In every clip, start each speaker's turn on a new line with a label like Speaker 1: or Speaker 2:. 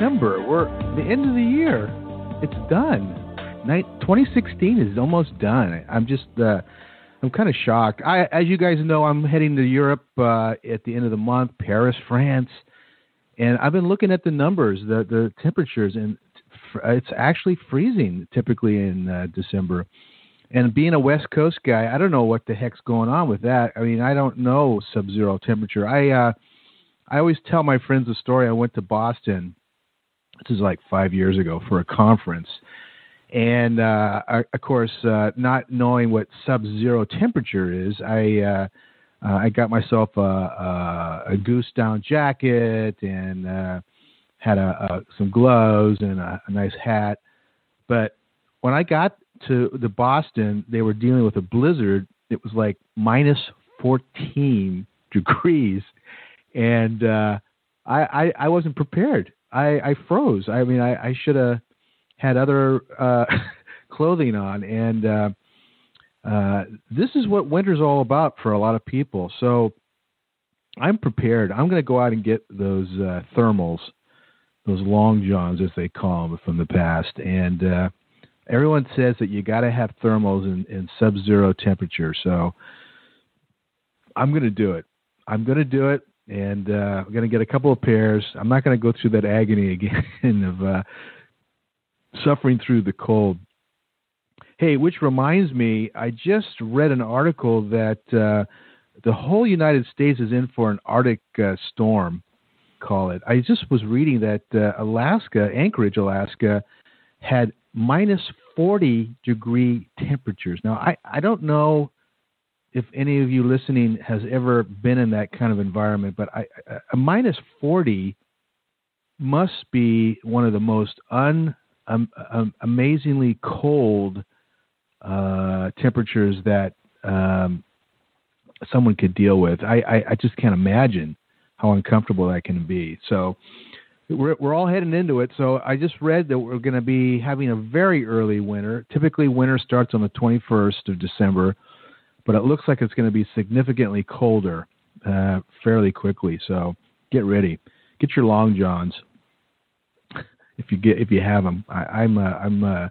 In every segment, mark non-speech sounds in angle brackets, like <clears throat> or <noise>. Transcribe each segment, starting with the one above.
Speaker 1: December. We're the end of the year. It's done. Night 2016 is almost done. I'm just uh, I'm kind of shocked. I, as you guys know, I'm heading to Europe uh, at the end of the month, Paris, France, and I've been looking at the numbers, the the temperatures, and it's actually freezing typically in uh, December. And being a West Coast guy, I don't know what the heck's going on with that. I mean, I don't know sub-zero temperature. I uh, I always tell my friends the story. I went to Boston. This is like five years ago for a conference, and uh, I, of course, uh, not knowing what sub-zero temperature is, I uh, uh, I got myself a, a, a goose down jacket and uh, had a, some gloves and a, a nice hat. But when I got to the Boston, they were dealing with a blizzard. It was like minus 14 degrees and uh, I, I, I wasn't prepared. I, I froze. I mean, I, I should have had other uh, <laughs> clothing on, and uh, uh, this is what winter's all about for a lot of people. So I'm prepared. I'm going to go out and get those uh, thermals, those long johns as they call them from the past, and uh, everyone says that you got to have thermals in, in sub-zero temperature. So I'm going to do it. I'm going to do it and uh, I'm going to get a couple of pairs. I'm not going to go through that agony <laughs> again of uh, suffering through the cold. Hey, which reminds me, I just read an article that uh, the whole United States is in for an Arctic uh, storm. Call it. I just was reading that uh, Alaska, Anchorage, Alaska, had minus 40 degree temperatures. Now, I, I don't know if any of you listening has ever been in that kind of environment, but I, a minus 40 must be one of the most un, um, um, amazingly cold uh, temperatures that um, someone could deal with. I, I, I, just can't imagine how uncomfortable that can be. So we're, we're all heading into it. So I just read that we're going to be having a very early winter. Typically, winter starts on the 21st of December but it looks like it's going to be significantly colder uh, fairly quickly. So get ready, get your long johns if you get if you have them. I, I'm uh, I'm uh,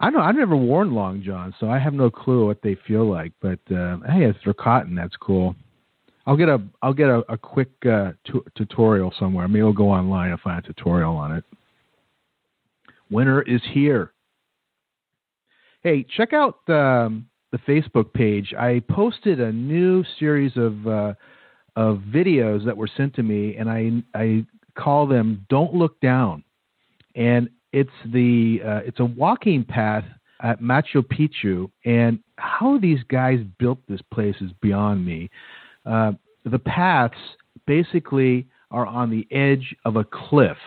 Speaker 1: I don't. I've never worn long johns, so I have no clue what they feel like. But uh, hey, if they're cotton, that's cool. I'll get a I'll get a, a quick uh, tu- tutorial somewhere. Maybe I'll go online and find a tutorial on it. Winter is here. Hey, check out um, the Facebook page. I posted a new series of uh, of videos that were sent to me, and I I call them "Don't Look Down," and it's the uh, it's a walking path at Machu Picchu, and how these guys built this place is beyond me. Uh, the paths basically are on the edge of a cliff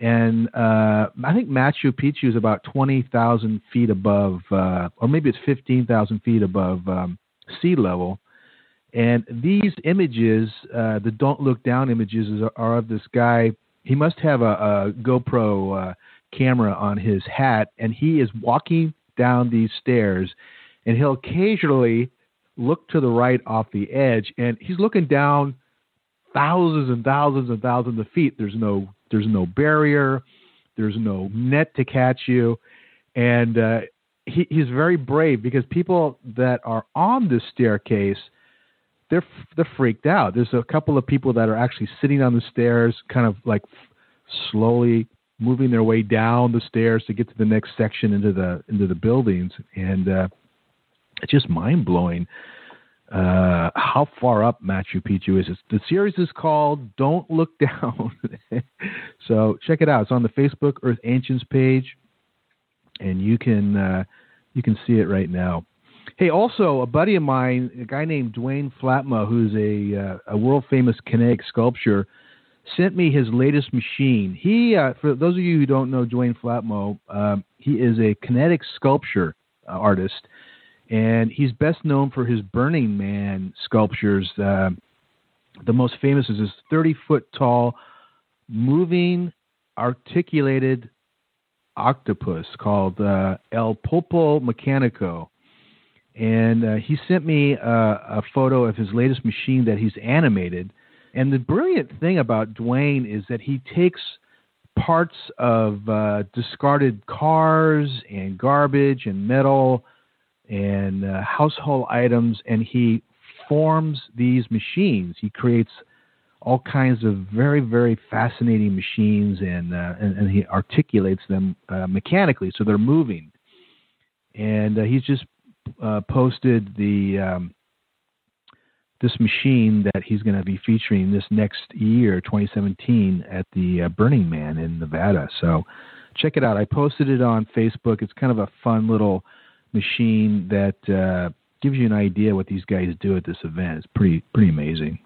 Speaker 1: and uh, I think Machu Picchu is about twenty thousand feet above, uh, or maybe it's fifteen thousand feet above um, sea level. And these images, uh, the "Don't Look Down" images, are of this guy. He must have a, a GoPro uh, camera on his hat, and he is walking down these stairs, and he'll occasionally look to the right off the edge, and he's looking down thousands and thousands and thousands of feet. There's no there's no barrier. There's no net to catch you. And uh, he, he's very brave because people that are on this staircase, they're they're freaked out. There's a couple of people that are actually sitting on the stairs, kind of like slowly moving their way down the stairs to get to the next section into the into the buildings, and uh, it's just mind blowing uh, how far up Machu Picchu is. It? The series is called Don't Look <laughs> Down. so check it out. It's on the Facebook Earth Ancients page, and you can uh, you can see it right now. Hey, also a buddy of mine, a guy named Duane Flatmo, who's a uh, a world famous kinetic sculptor, sent me his latest machine. He, uh, for those of you who don't know Duane Flatmo, um, he is a kinetic sculpture uh, artist and he's best known for his Burning Man sculptures. Uh, the most famous is his 30 foot tall, moving, articulated octopus called uh, El Pulpo Mecanico. And uh, he sent me a photo of his latest machine that he's animated. And the brilliant thing about Duane is that he takes parts of uh, discarded cars and garbage and metal and uh, household items, and he forms these machines. He creates all kinds of very, very fascinating machines, and uh, and, and, he articulates them uh, mechanically, so they're moving. And uh, he's just uh, posted the um, this machine that he's going to be featuring this next year, 2017, at the uh, Burning Man in Nevada. So check it out. I posted it on Facebook. It's kind of a fun little machine that uh, gives you an idea what these guys do at this event. It's pretty pretty amazing.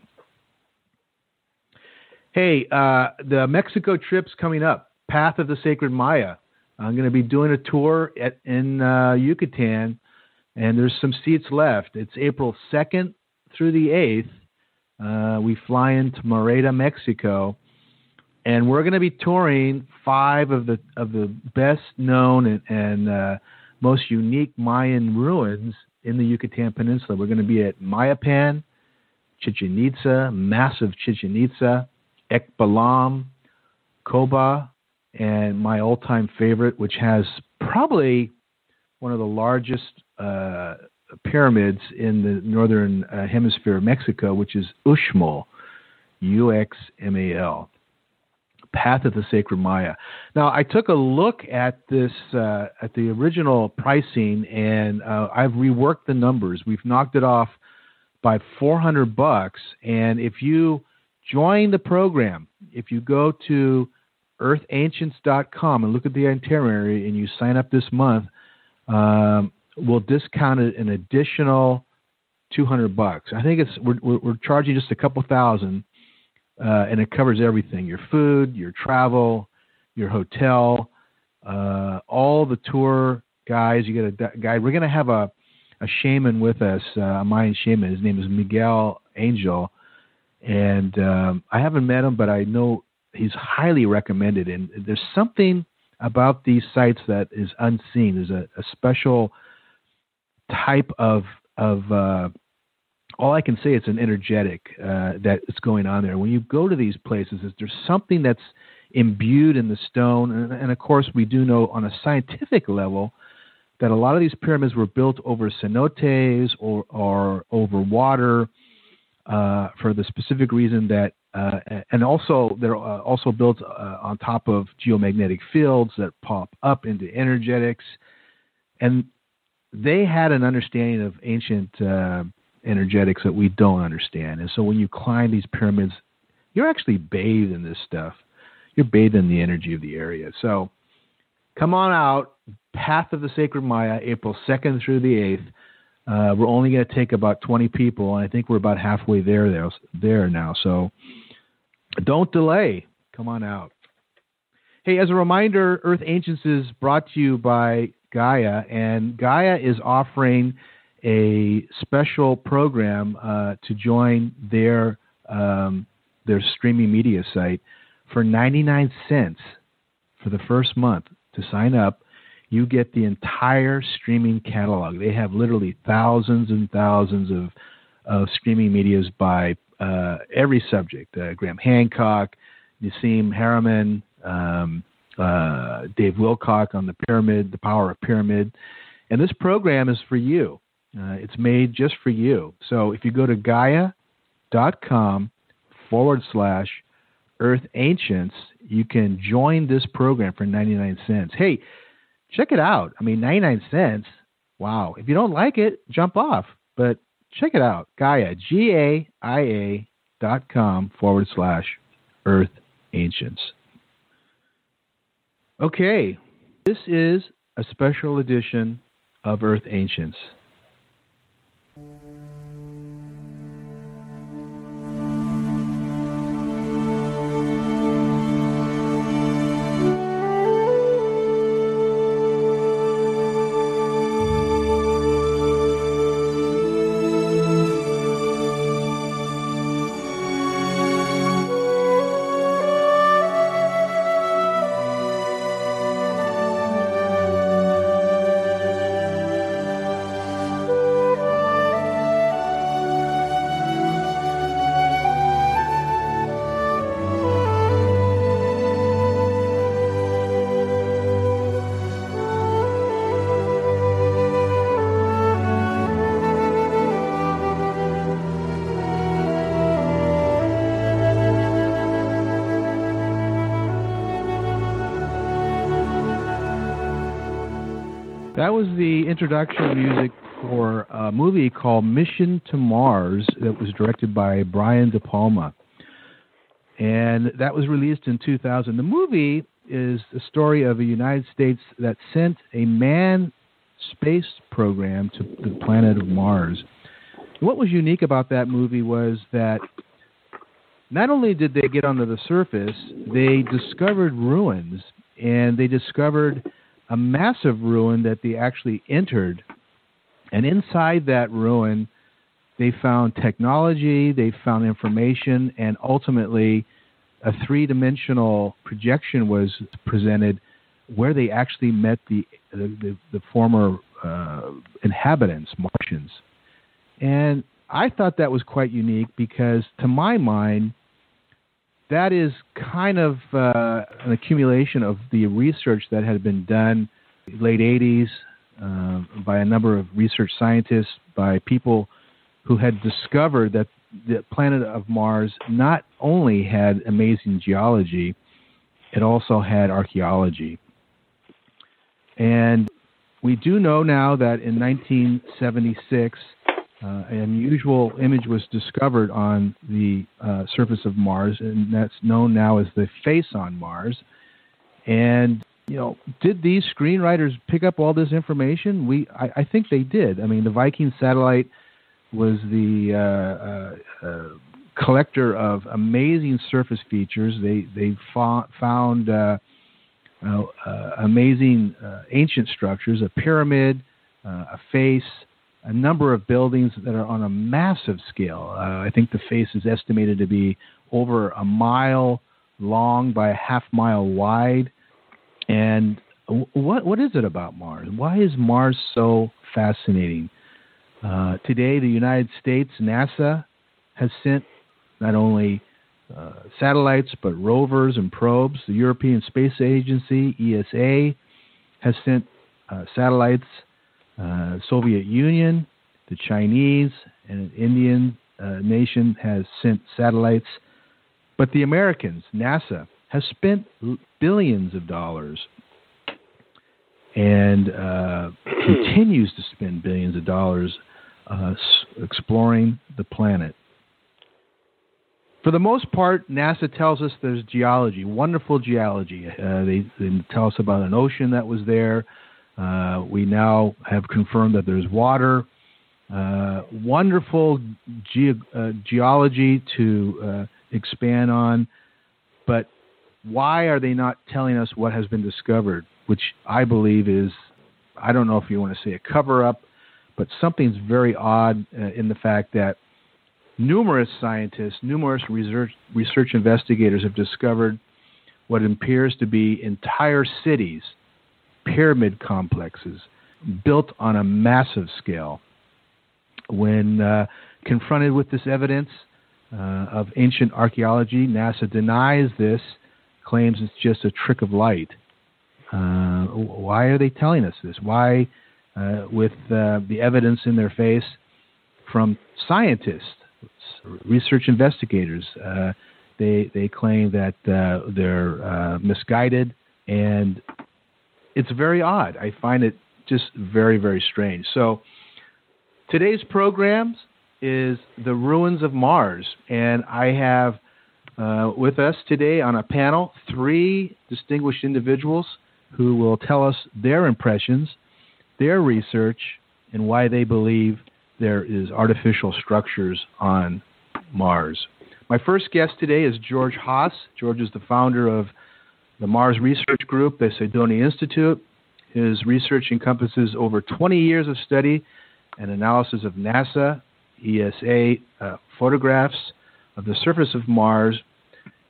Speaker 1: Hey, uh, the Mexico trip's coming up. Path of the Sacred Maya. I'm going to be doing a tour at, in uh, Yucatan, and there's some seats left. It's April 2nd through the 8th. Uh, we fly into Merida, Mexico, and we're going to be touring five of the of the best known and, and uh, most unique Mayan ruins in the Yucatan Peninsula. We're going to be at Mayapan, Chichen Itza, massive Chichen Itza, Ekbalam, Coba, and my all time favorite, which has probably one of the largest uh, pyramids in the northern uh, hemisphere of Mexico, which is Uxmal, U X M A L. Path of the Sacred Maya. Now, I took a look at this uh, at the original pricing, and uh, I've reworked the numbers. We've knocked it off by 400 bucks, and if you join the program, if you go to earthancients.com and look at the itinerary, and you sign up this month, um, we'll discount it an additional 200 bucks. I think it's we're, we're, we're charging just a couple thousand uh, and it covers everything: your food, your travel, your hotel, uh, all the tour guys. You get a guide. We're going to have a a shaman with us, uh, a Mayan shaman. His name is Miguel Angel, and um, I haven't met him, but I know he's highly recommended. And there's something about these sites that is unseen. There's a, a special type of of uh, all I can say it's an energetic uh, that is going on there. When you go to these places, is there's something that's imbued in the stone, and, and, of course we do know on a scientific level that a lot of these pyramids were built over cenotes or, or over water uh, for the specific reason that, uh, and also they're uh, also built uh, on top of geomagnetic fields that pop up into energetics, and they had an understanding of ancient uh, energetics that we don't understand. And so when you climb these pyramids, you're actually bathed in this stuff. You're bathed in the energy of the area. So come on out, Path of the Sacred Maya, April 2nd through the 8th. Uh, we're only going to take about 20 people, and I think we're about halfway there, there, there now. So don't delay. Come on out. Hey, as a reminder, Earth Ancients is brought to you by Gaia, and Gaia is offering a special program uh, to join their um, their streaming media site for 99 cents for the first month to sign up. You get the entire streaming catalog. They have literally thousands and thousands of of streaming medias by uh, every subject: uh, Graham Hancock, Nassim Haramein, um, uh, Dave Wilcock on the pyramid, the power of pyramid. And this program is for you. Uh, it's made just for you. So if you go to Gaia.com forward slash Earth Ancients, you can join this program for 99 cents. Hey, check it out. I mean, 99 cents. Wow. If you don't like it, jump off. But check it out. Gaia, G A I A dot com forward slash Earth Ancients. Okay, this is a special edition of Earth Ancients. That was the introduction music for a movie called Mission to Mars that was directed by Brian De Palma. And that was released in 2000. The movie is the story of a United States that sent a manned space program to the planet of Mars. What was unique about that movie was that not only did they get onto the surface, they discovered ruins and they discovered a massive ruin that they actually entered. And inside that ruin, they found technology, they found information, and ultimately, a three dimensional projection was presented where they actually met the, the, the former uh, inhabitants, Martians. And I thought that was quite unique because, to my mind, that is kind of uh, an accumulation of the research that had been done late 80s uh, by a number of research scientists, by people who had discovered that the planet of Mars not only had amazing geology, it also had archaeology. And we do know now that in 1976, uh, an unusual image was discovered on the uh, surface of Mars, and that's known now as the face on Mars. And you know, did these screenwriters pick up all this information? We, I, I think they did. I mean, the Viking satellite was the uh, uh, uh, collector of amazing surface features. They they found uh, amazing ancient structures, a pyramid, a face, a number of buildings that are on a massive scale. I think the face is estimated to be over a mile long by a half mile wide. And what what is it about Mars? Why is Mars so fascinating? Uh, today, the United States NASA has sent not only uh, satellites but rovers and probes. The European Space Agency (ESA) has sent uh, satellites. Uh, Soviet Union, the Chinese, and Indian uh, nation has sent satellites. But the Americans, NASA, has spent billions of dollars. and uh, <clears throat> continues to spend billions of dollars uh, exploring the planet. For the most part, NASA tells us there's geology, wonderful geology. Uh, they, they, tell us about an ocean that was there. Uh, we now have confirmed that there's water. Uh, wonderful ge- uh, geology to uh, expand on, but why are they not telling us what has been discovered? Which I believe is, I don't know if you want to say a cover up, but something's very odd uh, in the fact that numerous scientists, numerous research, research investigators have discovered what appears to be entire cities, pyramid complexes, built on a massive scale. When uh, confronted with this evidence uh, of ancient archaeology, NASA denies this, claims it's just a trick of light. Uh, why are they telling us this? Why, uh, with uh, the evidence in their face from scientists, research investigators, uh, they they claim that they're misguided, and it's very odd. I find it just very very strange. So Today's program is The Ruins of Mars, and I have uh, with us today on a panel three distinguished individuals who will tell us their impressions, their research, and why they believe there is artificial structures on Mars. My first guest today is George Haas. George is the founder of the Mars Research Group, the Cydonia Institute. His research encompasses over 20 years of study and analysis of NASA ESA uh, photographs of the surface of Mars,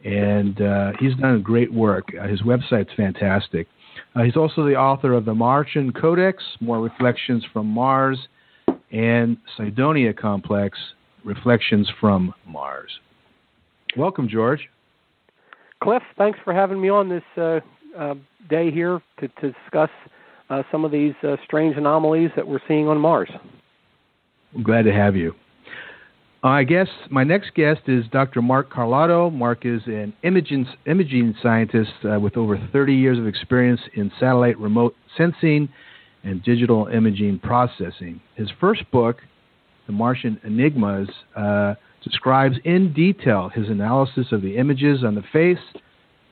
Speaker 1: and uh, he's done great work. Uh, his website's fantastic. Uh, he's also the author of the Martian Codex, More Reflections from Mars, and Cydonia Complex, Reflections from Mars. Welcome, George.
Speaker 2: Cliff, thanks for having me on this uh, uh, day here to, to discuss some of these strange anomalies that we're seeing on Mars.
Speaker 1: I'm glad to have you. Uh, I guess my next guest is Dr. Mark Carlotto. Mark is an imaging, imaging scientist uh, with over 30 years of experience in satellite remote sensing and digital imaging processing. His first book, The Martian Enigmas, uh, describes in detail his analysis of the images on the face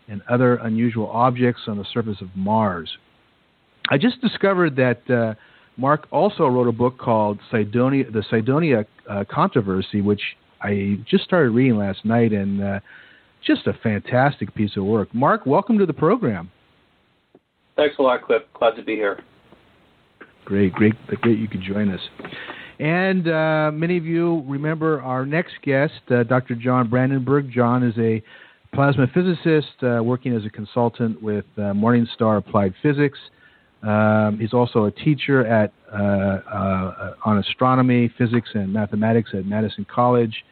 Speaker 1: and other unusual objects on the surface of Mars. I just discovered that uh, Mark also wrote a book called Cydonia, The Cydonia uh, Controversy, which I just started reading last night, and uh, just a fantastic piece of work. Mark, welcome to the program.
Speaker 3: Thanks a lot, Cliff. Glad to be here.
Speaker 1: Great, great, great you could join us. And uh, many of you remember our next guest, uh, Dr. John Brandenburg. John is a plasma physicist uh, working as a consultant with uh, Morningstar Applied Physics. Um, he's also a teacher at uh, uh, on astronomy, physics, and mathematics at Madison College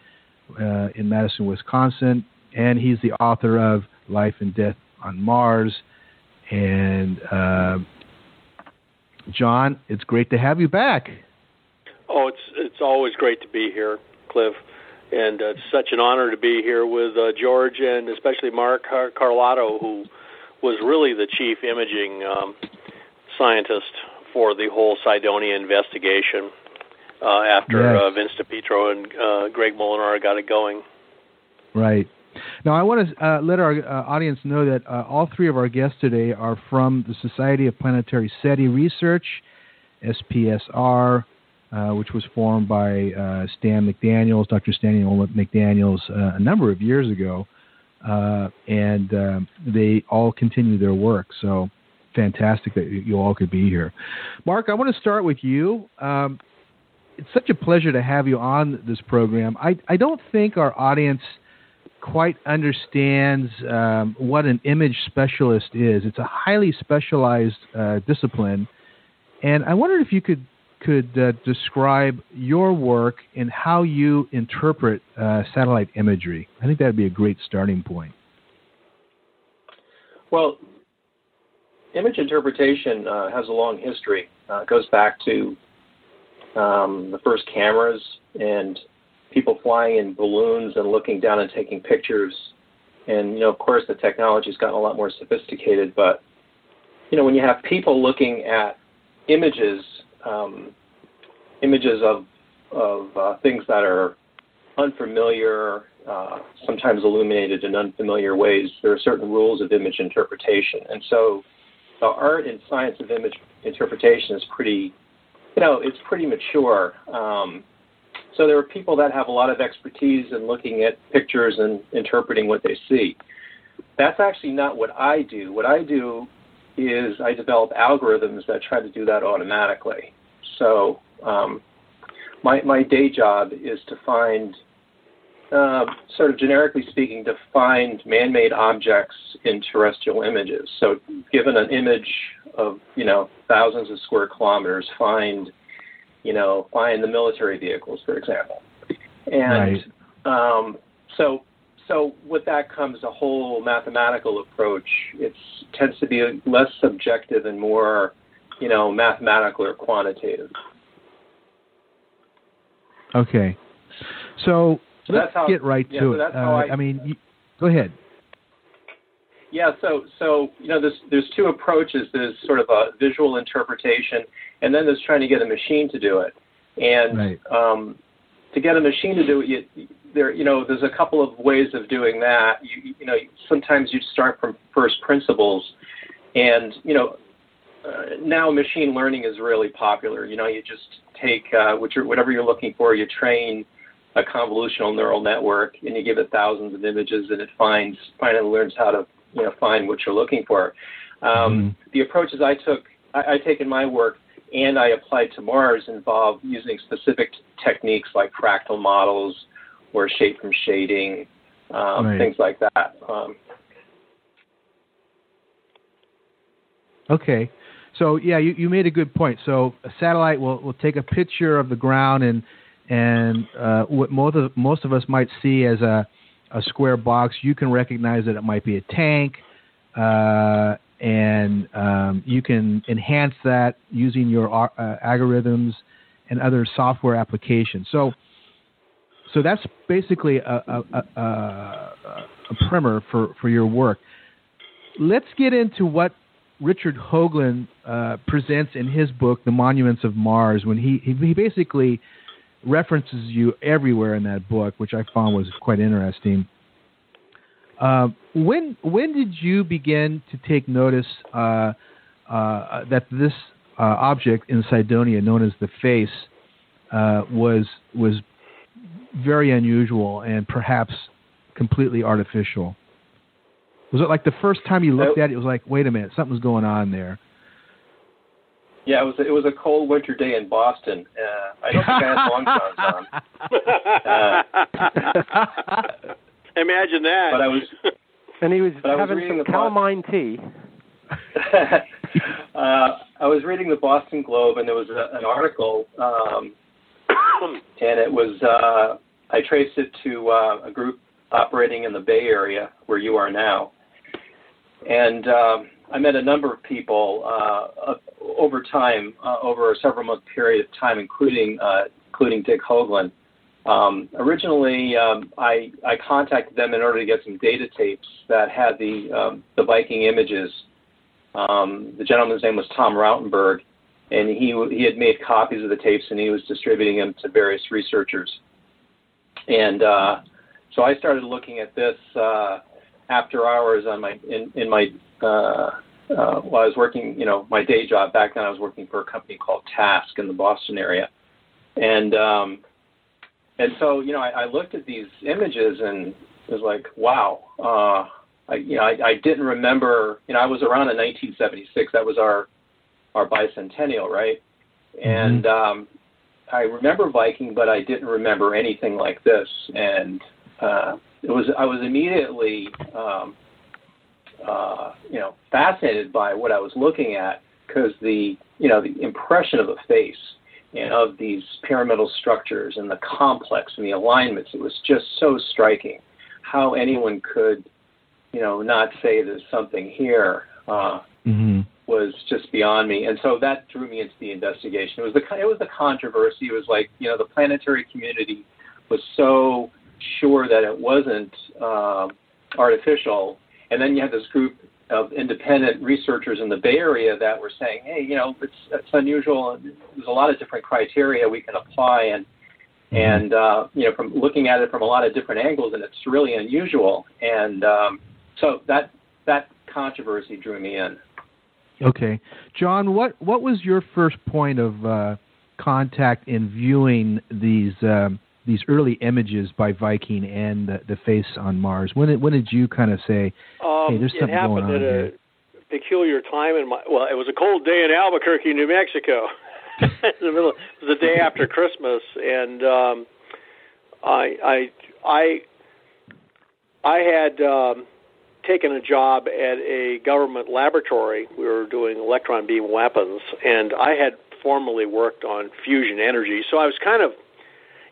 Speaker 1: in Madison, Wisconsin, and he's the author of Life and Death on Mars. And John, it's great to have you back.
Speaker 4: Oh, it's it's always great to be here, Cliff, and uh, it's such an honor to be here with uh, George and especially Mark Car- Carlotto, who was really the chief imaging. Um, scientist for the whole Cydonia investigation uh, after yes. uh, Vince DiPietro and uh, Greg Molenaar got it going.
Speaker 1: Right. Now, I want to uh, let our uh, audience know that uh, all three of our guests today are from the Society of Planetary SETI Research, SPSR, which was formed by Stan McDaniels, Dr. Stan McDaniels, a number of years ago. and um, they all continue their work. So fantastic that you all could be here. Mark, I want to start with you. Um, it's such a pleasure to have you on this program. I, I don't think our audience quite understands um, what an image specialist is. It's a highly specialized uh, discipline, and I wondered if you could could uh, describe your work and how you interpret uh, satellite imagery. I think that would be a great starting point.
Speaker 3: Well, image interpretation uh, has a long history. Uh, it goes back to um, the first cameras and people flying in balloons and looking down and taking pictures. And you know, of course, the technology has gotten a lot more sophisticated, but you know, when you have people looking at images, um, images of of uh, things that are unfamiliar, uh, sometimes illuminated in unfamiliar ways, there are certain rules of image interpretation, and so the art and science of image interpretation is pretty, you know, it's pretty mature. Um, so there are people that have a lot of expertise in looking at pictures and interpreting what they see. That's actually not what I do. What I do is I develop algorithms that try to do that automatically. So um, my my day job is to find, uh, sort of generically speaking, to find man-made objects in terrestrial images. So given an image of you know thousands of square kilometers, find you know find the military vehicles, for example, and right. um, so so with that comes a whole mathematical approach. It tends to be less subjective and more, you know, mathematical or quantitative.
Speaker 1: Okay, so, so let's how, get right
Speaker 3: yeah,
Speaker 1: to
Speaker 3: so
Speaker 1: it. Uh,
Speaker 3: I,
Speaker 1: I, mean, you, go ahead.
Speaker 3: Yeah, so so you know, there's there's two approaches. There's sort of a visual interpretation, and then there's trying to get a machine to do it. And
Speaker 1: right.
Speaker 3: um, to get a machine to do it, you, there, you know, there's a couple of ways of doing that. You, you know, sometimes you start from first principles, and you know, uh, now machine learning is really popular. You know, you just take uh, whatever you're looking for, you train a convolutional neural network, and you give it thousands of images, and it finds finally learns how to you know find what you're looking for. Um, mm-hmm. The approaches I took, I, I take in my work, and I applied to Mars involve using specific techniques like fractal models or shape from shading, um, right. things like that. Um,
Speaker 1: okay. So yeah, you, you made a good point. So a satellite will, will take a picture of the ground and and uh, what most of most of us might see as a a square box, you can recognize that it might be a tank, uh, and um, you can enhance that using your uh, algorithms and other software applications. So so that's basically a, a, a, a, primer for, for your work. Let's get into what Richard Hoagland uh, presents in his book, The Monuments of Mars, when he, he basically references you everywhere in that book, which I found was quite interesting. Uh, when when did you begin to take notice uh, uh, that this uh, object in Cydonia, known as the face, uh, was was very unusual and perhaps completely artificial. Was it like the first time you looked at it, it was like, wait a minute, something's going on there?
Speaker 3: Yeah, it was it was a cold winter day in Boston. Uh, I don't think I had long johns
Speaker 4: on. <laughs> Uh, Imagine that.
Speaker 3: But I was,
Speaker 2: and he was having was some calamine tea. <laughs>
Speaker 3: uh, I was reading the Boston Globe, and there was a, an article, um, <coughs> and it was uh, I traced it to uh, a group operating in the Bay Area where you are now, and um, I met a number of people uh, over time, uh, over a several month period of time, including uh, including Dick Hoagland. Um, originally, um, I, I contacted them in order to get some data tapes that had the um, the Viking images. Um, the gentleman's name was Tom Rautenberg, and he he had made copies of the tapes and he was distributing them to various researchers. And uh, so I started looking at this uh, after hours on my in, in my uh, uh, while I was working, you know, my day job back then. I was working for a company called TASC in the Boston area, and um, and so you know, I, I looked at these images and was like, wow. Uh, I, you know, I, I didn't remember. You know, I was around in 1976. That was our our bicentennial, right? Mm-hmm. And um, I remember Viking, but I didn't remember anything like this. And uh, it was I was immediately um, uh, you know fascinated by what I was looking at because the you know the impression of the face and of these pyramidal structures and the complex and the alignments it was just so striking how anyone could you know not say there's something here uh,
Speaker 1: mm-hmm
Speaker 3: was just beyond me, and so that drew me into the investigation. It was the it was the controversy. It was like you know the planetary community was so sure that it wasn't uh, artificial, and then you had this group of independent researchers in the Bay Area that were saying, hey, you know, it's, it's unusual. There's a lot of different criteria we can apply, and and uh, you know, from looking at it from a lot of different angles, and it's really unusual. And um, so that that controversy drew me in.
Speaker 1: Okay, John, what what was your first point of uh, contact in viewing these um, these early images by Viking and the, the face on Mars? When did, when did you kind of say,
Speaker 4: um,
Speaker 1: "Hey, there's something going on
Speaker 4: at
Speaker 1: here"?
Speaker 4: A peculiar time in my well, it was a cold day in Albuquerque, New Mexico. <laughs> in the middle, it was the day after Christmas, and um, I I I I had um, taken a job at a government laboratory. We were doing electron beam weapons, and I had formerly worked on fusion energy, so I was kind of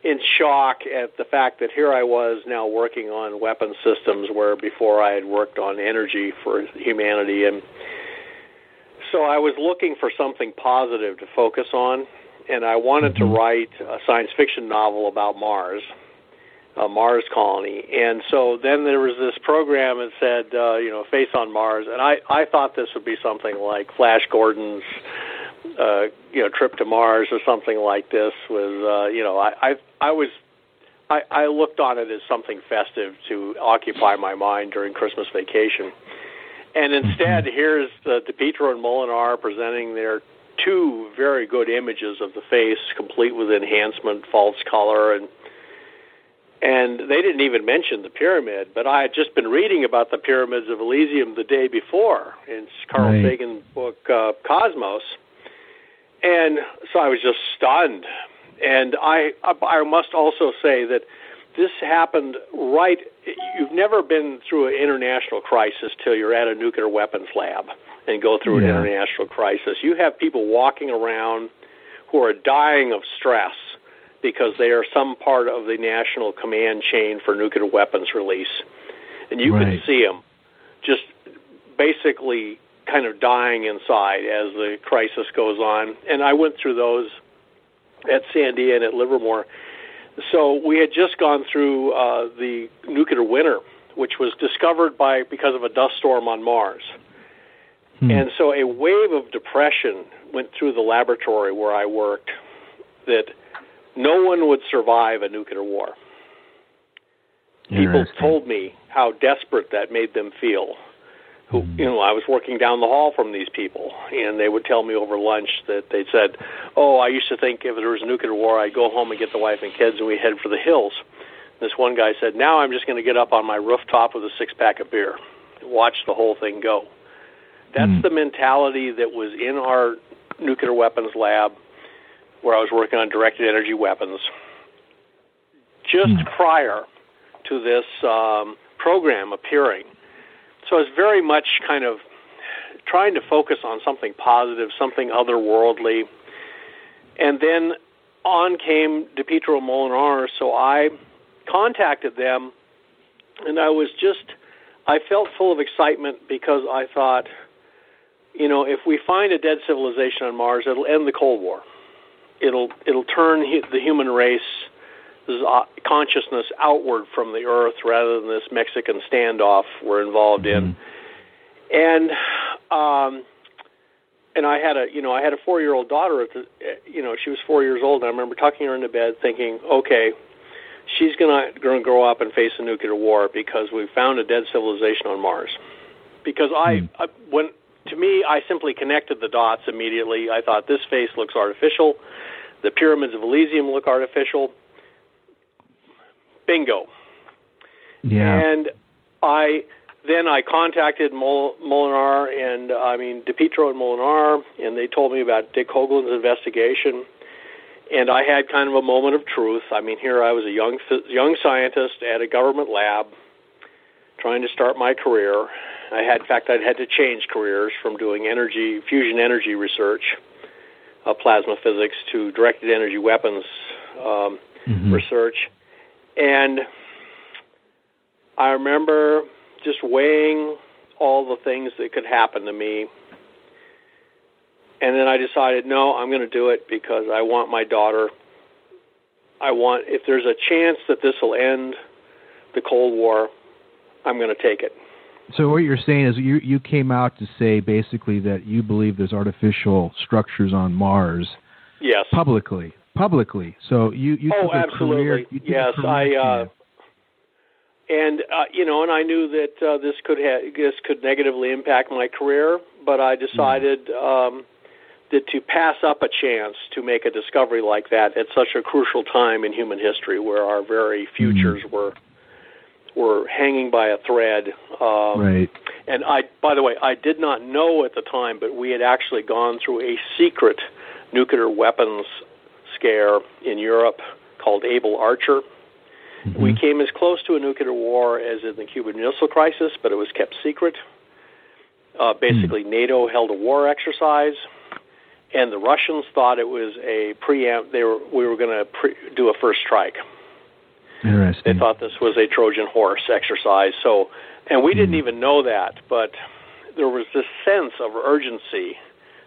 Speaker 4: in shock at the fact that here I was now working on weapon systems where before I had worked on energy for humanity and so I was looking for something positive to focus on and I wanted to mm-hmm. write a science fiction novel about Mars a Mars colony. And so then there was this program that said uh, you know face on Mars. And I I thought this would be something like Flash Gordon's uh, you know trip to Mars or something like this was uh, you know I I, I was I, I looked on it as something festive to occupy my mind during Christmas vacation, and instead mm-hmm. here's uh, DiPietro and Molenaar presenting their two very good images of the face, complete with enhancement, false color, and and they didn't even mention the pyramid. But I had just been reading about the pyramids of Elysium the day before in Carl right. Sagan's book uh, Cosmos and so I was just stunned. And I I must also say that this happened right. You've never been through an international crisis till you're at a nuclear weapons lab and go through yeah. an international crisis. You have people walking around who are dying of stress because they are some part of the national command chain for nuclear weapons release, and you right. can see them just basically kind of dying inside as the crisis goes on. And I went through those at Sandia and at Livermore. So we had just gone through uh, the nuclear winter, which was discovered by because of a dust storm on Mars. Hmm. And so a wave of depression went through the laboratory where I worked that no one would survive a nuclear war. People told me how desperate that made them feel who you know I was working down the hall from these people, and they would tell me over lunch that they said, "Oh, I used to think if there was a nuclear war, I'd go home and get the wife and kids, and we'd head for the hills." This one guy said, "Now I'm just going to get up on my rooftop with a six pack of beer, and watch the whole thing go." That's mm. the mentality that was in our nuclear weapons lab, where I was working on directed energy weapons, just mm. prior to this um, program appearing so I was very much kind of trying to focus on something positive, something otherworldly. And then on came DiPietro Molenaar, so I contacted them, and I was just, I felt full of excitement because I thought, you know, if we find a dead civilization on Mars, it'll end the Cold War. It'll it'll turn the human race uh, consciousness outward from the earth rather than this Mexican standoff we're involved in. Mm-hmm. And um, and I had a you know I had a four year old daughter at the you know she was four years old and I remember tucking her into bed thinking okay she's gonna gonna grow up and face a nuclear war because we found a dead civilization on Mars because I, mm. I when to me I simply connected the dots immediately I thought this face looks artificial the pyramids of Elysium look artificial bingo.
Speaker 1: Yeah.
Speaker 4: And I then I contacted Mol- Molenaar and I mean DiPietro and Molenaar, and they told me about Dick Hoagland's investigation. And I had kind of a moment of truth. I mean, here I was a young young scientist at a government lab, trying to start my career. I had, in fact, I'd had to change careers from doing energy fusion energy research, uh, plasma physics, to directed energy weapons um, mm-hmm. research and I remember just weighing all the things that could happen to me. And then I decided, no, I'm going to do it because I want my daughter. I want, if there's a chance that this will end the Cold War, I'm going to take it.
Speaker 1: So what you're saying is you you came out to say basically that you believe there's artificial structures on Mars.
Speaker 4: Yes.
Speaker 1: Publicly, publicly. So you you
Speaker 4: oh
Speaker 1: took
Speaker 4: absolutely
Speaker 1: career. You took
Speaker 4: yes I uh, and uh, you know and I knew that uh, this could ha- this could negatively impact my career, but I decided um, that to pass up a chance to make a discovery like that at such a crucial time in human history, where our very futures were were hanging by a thread. Um,
Speaker 1: right.
Speaker 4: And I, by the way, I did not know at the time, but we had actually gone through a secret nuclear weapons scare in Europe called Able Archer.
Speaker 1: Mm-hmm.
Speaker 4: We came as close to a nuclear war as in the Cuban Missile Crisis, but it was kept secret. Uh, basically, NATO held a war exercise, and the Russians thought it was a preempt. They were we were going to pre- do a first strike.
Speaker 1: Interesting.
Speaker 4: They thought this was a Trojan horse exercise. So, and we didn't even know that, but there was this sense of urgency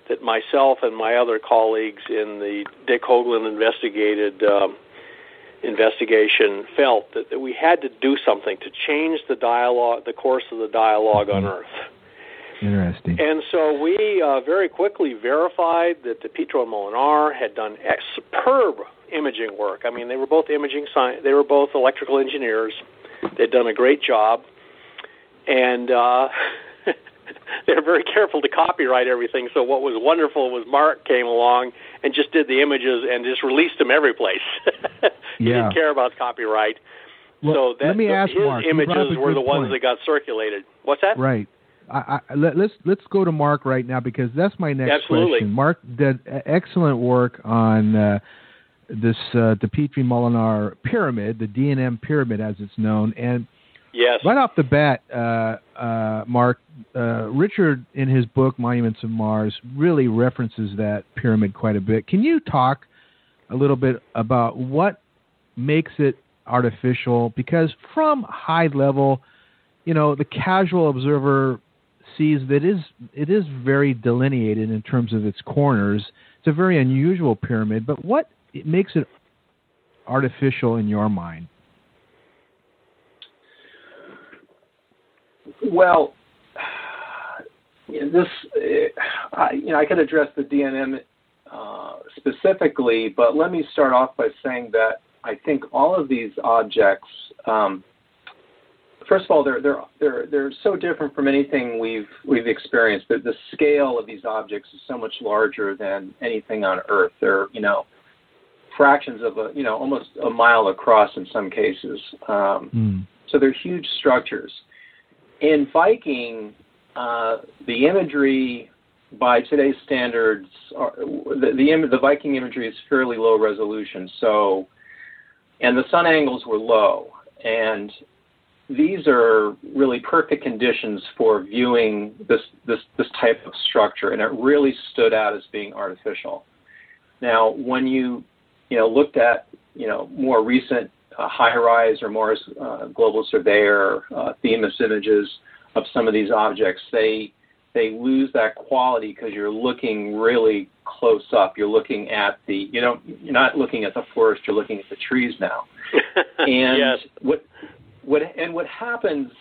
Speaker 4: that myself and my other colleagues in the Dick Hoagland investigated um, investigation felt that, that we had to do something to change the dialogue, the course of the dialog on Earth.
Speaker 1: Interesting.
Speaker 4: And so we uh, very quickly verified that the DiPietro Molenaar had done ex- superb imaging work. I mean, they were both imaging science. They were both electrical engineers. They'd done a great job, and uh, <laughs> they were very careful to copyright everything. So what was wonderful was Mark came along and just did the images and just released them every place. <laughs> he
Speaker 1: Yeah.
Speaker 4: didn't care about copyright.
Speaker 1: Well,
Speaker 4: so that
Speaker 1: let me ask
Speaker 4: his
Speaker 1: Mark. You brought up
Speaker 4: images were the ones
Speaker 1: point.
Speaker 4: that got circulated. What's that?
Speaker 1: Right. I, I, let, let's let's go to Mark right now because that's my next
Speaker 4: Absolutely.
Speaker 1: question. Mark did excellent work on uh, this uh, the DiPietro Molenaar pyramid, the DNM pyramid as it's known, and
Speaker 4: Yes.
Speaker 1: right off the bat, uh, uh, Mark uh, Richard in his book Monuments of Mars really references that pyramid quite a bit. Can you talk a little bit about what makes it artificial? Because from high level, you know, the casual observer sees that it is it is very delineated in terms of its corners. It's a very unusual pyramid, but what it makes it artificial in your mind?
Speaker 3: Well, this uh, I, you know I could address the DNM uh, specifically, but let me start off by saying that I think all of these objects. Um, First of all, they're they're they're they're so different from anything we've we've experienced. The, the scale of these objects is so much larger than anything on Earth. They're you know fractions of a you know almost a mile across in some cases. Um,
Speaker 1: Mm.
Speaker 3: so they're huge structures. In Viking, uh, the imagery by today's standards, are, the, the im- the Viking imagery is fairly low resolution. So, and the sun angles were low, and these are really perfect conditions for viewing this this this type of structure, and it really stood out as being artificial. Now, when you you know looked at you know more recent uh, HiRISE or Mars uh, Global Surveyor, uh, Themis images of some of these objects, they they lose that quality because you're looking really close up. You're looking at the you know you're not looking at the forest. You're looking at the trees now. <laughs> And
Speaker 4: yes.
Speaker 3: what what and what happens?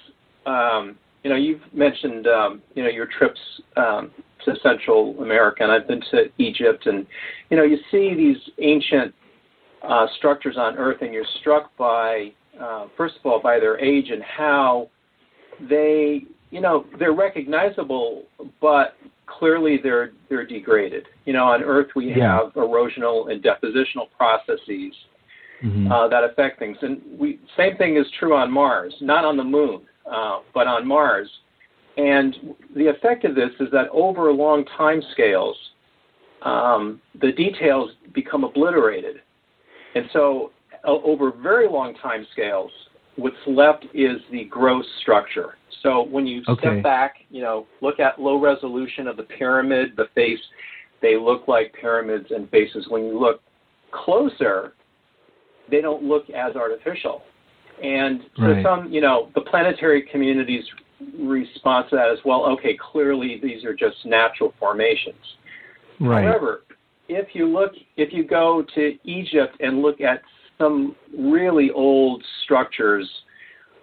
Speaker 3: Um, you know, you've mentioned um, you know your trips um, to Central America, and I've been to Egypt, and you know you see these ancient uh, structures on Earth, and you're struck by uh, first of all by their age and how they you know they're recognizable, but clearly they're they're degraded. You know, on Earth we
Speaker 1: Yeah.
Speaker 3: have erosional and depositional processes
Speaker 1: Mhm.
Speaker 3: uh, that affect things. And we same thing is true on Mars, not on the Moon, uh, but on Mars. And the effect of this is that over long time scales, um, the details become obliterated. And so, over very long time scales, what's left is the gross structure. So when you
Speaker 1: Okay.
Speaker 3: step back, you know, look at low resolution of the pyramid, the face, they look like pyramids and faces. When you look closer, they don't look as artificial. And so
Speaker 1: Right.
Speaker 3: some, you know, the planetary community's response to that is, well, okay, clearly these are just natural formations.
Speaker 1: Right.
Speaker 3: However, if you look, if you go to Egypt and look at some really old structures,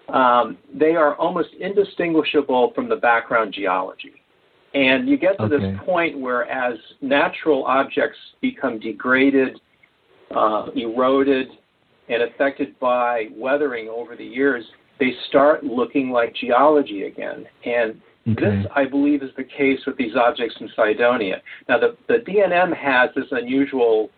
Speaker 3: um, they are almost indistinguishable from the background geology. And you get to
Speaker 1: Okay.
Speaker 3: this point where, as natural objects become degraded, uh, eroded, and affected by weathering over the years, they start looking like geology again. And
Speaker 1: Okay.
Speaker 3: this, I believe, is the case with these objects in Cydonia. Now, the, the DNM has this unusual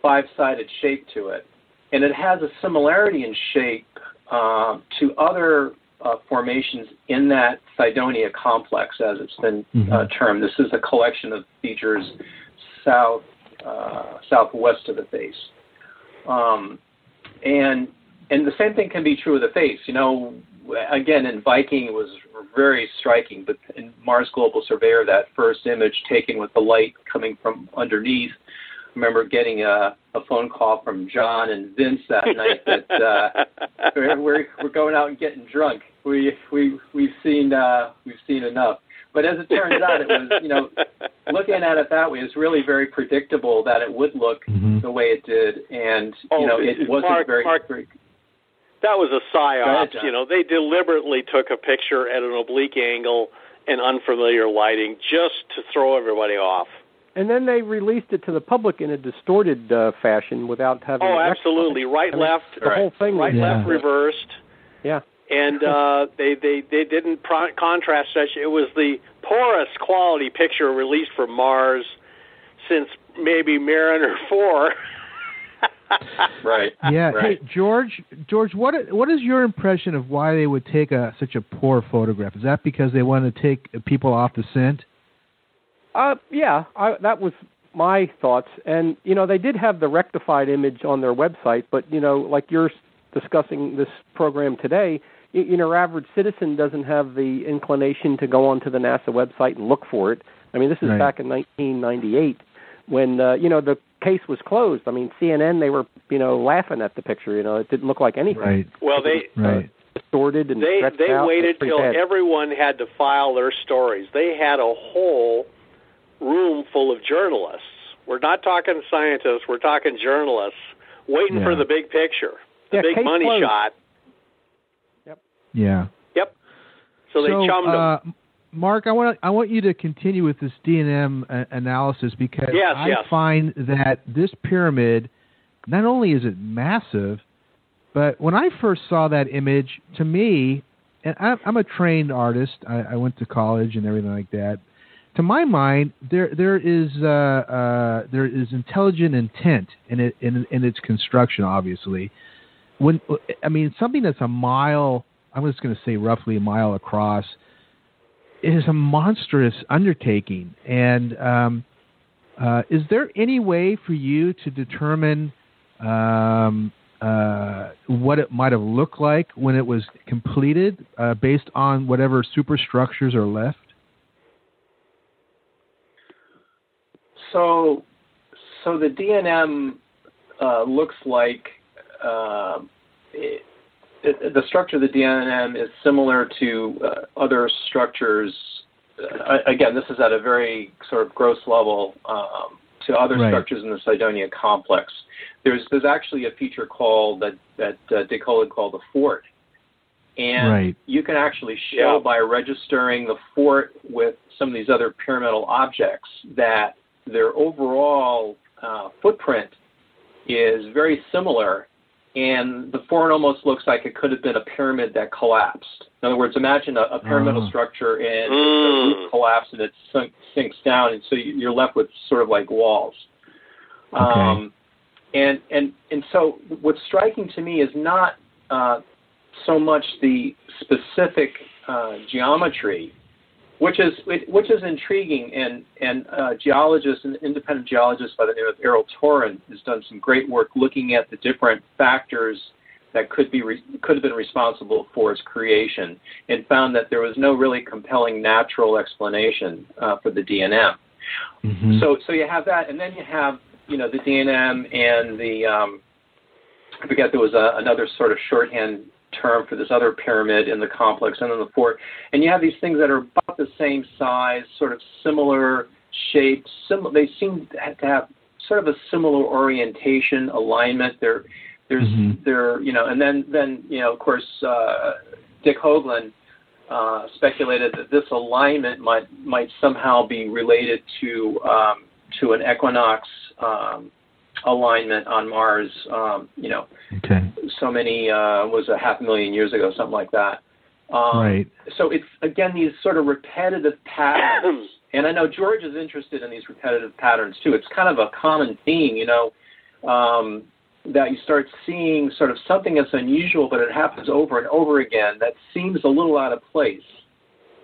Speaker 3: five sided shape to it, and it has a similarity in shape uh, to other uh, formations in that Cydonia complex, as it's been uh,
Speaker 1: Mhm.
Speaker 3: termed. This is a collection of features south uh, southwest of the face. Um, and and the same thing can be true of the face. You know, again in Viking it was very striking, but in Mars Global Surveyor, that first image taken with the light coming from underneath. I remember getting a, a phone call from John and Vince that <laughs> night that uh, we're, we're we're going out and getting drunk. We we we've seen uh, we've seen enough. But as it turns out, it was you know looking at it that way, it's really very predictable that it would look
Speaker 1: Mhm.
Speaker 3: the way it did, and
Speaker 4: Oh,
Speaker 3: you know it wasn't
Speaker 4: Mark-
Speaker 3: very,
Speaker 4: Mark-
Speaker 3: very
Speaker 4: That was a psyop. You know, they deliberately took a picture at an oblique angle and unfamiliar lighting just to throw everybody off.
Speaker 2: And then they released it to the public in a distorted uh, fashion without having.
Speaker 4: Oh, absolutely. Right,
Speaker 2: I mean,
Speaker 4: left,
Speaker 2: The whole thing
Speaker 4: right,
Speaker 1: Yeah.
Speaker 4: left, reversed.
Speaker 2: Yeah.
Speaker 4: and uh, they they they didn't pro- contrast such. It was the poorest quality picture released from Mars since maybe Mariner Four. <laughs> <laughs>
Speaker 3: right.
Speaker 1: Yeah.
Speaker 3: Right.
Speaker 1: Hey, George. George, what what is your impression of why they would take a such a poor photograph? Is that because they want to take people off the scent?
Speaker 2: Uh, yeah, I, that was my thoughts. And you know, they did have the rectified image on their website, but you know, like you're discussing this program today, you, you know, average citizen doesn't have the inclination to go onto the NASA website and look for it. I mean, this is
Speaker 1: Right.
Speaker 2: back in 1998 when uh, you know the case was closed. I mean, CNN they were you know laughing at the picture. You know, it didn't look like anything.
Speaker 1: Right.
Speaker 4: well, they
Speaker 1: Right.
Speaker 2: Distorted and
Speaker 4: they
Speaker 2: stretched
Speaker 4: they
Speaker 2: out.
Speaker 4: waited
Speaker 2: It's
Speaker 4: till
Speaker 2: bad.
Speaker 4: everyone had to file their stories. They had a whole room full of journalists. We're not talking scientists. We're talking journalists waiting for the big picture, the
Speaker 2: Yeah,
Speaker 4: big money
Speaker 2: closed.
Speaker 4: shot. Yep.
Speaker 1: Yeah.
Speaker 4: Yep. So they chummed them.
Speaker 1: Uh, Mark, I want I want you to continue with this DNM uh, analysis because
Speaker 4: Yes,
Speaker 1: I
Speaker 4: yes.
Speaker 1: find that this pyramid, not only is it massive, but when I first saw that image, to me, and I'm, I'm a trained artist. I, I went to college and everything like that. To my mind, there there is uh, uh, there is intelligent intent in it in, in its construction. Obviously, when I mean something that's a mile, I'm just going to say roughly a mile across, is a monstrous undertaking. And um, uh, is there any way for you to determine um, uh, what it might have looked like when it was completed, uh, based on whatever superstructures are left?
Speaker 3: So, so the DNM uh, looks like uh, it, the structure of the DNM is similar to uh, other structures. Uh, again, this is at a very sort of gross level um, to other
Speaker 1: Right.
Speaker 3: structures in the Cydonia complex. There's there's actually a feature called that that uh, Dick Hoagland called the fort, and
Speaker 1: Right.
Speaker 3: you can actually show
Speaker 4: Yeah.
Speaker 3: by registering the fort with some of these other pyramidal objects that their overall uh, footprint is very similar, and the fort almost looks like it could have been a pyramid that collapsed. In other words, imagine a, a pyramidal
Speaker 1: Oh.
Speaker 3: structure and
Speaker 4: Mm.
Speaker 3: the roof collapsed and it sunk, sinks down, and so you- you're left with sort of like walls. Um, and and and so what's striking to me is not uh, so much the specific uh, geometry, which is which is intriguing, and and uh, geologists, an independent geologist by the name of Erol Torun, has done some great work looking at the different factors that could be re- could have been responsible for its creation, and found that there was no really compelling natural explanation uh, for the DNM.
Speaker 1: Mhm.
Speaker 3: So so you have that, and then you have you know the DNM and the um, I forget there was a, another sort of shorthand term for this other pyramid in the complex, and then the fort, and you have these things that are about the same size, sort of similar shapes. Sim- they seem to have sort of a similar orientation, alignment. They're There's
Speaker 1: Mhm.
Speaker 3: there you know, and then then you know, of course, uh, Dick Hoagland uh, speculated that this alignment might might somehow be related to um, to an equinox um, alignment on Mars. Um, you know,
Speaker 1: Okay.
Speaker 3: so many uh, was a half million years ago, something like that. Um,
Speaker 1: right.
Speaker 3: So it's again these sort of repetitive patterns, <clears throat> and I know George is interested in these repetitive patterns too. It's kind of a common theme, you know, um, that you start seeing sort of something that's unusual, but it happens over and over again. That seems a little out of place.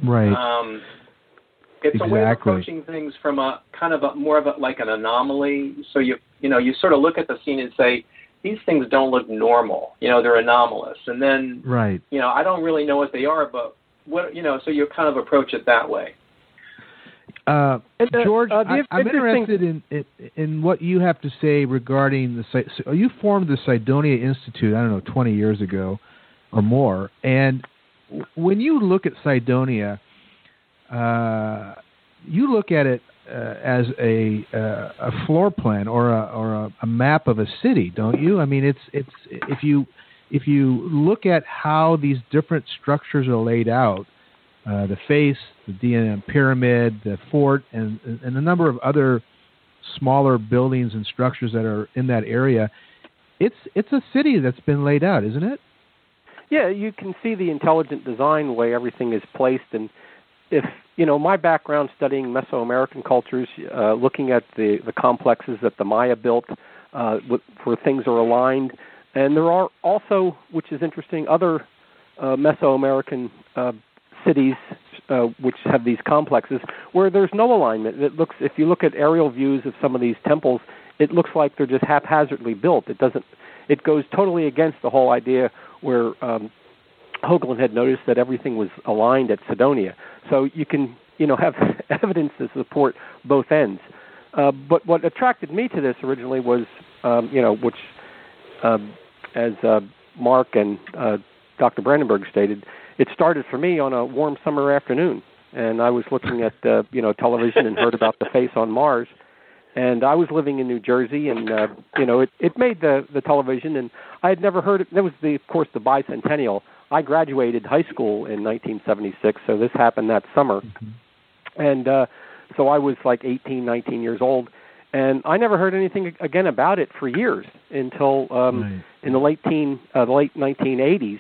Speaker 1: Right.
Speaker 3: Um, it's a way of approaching things from a kind of a more of a like an anomaly. So you you know you sort of look at the scene and say these things don't look normal. You know they're anomalous, and then
Speaker 1: right.
Speaker 3: you know I don't really know what they are, but what you know so you kind of approach it that way.
Speaker 1: Uh,
Speaker 2: And, uh,
Speaker 1: George,
Speaker 2: uh, the
Speaker 1: I, I'm interested in, in in what you have to say regarding the site. So you formed the Cydonia Institute, I don't know, 20 years ago or more. And when you look at Cydonia, uh, you look at it uh, as a uh, a floor plan or a or a, a map of a city, don't you? I mean, it's it's if you if you look at how these different structures are laid out, uh, the face, the DNM pyramid, the fort, and, and a number of other smaller buildings and structures that are in that area. It's it's a city that's been laid out, isn't it?
Speaker 2: Yeah, you can see the intelligent design way everything is placed, and if you know my background studying Mesoamerican cultures, uh, looking at the the complexes that the Maya built, uh, where things are aligned, and there are also, which is interesting, other uh, Mesoamerican uh, cities uh, which have these complexes where there's no alignment. It looks, if you look at aerial views of some of these temples, it looks like they're just haphazardly built. It doesn't. It goes totally against the whole idea where um, Hoagland had noticed that everything was aligned at Cydonia. So you can, you know, have <laughs> evidence to support both ends. Uh, but what attracted me to this originally was, um, you know, which, um, as uh, Mark and uh, Dr. Brandenburg stated, it started for me on a warm summer afternoon, and I was looking at, uh, you know, television and heard about the face on Mars. And I was living in New Jersey, and uh, you know, it, it made the the television, and I had never heard it. There was the, of course, the bicentennial. I graduated high school in 1976, so this happened that summer, and uh, so I was like 18, 19 years old, and I never heard anything again about it for years until um,
Speaker 1: Right.
Speaker 2: in the late teen, uh, the late 1980s,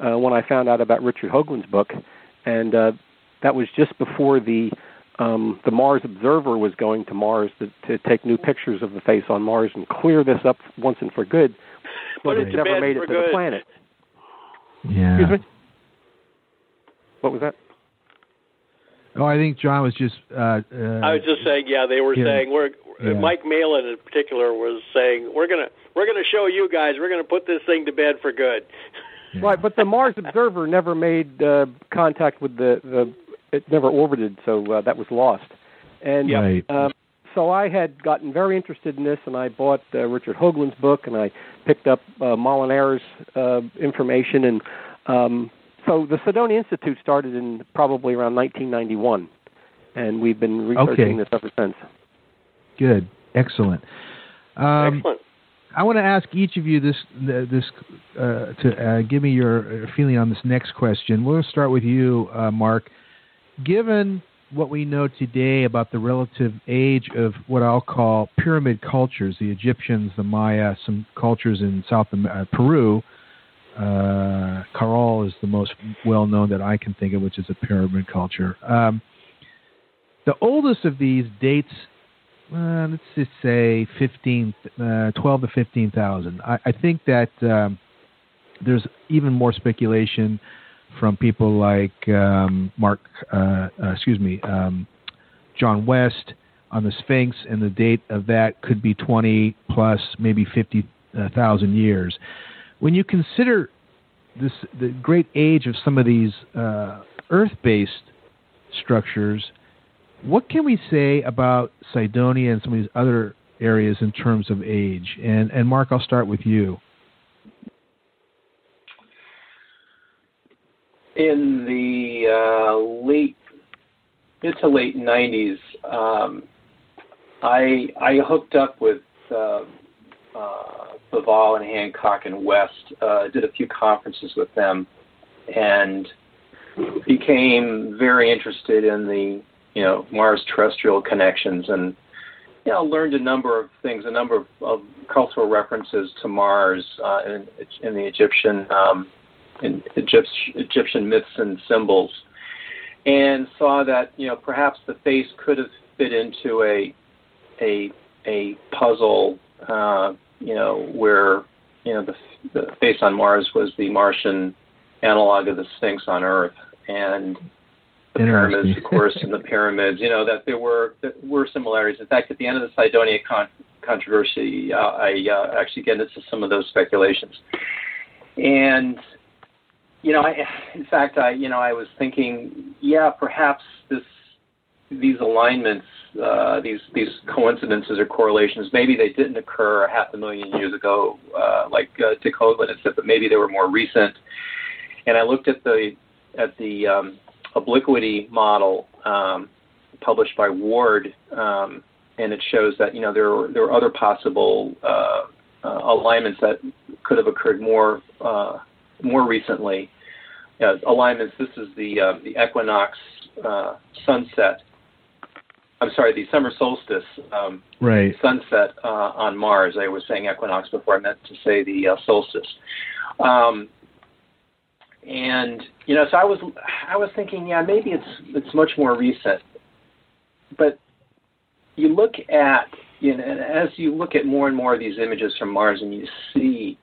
Speaker 2: uh, when I found out about Richard Hoagland's book, and uh, that was just before the um, the Mars Observer was going to Mars to, to take new pictures of the face on Mars and clear this up once and for good.
Speaker 4: Put
Speaker 2: But
Speaker 4: it
Speaker 2: it never made it to
Speaker 4: good.
Speaker 2: the planet.
Speaker 1: Yeah.
Speaker 2: Excuse me. What was that?
Speaker 1: Oh, I think John was just. Uh, uh,
Speaker 4: I was just saying, yeah, they were
Speaker 1: Yeah.
Speaker 4: saying we're
Speaker 1: Yeah.
Speaker 4: Mike Malin in particular was saying we're gonna we're gonna show you guys we're gonna put this thing to bed for good.
Speaker 1: yeah.
Speaker 2: Right, but the Mars Observer never made uh, contact with the, the it never orbited, so uh, that was lost. And
Speaker 1: Right.
Speaker 2: um, so I had gotten very interested in this, and I bought uh, Richard Hoagland's book, and I picked up uh, Molenaar's uh, information, and um, so the Cydonia Institute started in probably around 1991, and we've been researching
Speaker 1: Okay.
Speaker 2: this ever since.
Speaker 1: Good. Excellent. Um,
Speaker 4: Excellent.
Speaker 1: I want to ask each of you this this uh, to uh, give me your uh, feeling on this next question. We'll start with you, uh, Mark. Given what we know today about the relative age of what I'll call pyramid cultures, the Egyptians, the Maya, some cultures in South uh, Peru. Uh, Caral is the most well known that I can think of, which is a pyramid culture. Um, the oldest of these dates uh, let's just say 15, uh, 12 to 15,000. I, I think that um, there's even more speculation from people like um, Mark, uh, uh, excuse me, um, John West on the Sphinx, and the date of that could be 20 plus, maybe 50,000 years. When you consider this, the great age of some of these uh, Earth-based structures, what can we say about Cydonia and some of these other areas in terms of age? And and Mark, I'll start with you.
Speaker 3: In the uh, late mid to late '90s, um, I I hooked up with uh, uh, Bauval and Hancock and West. Uh, did a few conferences with them, and became very interested in the you know Mars terrestrial connections and know learned a number of things, a number of, of cultural references to Mars uh, in, in the Egyptian um, in Egyptian myths and symbols, and saw that you know perhaps the face could have fit into a a a puzzle, uh, you know, where you know the, the face on Mars was the Martian analog of the Sphinx on Earth, and the pyramids, of <laughs> course, and the pyramids. You know that there were there were similarities. In fact, at the end of the Cydonia con- controversy, uh, I uh, actually get into some of those speculations, and you know, I, in fact, I you know I was thinking, yeah, perhaps this these alignments, uh, these these coincidences or correlations, maybe they didn't occur half a million years ago, uh, like uh, Dick Hoagland had said, but maybe they were more recent. And I looked at the at the um, obliquity model um, published by Ward, um, and it shows that you know there are, there are other possible uh, uh, alignments that could have occurred more uh, more recently. Uh, alignments. This is the uh, the equinox uh, sunset. I'm sorry, the summer solstice um,
Speaker 1: right.
Speaker 3: sunset on Mars. I was saying equinox before I meant to say the solstice. Um, and you know, so I was I was thinking, yeah, maybe it's it's much more recent, but you look at you know, as you look at more and more of these images from Mars, and you see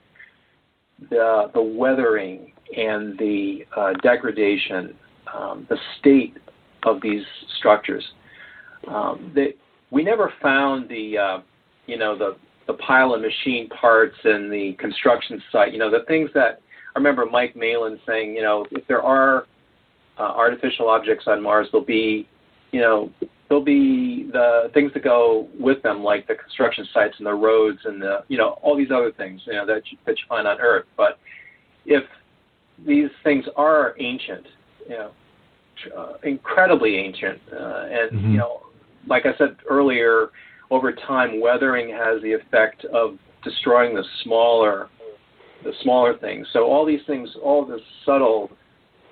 Speaker 3: the the weathering and the uh, degradation, um, the state of these structures. Um, they, we never found the uh, you know the the pile of machine parts and the construction site. You know the things that I remember Mike Malin saying, you know, if there are uh, artificial objects on Mars, there'll be, you know, there'll be the things that go with them, like the construction sites and the roads and the, you know, all these other things, you know, that you, that you find on Earth. But if these things are ancient, you know, uh, incredibly ancient, uh, and mm-hmm. you know, like I said earlier, over time, weathering has the effect of destroying the smaller the smaller things. So all these things, all the subtle,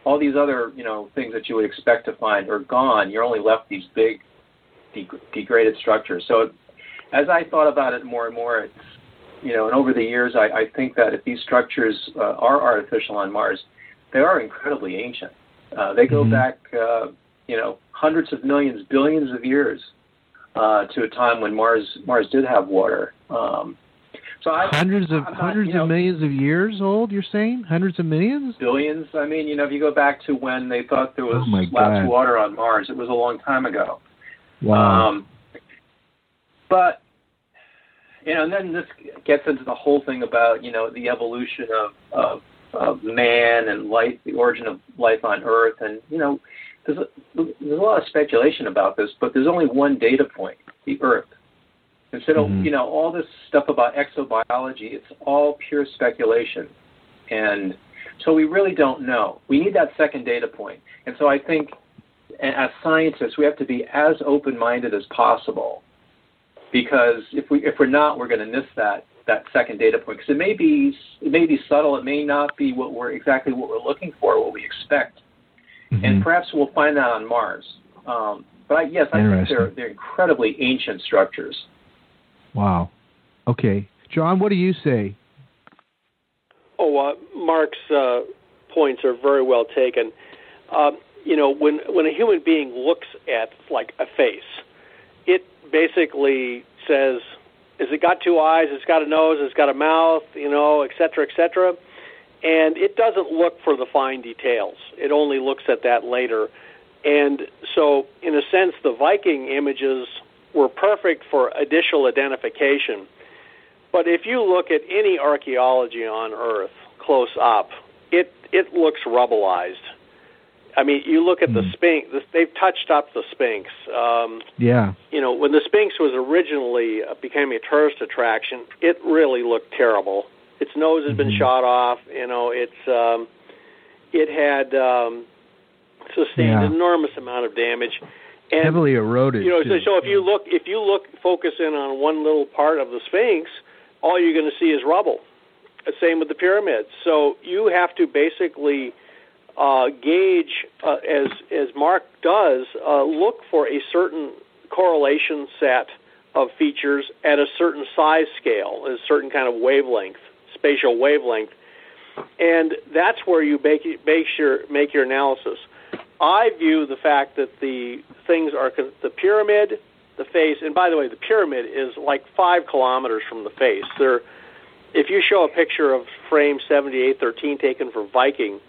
Speaker 3: all these other you know things that you would expect to find are gone. You're only left these big de- degraded structures. So as I thought about it more and more, it's you know, and over the years, I, I think that if these structures uh, are artificial on Mars, they are incredibly ancient. Uh, they go mm-hmm. back, uh, you know, hundreds of millions, billions of years uh, to a time when Mars Mars did have water. Um,
Speaker 1: so I, hundreds of not, hundreds know, of millions of years old. You're saying hundreds of millions?
Speaker 3: Billions. I mean, you know, if you go back to when they thought there was oh last water on Mars, it was a long time ago.
Speaker 1: Wow. Um,
Speaker 3: but you know, and then this gets into the whole thing about you know the evolution of of, of man and life, the origin of life on Earth, and you know, there's a, there's a lot of speculation about this, but there's only one data point: the Earth. Instead of mm-hmm. you know all this stuff about exobiology, it's all pure speculation, and so we really don't know. We need that second data point, and so I think as scientists we have to be as open-minded as possible, because if we if we're not, we're going to miss that that second data point because it may be it may be subtle, it may not be what we're exactly what we're looking for, what we expect, mm-hmm. and perhaps we'll find that on Mars. Um, but I, yes, I think they're they're incredibly ancient structures.
Speaker 1: Wow. Okay, John, what do you say?
Speaker 4: Oh, uh, Mark's uh, points are very well taken. Um, you know, when when a human being looks at like a face, it basically says, "Has it got two eyes? It's got a nose. It's got a mouth. You know, et cetera, et cetera." And it doesn't look for the fine details. It only looks at that later. And so, in a sense, the Viking images were perfect for additional identification. But if you look at any archaeology on Earth close up, it it looks rubbleized. I mean, you look at mm. the hmm. Sphinx; they've touched up the Sphinx. Um,
Speaker 1: yeah.
Speaker 4: You know, when the Sphinx was originally uh, became a tourist attraction, it really looked terrible. Its nose had been shot off. You know, it's um, it had um, sustained yeah. an enormous amount of damage. And,
Speaker 1: heavily eroded.
Speaker 4: You know, so, so if you look, if you look, focus in on one little part of the Sphinx, all you're going to see is rubble. Same with the pyramids. So you have to basically uh, gauge, uh, as as Mark does, uh, look for a certain correlation set of features at a certain size scale, a certain kind of wavelength, spatial wavelength, and that's where you make, make your make your analysis. I view the fact that the things are the pyramid, the face, and by the way, the pyramid is like five kilometers from the face. There, if you show a picture of frame 7813 taken for Viking,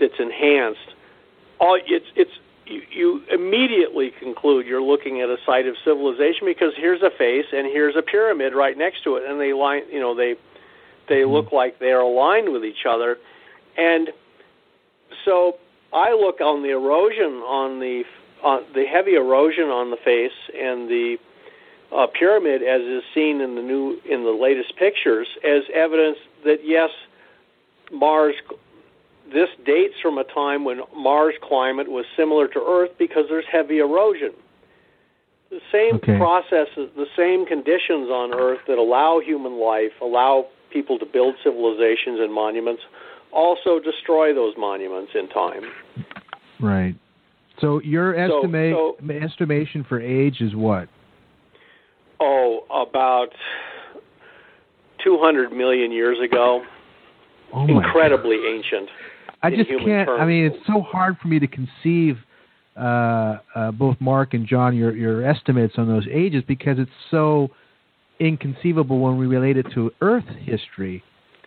Speaker 4: that's enhanced, all it's it's you, you immediately conclude you're looking at a site of civilization because here's a face and here's a pyramid right next to it, and they line, you know, they they mm-hmm. look like they're aligned with each other, and so I look on the erosion on the on the heavy erosion on the face and the uh, pyramid, as is seen in the new in the latest pictures, as evidence that yes, Mars this dates from a time when Mars climate was similar to Earth because there's heavy erosion. The same okay. processes, the same conditions on Earth that allow human life, allow people to build civilizations and monuments, also destroy those monuments in time.
Speaker 1: Right. So your estimate so, so, estimation for age is what?
Speaker 4: Oh, about 200 million years ago.
Speaker 1: Oh
Speaker 4: Incredibly ancient.
Speaker 1: I just can't.
Speaker 4: Terms.
Speaker 1: I mean, it's so hard for me to conceive uh, uh, both Mark and John your your estimates on those ages because it's so inconceivable when we relate it to Earth history.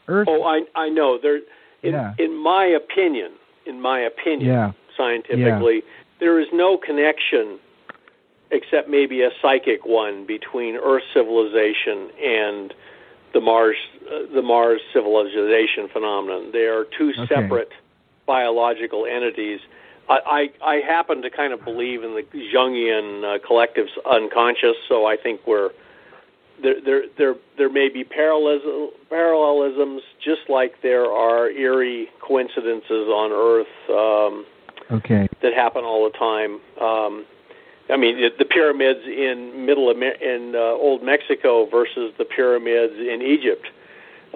Speaker 1: Earth.
Speaker 4: Oh, I I know. There, in,
Speaker 1: yeah.
Speaker 4: in my opinion, in my opinion,
Speaker 1: yeah.
Speaker 4: scientifically,
Speaker 1: yeah.
Speaker 4: there is no connection, except maybe a psychic one, between Earth civilization and the Mars uh, the Mars civilization phenomenon. They are two
Speaker 1: okay.
Speaker 4: separate biological entities. I, I, I happen to kind of believe in the Jungian uh, collective's unconscious, so I think we're there. There, there, there may be parallelism, parallelisms, just like there are eerie coincidences on Earth um,
Speaker 1: okay.
Speaker 4: that happen all the time. Um, I mean, the pyramids in middle Amer- in uh, old Mexico versus the pyramids in Egypt.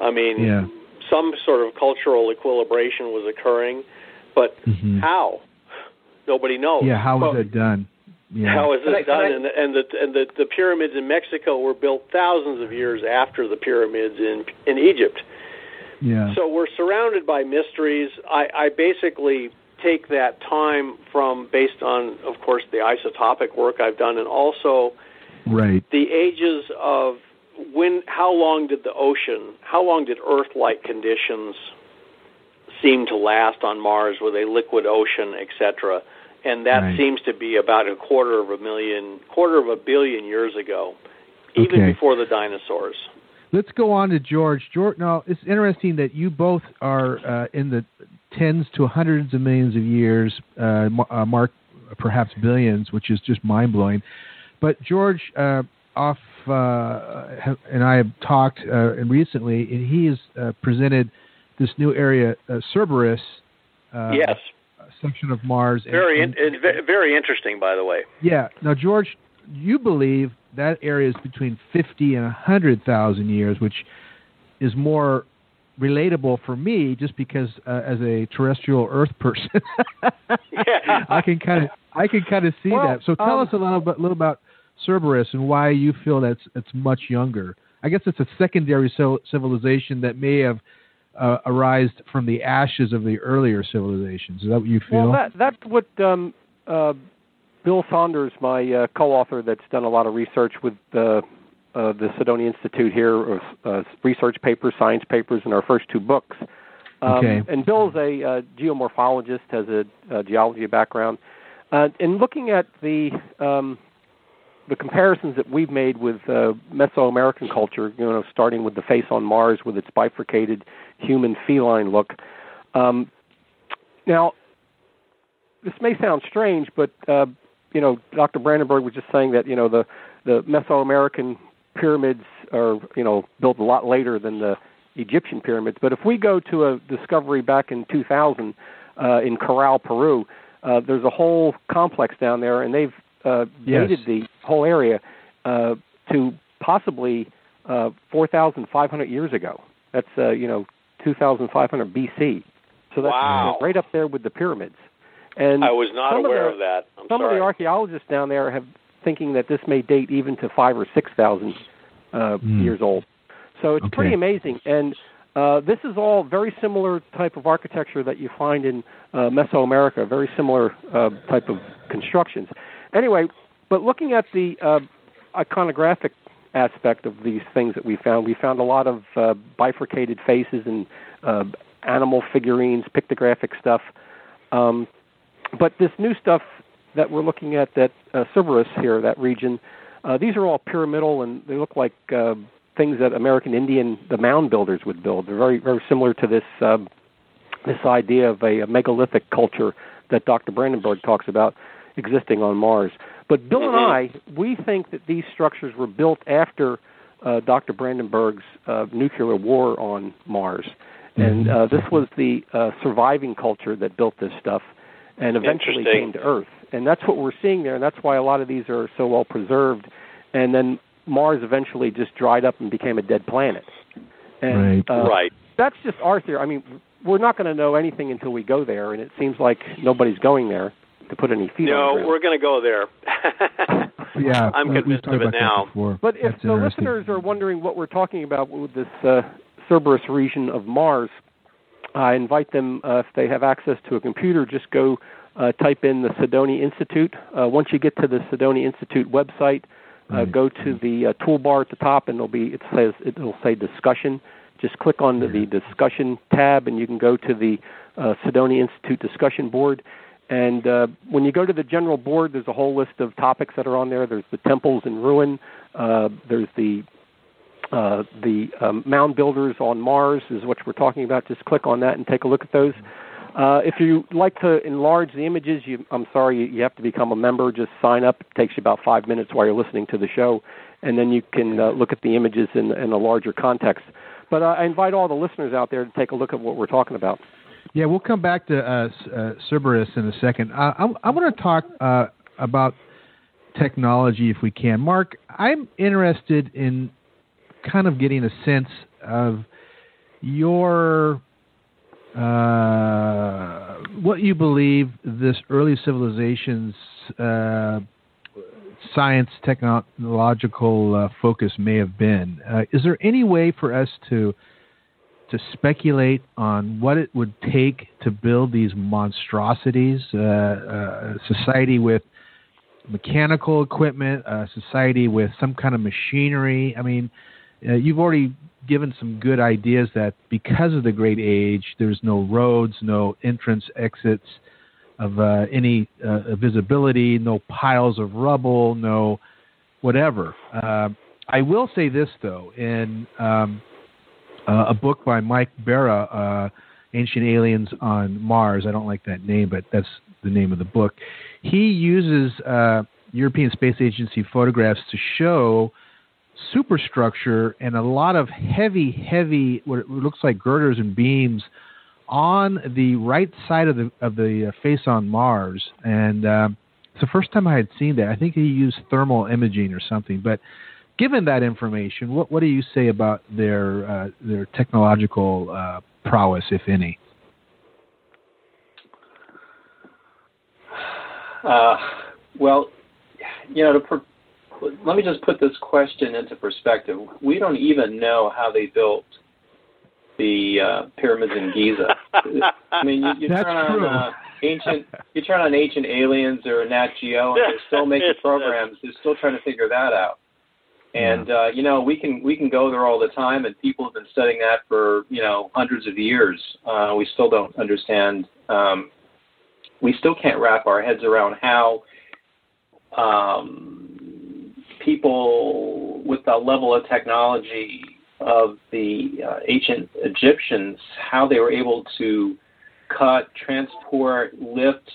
Speaker 4: I mean,
Speaker 1: yeah.
Speaker 4: some sort of cultural equilibration was occurring, but
Speaker 1: mm-hmm.
Speaker 4: how? Nobody knows.
Speaker 1: Yeah, how was
Speaker 4: well,
Speaker 1: it done? Yeah.
Speaker 4: How is it
Speaker 2: I,
Speaker 4: done?
Speaker 2: I,
Speaker 4: and, and the and the, the pyramids in Mexico were built thousands of years after the pyramids in in Egypt.
Speaker 1: Yeah.
Speaker 4: So we're surrounded by mysteries. I, I basically take that time from based on, of course, the isotopic work I've done, and also
Speaker 1: right
Speaker 4: the ages of when. How long did the ocean? How long did Earth-like conditions seem to last on Mars with a liquid ocean, etc.? And that
Speaker 1: right.
Speaker 4: seems to be about a quarter of a million, quarter of a billion years ago, even
Speaker 1: okay.
Speaker 4: before the dinosaurs.
Speaker 1: Let's go on to George. George, now it's interesting that you both are uh, in the tens to hundreds of millions of years, uh, uh, Mark perhaps billions, which is just mind blowing. But George, uh, off uh, and I have talked uh, and recently, and he has uh, presented this new area, Cerberus.
Speaker 4: yes.
Speaker 1: Section of Mars.
Speaker 4: Very,
Speaker 1: and,
Speaker 4: and, in, very interesting, by the way.
Speaker 1: Yeah. Now, George, you believe that area is between 50 and 100,000 years, which is more relatable for me just because uh, as a terrestrial earth person
Speaker 4: yeah. <laughs>
Speaker 1: I can kind of I can kind of see
Speaker 2: well,
Speaker 1: that. So tell
Speaker 2: um,
Speaker 1: us a little bit, little about Cerberus and why you feel that's it's much younger. I guess it's a secondary civilization that may have uh, arisen from the ashes of the earlier civilizations. Is that what you feel?
Speaker 2: Well, that, that's what um, uh, Bill Saunders, my uh, co-author, that's done a lot of research with the uh, the Cydonia Institute here, uh, research papers, science papers, and our first two books. Um,
Speaker 1: okay.
Speaker 2: And Bill's a uh, geomorphologist, has a, a geology background. Uh, and looking at the um, the comparisons that we've made with uh, Mesoamerican culture, you know, starting with the face on Mars with its bifurcated human feline look. Um, now, this may sound strange, but uh, you know, Dr. Brandenburg was just saying that you know the the Mesoamerican pyramids are you know built a lot later than the Egyptian pyramids. But if we go to a discovery back in 2000 uh, in Caral, Peru, uh, there's a whole complex down there, and they've uh,
Speaker 1: yes.
Speaker 2: dated the whole area uh, to possibly uh, 4,500 years ago. That's uh, you know 2,500 BC. So that's
Speaker 4: Wow.
Speaker 2: right up there with the pyramids. And
Speaker 4: I was not aware
Speaker 2: of,
Speaker 4: of, that. I'm
Speaker 2: some
Speaker 4: sorry.
Speaker 2: of the archaeologists down there have thinking that this may date even to five or six thousand uh,
Speaker 1: Hmm.
Speaker 2: years old. So it's
Speaker 1: Okay.
Speaker 2: pretty amazing. And uh, this is all very similar type of architecture that you find in uh, Mesoamerica, very similar uh, type of constructions. Anyway, but looking at the uh, iconographic aspect of these things that we found, we found a lot of uh, bifurcated faces and uh, animal figurines, pictographic stuff. Um, but this new stuff that we're looking at, that uh, Cerberus here, that region, uh, these are all pyramidal and they look like uh, things that American Indian, the mound builders would build. They're very, very similar to this um, this idea of a, a megalithic culture that Dr. Brandenburg talks about existing on Mars. But Bill and I, we think that these structures were built after uh, Dr. Brandenburg's uh, nuclear war on Mars. And uh, this was the uh, surviving culture that built this stuff and eventually came to Earth. And that's what we're seeing there, and that's why a lot of these are so well preserved. And then Mars eventually just dried up and became a dead planet. And,
Speaker 1: Right.
Speaker 2: uh,
Speaker 4: right.
Speaker 2: that's just our theory. I mean, we're not going to know anything until we go there, and it seems like nobody's going there to put any feet on
Speaker 4: No,
Speaker 2: the ground.
Speaker 4: we're going to go there. <laughs>
Speaker 1: Yeah,
Speaker 4: I'm
Speaker 1: uh, we've
Speaker 4: convinced of it now.
Speaker 2: But if
Speaker 1: That's
Speaker 2: the listeners are wondering what we're talking about with this uh, Cerberus region of Mars, I invite them, uh, if they have access to a computer, just go uh, type in the Cydonia Institute. Uh, once you get to the Cydonia Institute website, uh,
Speaker 1: Right.
Speaker 2: go to the uh, toolbar at the top, and it'll be it says it'll say discussion. Just click on the, the discussion tab, and you can go to the uh, Cydonia Institute discussion board. And uh, when you go to the general board, there's a whole list of topics that are on there. There's the temples in ruin. Uh, there's the uh, the um, mound builders on Mars is what we're talking about. Just click on that and take a look at those. Uh, if you like to enlarge the images, you, I'm sorry, you, have to become a member. Just sign up. It takes you about five minutes while you're listening to the show, and then you can uh, look at the images in, in a larger context. But uh, I invite all the listeners out there to take a look at what we're talking about.
Speaker 1: Yeah, we'll come back to uh, uh, Cerberus in a second. Uh, I, I want to talk uh, about technology if we can. Mark, I'm interested in kind of getting a sense of your uh, what you believe this early civilization's uh, science technological uh, focus may have been. Uh, is there any way for us to to speculate on what it would take to build these monstrosities? Uh, uh, a society with mechanical equipment, a society with some kind of machinery. I mean, uh, you've already given some good ideas that because of the great age, there's no roads, no entrance exits of uh, any uh, visibility, no piles of rubble, no whatever. Uh, I will say this though, in um, uh, a book by Mike Bara, uh, Ancient Aliens on Mars. I don't like that name, but that's the name of the book. He uses European Space Agency photographs to show superstructure and a lot of heavy, heavy, what it looks like girders and beams on the right side of the of the uh, face on Mars. And um, it's the first time I had seen that. I think he used thermal imaging or something, but given that information, what what do you say about their uh, their technological uh, prowess, if any?
Speaker 3: Uh, well, you know, to let me just put this question into perspective. We don't even know how they built the uh, pyramids in Giza. I mean, you, you
Speaker 1: That's
Speaker 3: turn
Speaker 1: true.
Speaker 3: on uh, ancient, you turn on Ancient Aliens or Nat Geo, and they're still making <laughs> programs. They're still trying to figure that out. And uh, you know, we can we can go there all the time, and people have been studying that for you know hundreds of years. Uh, we still don't understand. Um, we still can't wrap our heads around how um, people with the level of technology of the uh, ancient Egyptians, how they were able to cut, transport, lift,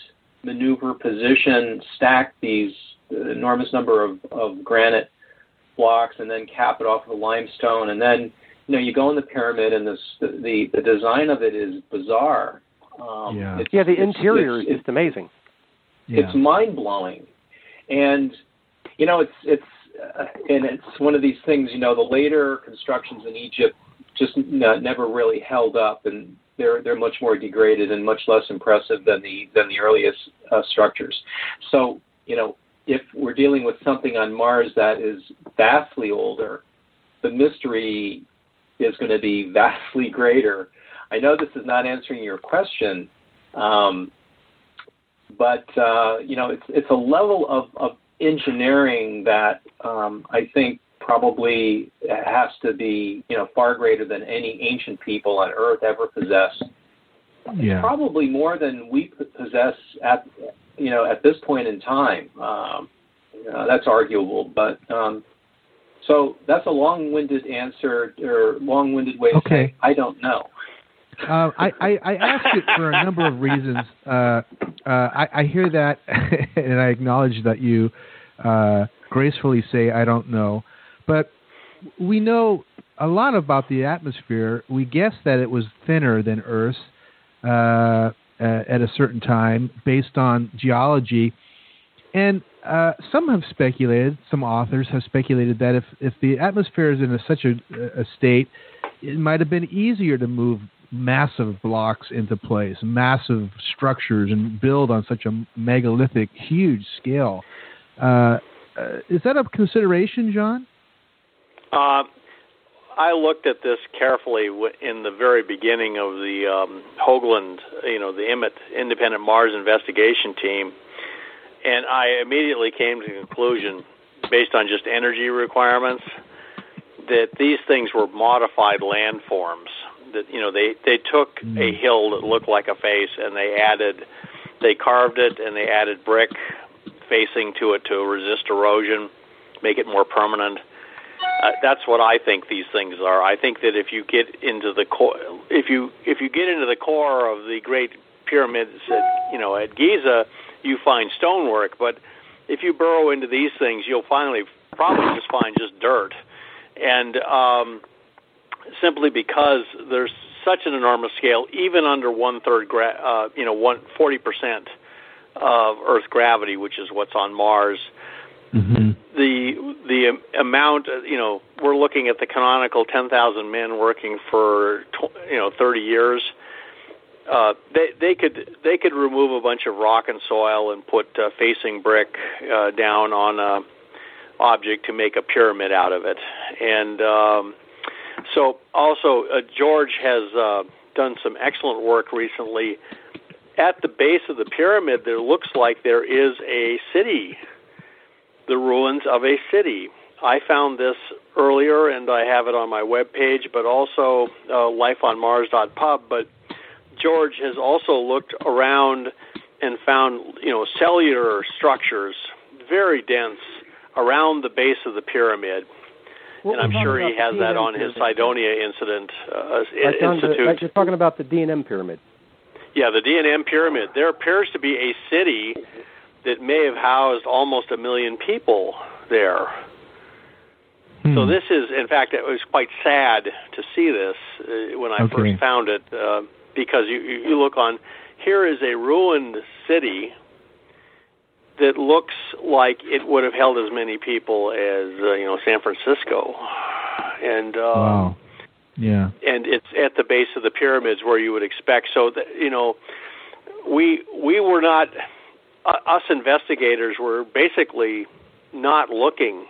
Speaker 3: maneuver, position, stack these enormous number of, of granite blocks, and then cap it off with limestone, and then you know you go in the pyramid, and this the the design of it is bizarre. Um,
Speaker 1: Yeah.
Speaker 3: it's-
Speaker 2: Yeah, the
Speaker 3: it's-
Speaker 2: interior
Speaker 3: it's-
Speaker 2: is just amazing.
Speaker 1: Yeah.
Speaker 3: it's mind blowing, and you know it's it's uh, and it's one of these things. You know, the later constructions in Egypt just n- never really held up, and they're they're much more degraded and much less impressive than the than the earliest uh, structures. So you know, if we're dealing with something on Mars that is vastly older, the mystery is going to be <laughs> vastly greater. I know this is not answering your question, um, but uh, you know, it's it's a level of, of engineering that um, I think probably has to be you know far greater than any ancient people on Earth ever possessed.
Speaker 1: Yeah.
Speaker 3: Probably more than we possess at you know at this point in time. Um, uh, that's arguable, but um, so that's a long-winded answer or long-winded way to
Speaker 1: okay.
Speaker 3: say I don't know.
Speaker 1: Uh, I, I, asked it for a number of reasons. Uh, uh, I, I hear that, <laughs> and I acknowledge that you uh, gracefully say I don't know. But we know a lot about the atmosphere. We guess that it was thinner than Earth's uh, at a certain time based on geology. And uh, some have speculated, some authors have speculated that if, if the atmosphere is in a, such a, a state, it might have been easier to move massive blocks into place, massive structures, and build on such a megalithic, huge scale. Uh, uh, is that a consideration, John?
Speaker 4: Uh, I looked at this carefully in the very beginning of the um, Hoagland, you know, the IMIT Independent Mars Investigation Team, and I immediately came to the conclusion, based on just energy requirements, that these things were modified landforms. That you know, they they took mm. a hill that looked like a face, and they added, they carved it, and they added brick facing to it to resist erosion, make it more permanent uh, that's what I think these things are. I think that if you get into the core, if you if you get into the core of the great pyramids at you know at Giza, you find stonework. But if you burrow into these things, you'll finally probably just find just dirt, and um, simply because there's such an enormous scale, even under one third, gra- uh, you know, one forty percent of Earth gravity, which is what's on Mars. Mm-hmm. The the amount, you know, we're looking at the canonical 10,000 men working for you know 30 years. Uh, they they could they could remove a bunch of rock and soil and put uh, facing brick uh, down on a object to make a pyramid out of it. And um, so also uh, George has uh, done some excellent work recently. At the base of the pyramid, there looks like there is a city the ruins of a city. I found this earlier, and I have it on my web page, but also uh, lifeonmars.pub. But George has also looked around and found, you know, cellular structures, very dense, around the base of the pyramid. And I'm sure he has that on his Cydonia incident uh, institute.
Speaker 2: The, you're talking about the D&M pyramid.
Speaker 4: Yeah, the D&M pyramid. There appears to be a city that may have housed almost a million people there. Hmm. So this is, in fact, it was quite sad to see this uh, when I okay. first found it, uh, because you you look on here is a ruined city that looks like it would have held as many people as uh, you know San Francisco, and uh,
Speaker 1: wow. yeah,
Speaker 4: and it's at the base of the pyramids where you would expect. So that you know, we we were not uh, us investigators were basically not looking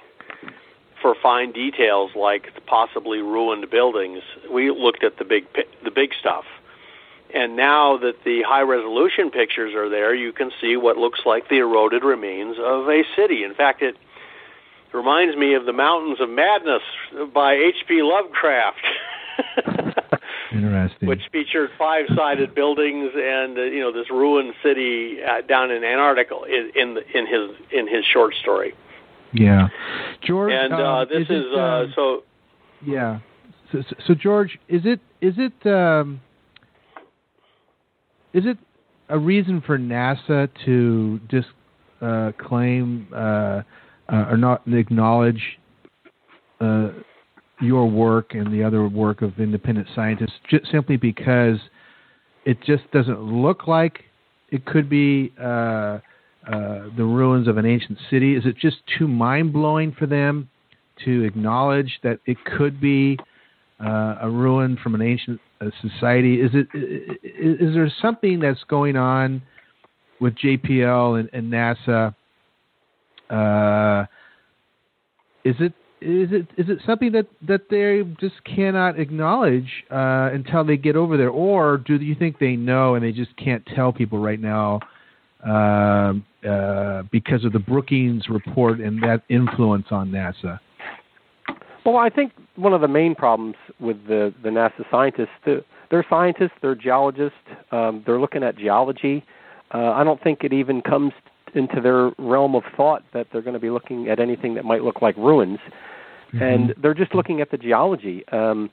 Speaker 4: for fine details like possibly ruined buildings. We looked at the big the big stuff. And now that the high resolution pictures are there, you can see what looks like the eroded remains of a city. In fact, it reminds me of the Mountains of Madness by H.P. Lovecraft. <laughs>
Speaker 1: Interesting.
Speaker 4: Which featured five-sided buildings and uh, you know this ruined city uh, down in Antarctica in in, in his in his short story.
Speaker 1: Yeah, George.
Speaker 4: And uh, this
Speaker 1: is, it,
Speaker 4: uh, so.
Speaker 1: Yeah. So, so, George, is it is it um, is it a reason for NASA to just uh, claim uh, or not acknowledge your work and the other work of independent scientists just simply because it just doesn't look like it could be uh, uh, the ruins of an ancient city? Is it just too mind blowing for them to acknowledge that it could be uh, a ruin from an ancient uh, society? Is it is, is, there something that's going on with JPL and, and NASA? Uh, is it is it is it something that that they just cannot acknowledge uh, until they get over there, or do you think they know and they just can't tell people right now uh, uh, because of the Brookings report and that influence on NASA?
Speaker 2: Well, I think one of the main problems with the the NASA scientists, they're scientists, they're geologists, um, they're looking at geology. Uh, I don't think it even comes into their realm of thought that they're going to be looking at anything that might look like ruins, mm-hmm. and they're just looking at the geology. Um,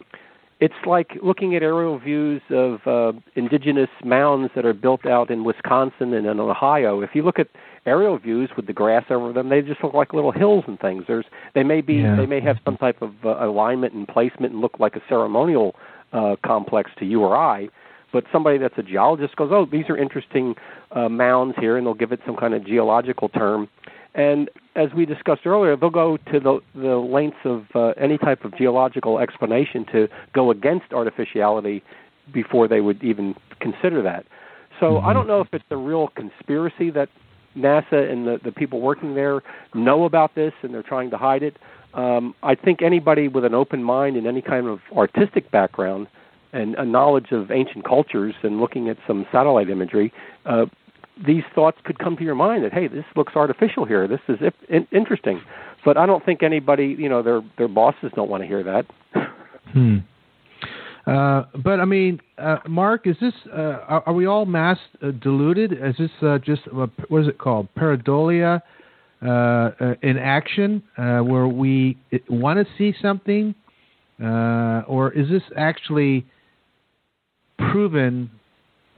Speaker 2: it's like looking at aerial views of uh, indigenous mounds that are built out in Wisconsin and in Ohio. If you look at aerial views with the grass over them, they just look like little hills and things. There's they may be yeah. they may have some type of uh, alignment and placement and look like a ceremonial uh, complex to you or I, but somebody that's a geologist goes, "Oh, these are interesting uh, mounds here," and they'll give it some kind of geological term. And as we discussed earlier, they'll go to the the lengths of uh, any type of geological explanation to go against artificiality before they would even consider that. So mm-hmm. I don't know if it's a real conspiracy that NASA and the, the people working there know about this and they're trying to hide it. Um, I think anybody with an open mind and any kind of artistic background and a knowledge of ancient cultures and looking at some satellite imagery, uh, these thoughts could come to your mind that hey, this looks artificial here. This is interesting, but I don't think anybody, you know, their their bosses don't want to hear that.
Speaker 1: Hmm. Uh, but I mean, uh, Mark, is this uh, are, are, we all mass uh, diluted? Is this uh, just what is it called, pareidolia in action, where we want to see something, or is this actually proven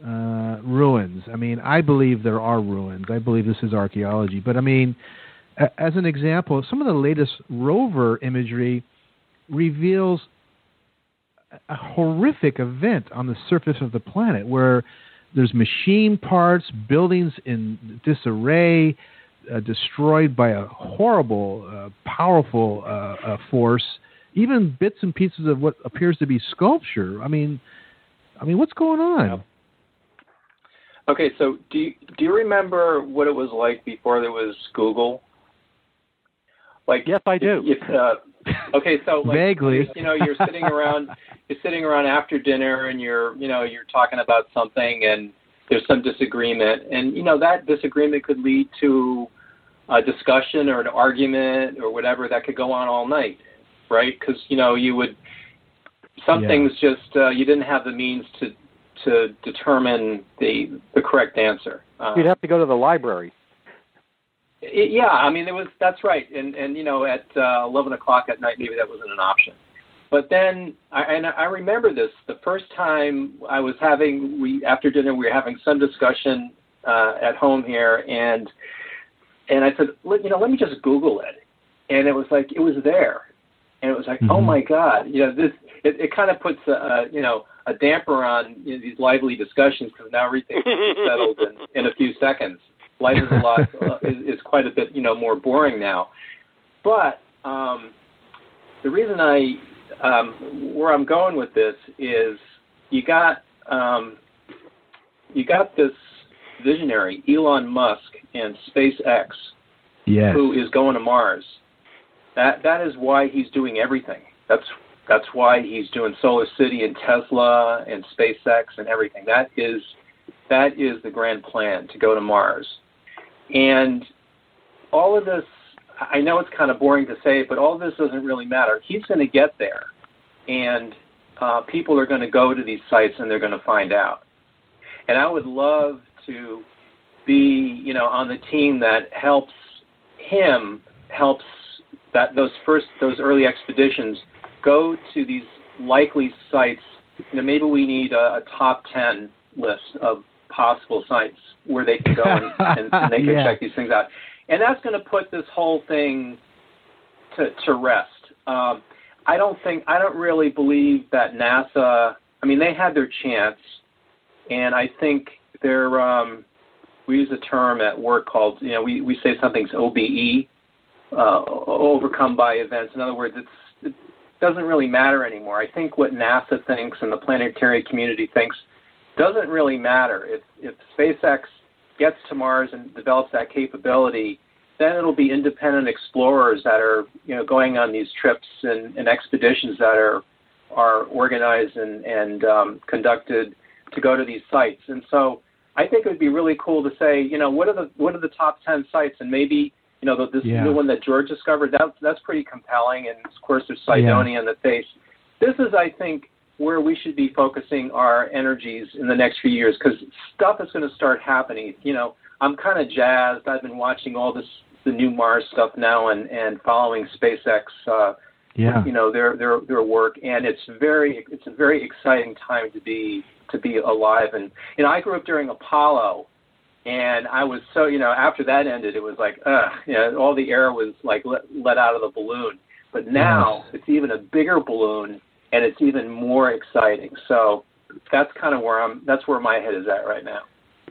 Speaker 1: uh, ruins. I mean, I believe there are ruins. I believe this is archaeology. But I mean, a- as an example, some of the latest rover imagery reveals a horrific event on the surface of the planet where there's machine parts, buildings in disarray, uh, destroyed by a horrible, uh, powerful uh, uh force, even bits and pieces of what appears to be sculpture. I mean, I mean, what's going on?
Speaker 3: Okay, so do you, do you remember what it was like before there was Google? Like
Speaker 2: yes, I do.
Speaker 3: If, uh, okay, so like,
Speaker 1: vaguely,
Speaker 3: you know, you're sitting around, <laughs> you're sitting around after dinner, and you're, you know, you're talking about something, and there's some disagreement, and you know that disagreement could lead to a discussion or an argument or whatever that could go on all night, right? Because you know you would some yeah. things just uh, you didn't have the means to to determine the the correct answer.
Speaker 2: Uh, You'd have to go to the library.
Speaker 3: It, yeah, I mean, it was that's right, and and you know, at uh, eleven o'clock at night, maybe that wasn't an option. But then, I, and I remember this the first time I was having we after dinner we were having some discussion uh, at home here, and and I said, you know, let me just Google it, and it was like it was there, and it was like, oh mm-hmm. oh my God, you know, this it, it kind of puts a, a you know a damper on you know, these lively discussions because now everything's <laughs> settled in, in a few seconds. Life is a lot <laughs> uh, is, is quite a bit you know more boring now. But um, the reason I um, where I'm going with this is you got um, you got this visionary Elon Musk and SpaceX
Speaker 1: yes.
Speaker 3: who is going to Mars. That that is why he's doing everything. That's that's why he's doing Solar City and Tesla and SpaceX and everything. That is that is the grand plan to go to Mars. And all of this I know it's kind of boring to say, but all of this doesn't really matter. He's going to get there, and uh, people are going to go to these sites and they're going to find out. And I would love to be, you know, on the team that helps him, helps that those first, those early expeditions go to these likely sites. You know, maybe we need a, a top 10 list of possible sites where they can go and, and, and they <laughs> can yeah. check these things out. And that's going to put this whole thing to, to rest. Um, I don't think, I don't really believe that NASA, I mean, they had their chance, and I think they're, um, we use a term at work called you know we we say something's OBE, uh, overcome by events. In other words, it's it doesn't really matter anymore. I think what NASA thinks and the planetary community thinks doesn't really matter. If if SpaceX gets to Mars and develops that capability, then it'll be independent explorers that are you know going on these trips and, and expeditions that are are organized and, and um, conducted to go to these sites. And so I think it would be really cool to say, you know, what are the what are the top ten sites, and maybe you know this
Speaker 1: Yeah.
Speaker 3: new one that George discovered. That that's pretty compelling. And of course, there's Cydonia and the face. This is, I think, where we should be focusing our energies in the next few years because stuff is going to start happening. You know, I'm kind of jazzed. I've been watching all this the new Mars stuff now and and following SpaceX. Uh,
Speaker 1: Yeah.
Speaker 3: you know their their their work and it's very it's a very exciting time to be to be alive and you know I grew up during Apollo and I was so you know after that ended it was like ugh you know all the air was like let, let out of the balloon but now it's even a bigger balloon and it's even more exciting so that's kind of where I'm that's where my head is at right now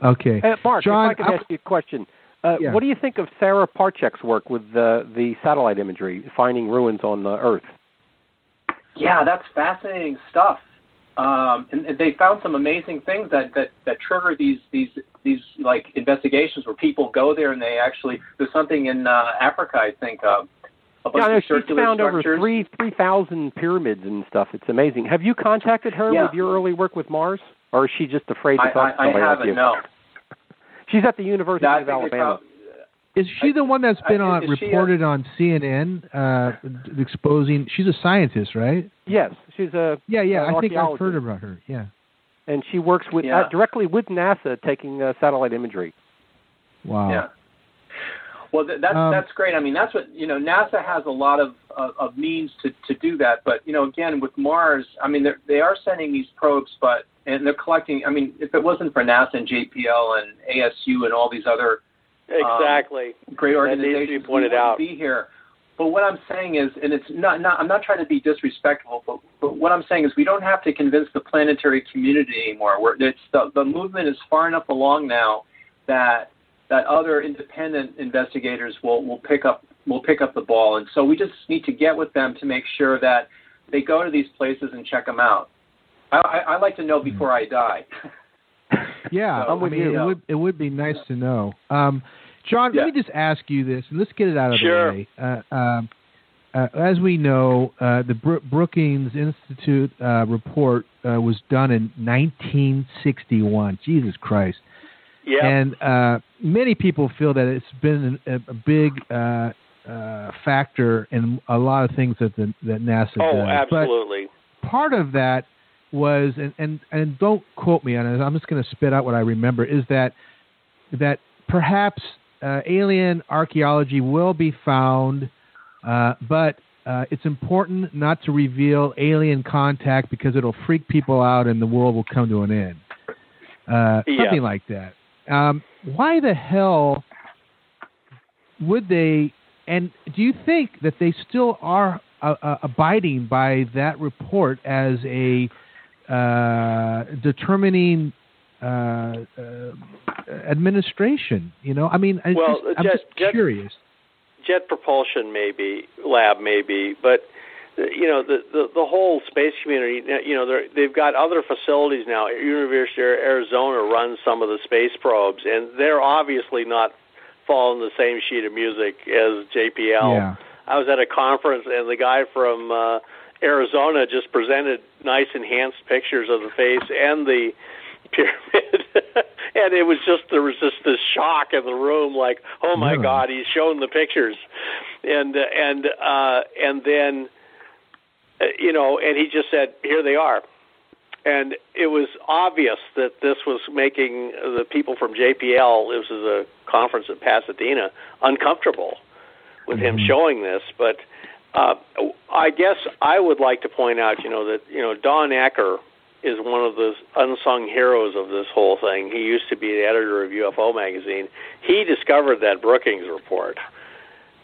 Speaker 1: Okay.
Speaker 2: Uh, Mark,
Speaker 1: John,
Speaker 2: if I could
Speaker 1: I-
Speaker 2: ask you a question. Uh,
Speaker 1: Yeah.
Speaker 2: What do you think of Sarah Parcak's work with the, the satellite imagery, finding ruins on the Earth?
Speaker 3: Yeah, that's fascinating stuff. Um, and, and they found some amazing things that, that, that trigger these these these like investigations where people go there and they actually there's something in uh, Africa I think uh, a bunch
Speaker 2: Yeah, I know
Speaker 3: of
Speaker 2: she's
Speaker 3: circular
Speaker 2: found over three three thousand pyramids and stuff. It's amazing. Have you contacted her
Speaker 3: Yeah.
Speaker 2: with your early work with Mars, or is she just afraid to
Speaker 3: I,
Speaker 2: talk to
Speaker 3: I, I
Speaker 2: somebody like
Speaker 3: haven't
Speaker 2: you?
Speaker 3: no. <laughs>
Speaker 2: She's at the University
Speaker 3: No,
Speaker 2: of Alabama.
Speaker 3: found-
Speaker 1: Is she the one that's been
Speaker 3: I-
Speaker 1: on
Speaker 3: is she a-
Speaker 1: reported on CNN uh, exposing? She's a scientist, right?
Speaker 2: Yes, she's a
Speaker 1: Yeah, yeah.
Speaker 2: an
Speaker 1: I think I've heard about her. Yeah.
Speaker 2: and she works with
Speaker 3: Yeah.
Speaker 2: uh, directly with NASA, taking uh, satellite imagery.
Speaker 1: Wow.
Speaker 3: Yeah. Well, th- that's
Speaker 1: Um,
Speaker 3: that's great. I mean, that's what you know. NASA has a lot of of, of means to to do that. But you know, again, with Mars, I mean, they're, they are sending these probes, but and they're collecting. I mean, if it wasn't for NASA and JPL and ASU and all these other
Speaker 4: Exactly.
Speaker 3: great
Speaker 4: That needs to be
Speaker 3: organizations,
Speaker 4: pointed
Speaker 3: we wouldn't
Speaker 4: out.
Speaker 3: be here. But what I'm saying is, and it's not, not I'm not trying to be disrespectful, but, but what I'm saying is we don't have to convince the planetary community anymore. We're, it's the, the movement is far enough along now that that other independent investigators will, will pick up will pick up the ball, and so we just need to get with them to make sure that they go to these places and check them out. I, I, I like to know before I die. <laughs>
Speaker 1: Yeah,
Speaker 3: So,
Speaker 1: I
Speaker 3: I'm with
Speaker 1: mean,
Speaker 3: you.
Speaker 1: it would it would be nice to know. Um, John,
Speaker 3: Yeah.
Speaker 1: let me just ask you this, and let's get it out of
Speaker 4: Sure.
Speaker 1: the way. Uh, um, uh, as we know, uh, the Bro- Brookings Institute uh, report uh, was done in 1961. Jesus Christ!
Speaker 4: Yeah.
Speaker 1: And uh, many people feel that it's been a, a big uh, uh, factor in a lot of things that the, that NASA
Speaker 4: oh,
Speaker 1: does. But
Speaker 4: absolutely.
Speaker 1: part of that was and and, and don't quote me on it i'm just going to spit out what i remember is that that perhaps uh, alien archaeology will be found uh, but uh, it's important not to reveal alien contact because it'll freak people out and the world will come to an end uh,
Speaker 4: Yeah.
Speaker 1: something like that um, why the hell would they and do you think that they still are uh, uh, abiding by that report as a uh, determining uh, uh, administration? You know, I mean, I
Speaker 4: Well,
Speaker 1: just, I'm just
Speaker 4: Jet-
Speaker 1: curious.
Speaker 4: jet propulsion maybe lab maybe but uh, you know the the, the whole space community you know they're, they've got other facilities now university of arizona runs some of the space probes and they're obviously not following the same sheet of music as jpl
Speaker 1: Yeah.
Speaker 4: i was at a conference and the guy from uh arizona just presented nice enhanced pictures of the face and the pyramid. <laughs> And it was just there was just this shock in the room like oh my
Speaker 1: Really?
Speaker 4: god he's shown the pictures. And uh, and uh and then uh, you know and he just said here they are. And it was obvious that this was making the people from JPL this is a conference at Pasadena uncomfortable with him showing this. But uh I guess I would like to point out you know that you know Don Ecker is one of the unsung heroes of this whole thing. He used to be the editor of UFO magazine. He discovered that Brookings report.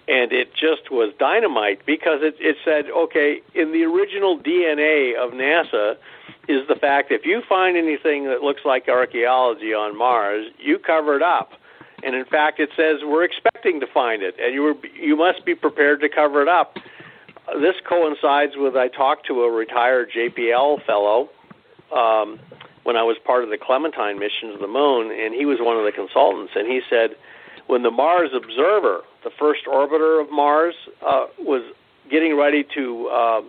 Speaker 4: And it just was dynamite because it, it said, okay, in the original DNA of NASA is the fact if you find anything that looks like archaeology on Mars, you cover it up. and in fact, it says we're expecting to find it, and you were you must be prepared to cover it up. This coincides with I talked to a retired JPL fellow um, when I was part of the Clementine mission to the moon, and he was one of the consultants, and he said when the Mars Observer, the first orbiter of Mars, uh, was getting ready to uh,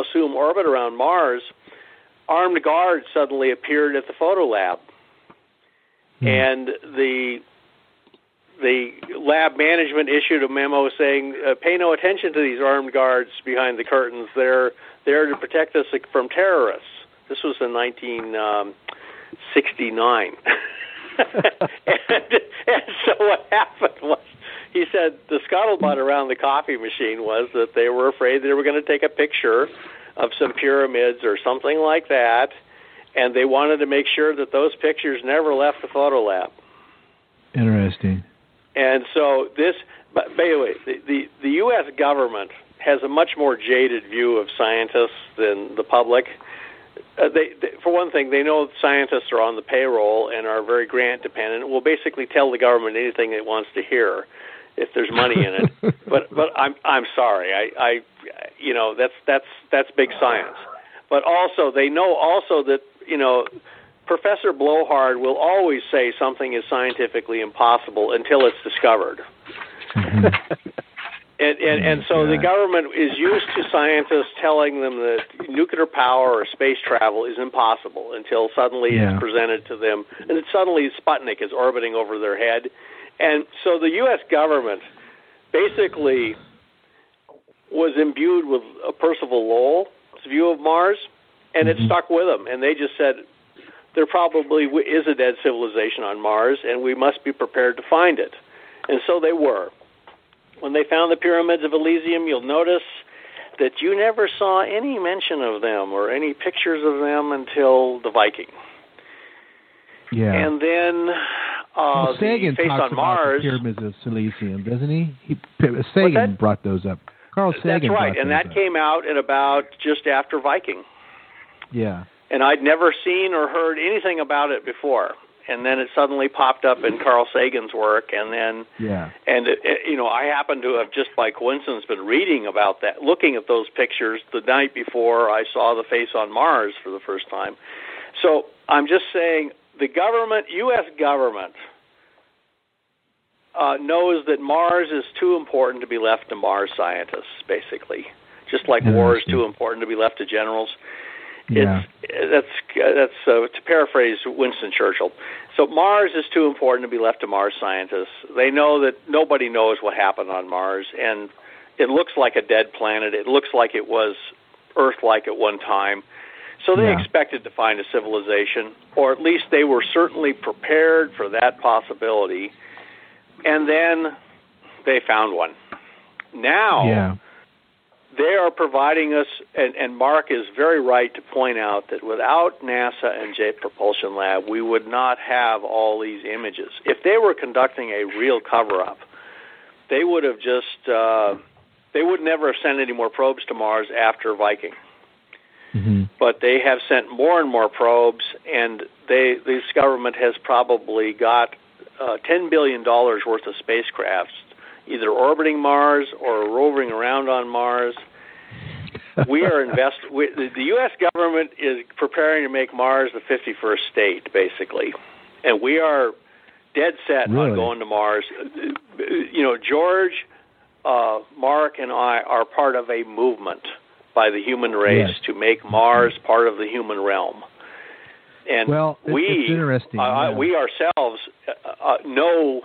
Speaker 4: assume orbit around Mars, armed guards suddenly appeared at the photo lab, hmm. and the the lab management issued a memo saying, uh, "Pay no attention to these armed guards behind the curtains. They're there to protect us from terrorists." This was in 1969, um, <laughs> and, and so what happened was he said the scuttlebutt around the coffee machine was that they were afraid they were going to take a picture of some pyramids or something like that, and they wanted to make sure that those pictures never left the photo lab.
Speaker 1: Interesting.
Speaker 4: And so this, but anyway, the, the, the U.S. government has a much more jaded view of scientists than the public. Uh, they, they, for one thing, they know scientists are on the payroll and are very grant dependent. Will basically tell the government anything it wants to hear if there's money in it. <laughs> but but I'm I'm sorry. I I you know that's that's that's big science. But also they know also that you know Professor Blowhard will always say something is scientifically impossible until it's discovered. <laughs> And and, and so the government is used to scientists telling them that nuclear power or space travel is impossible until suddenly yeah. it's presented to them, and suddenly Sputnik is orbiting over their head, and so the U.S. government basically was imbued with a Percival Lowell's view of Mars, and it mm-hmm. stuck with them, and they just said there probably is a dead civilization on Mars, and we must be prepared to find it. And so they were. When they found the pyramids of Elysium, you'll notice that you never saw any mention of them or any pictures of them until the Viking.
Speaker 1: Yeah.
Speaker 4: And then uh,
Speaker 1: well, Sagan
Speaker 4: the face
Speaker 1: talks
Speaker 4: on Mars.
Speaker 1: About the pyramids of Elysium, doesn't he? he Sagan brought those up. Carl Sagan.
Speaker 4: That's right, and that
Speaker 1: up.
Speaker 4: came out at about just after Viking.
Speaker 1: Yeah
Speaker 4: and I'd never seen or heard anything about it before. And then it suddenly popped up in Carl Sagan's work, and then
Speaker 1: yeah,
Speaker 4: and it, it, you know I happened to have just by coincidence been reading about that, looking at those pictures the night before I saw the face on Mars for the first time. So I'm just saying the government, U.S. government, uh, knows that Mars is too important to be left to Mars scientists, basically, just like war is too important to be left to generals.
Speaker 1: Yeah.
Speaker 4: It's, that's that's uh, to paraphrase Winston Churchill. So Mars is too important to be left to Mars scientists. They know that nobody knows what happened on Mars, and it looks like a dead planet. It looks like it was Earth-like at one time. So they yeah. expected to find a civilization, or at least they were certainly prepared for that possibility. And then they found one. Now,
Speaker 1: yeah
Speaker 4: they are providing us, and, and Mark is very right to point out that without NASA and Jet Propulsion Lab, we would not have all these images. If they were conducting a real cover up, they would have just, uh, they would never have sent any more probes to Mars after Viking.
Speaker 1: Mm-hmm.
Speaker 4: But they have sent more and more probes, and they, this government has probably got uh, $10 billion worth of spacecrafts either orbiting Mars or roving around on Mars. we are <laughs> invest. We, the, U.S. government is preparing to make Mars the 51st state, basically, and we are dead set
Speaker 1: really?
Speaker 4: on going to Mars. You know, George, uh, Mark, and I are part of a movement by the human race
Speaker 1: yes.
Speaker 4: to make Mars part of the human realm. And
Speaker 1: well,
Speaker 4: we,
Speaker 1: it's interesting.
Speaker 4: Uh,
Speaker 1: yeah.
Speaker 4: we ourselves uh, uh, know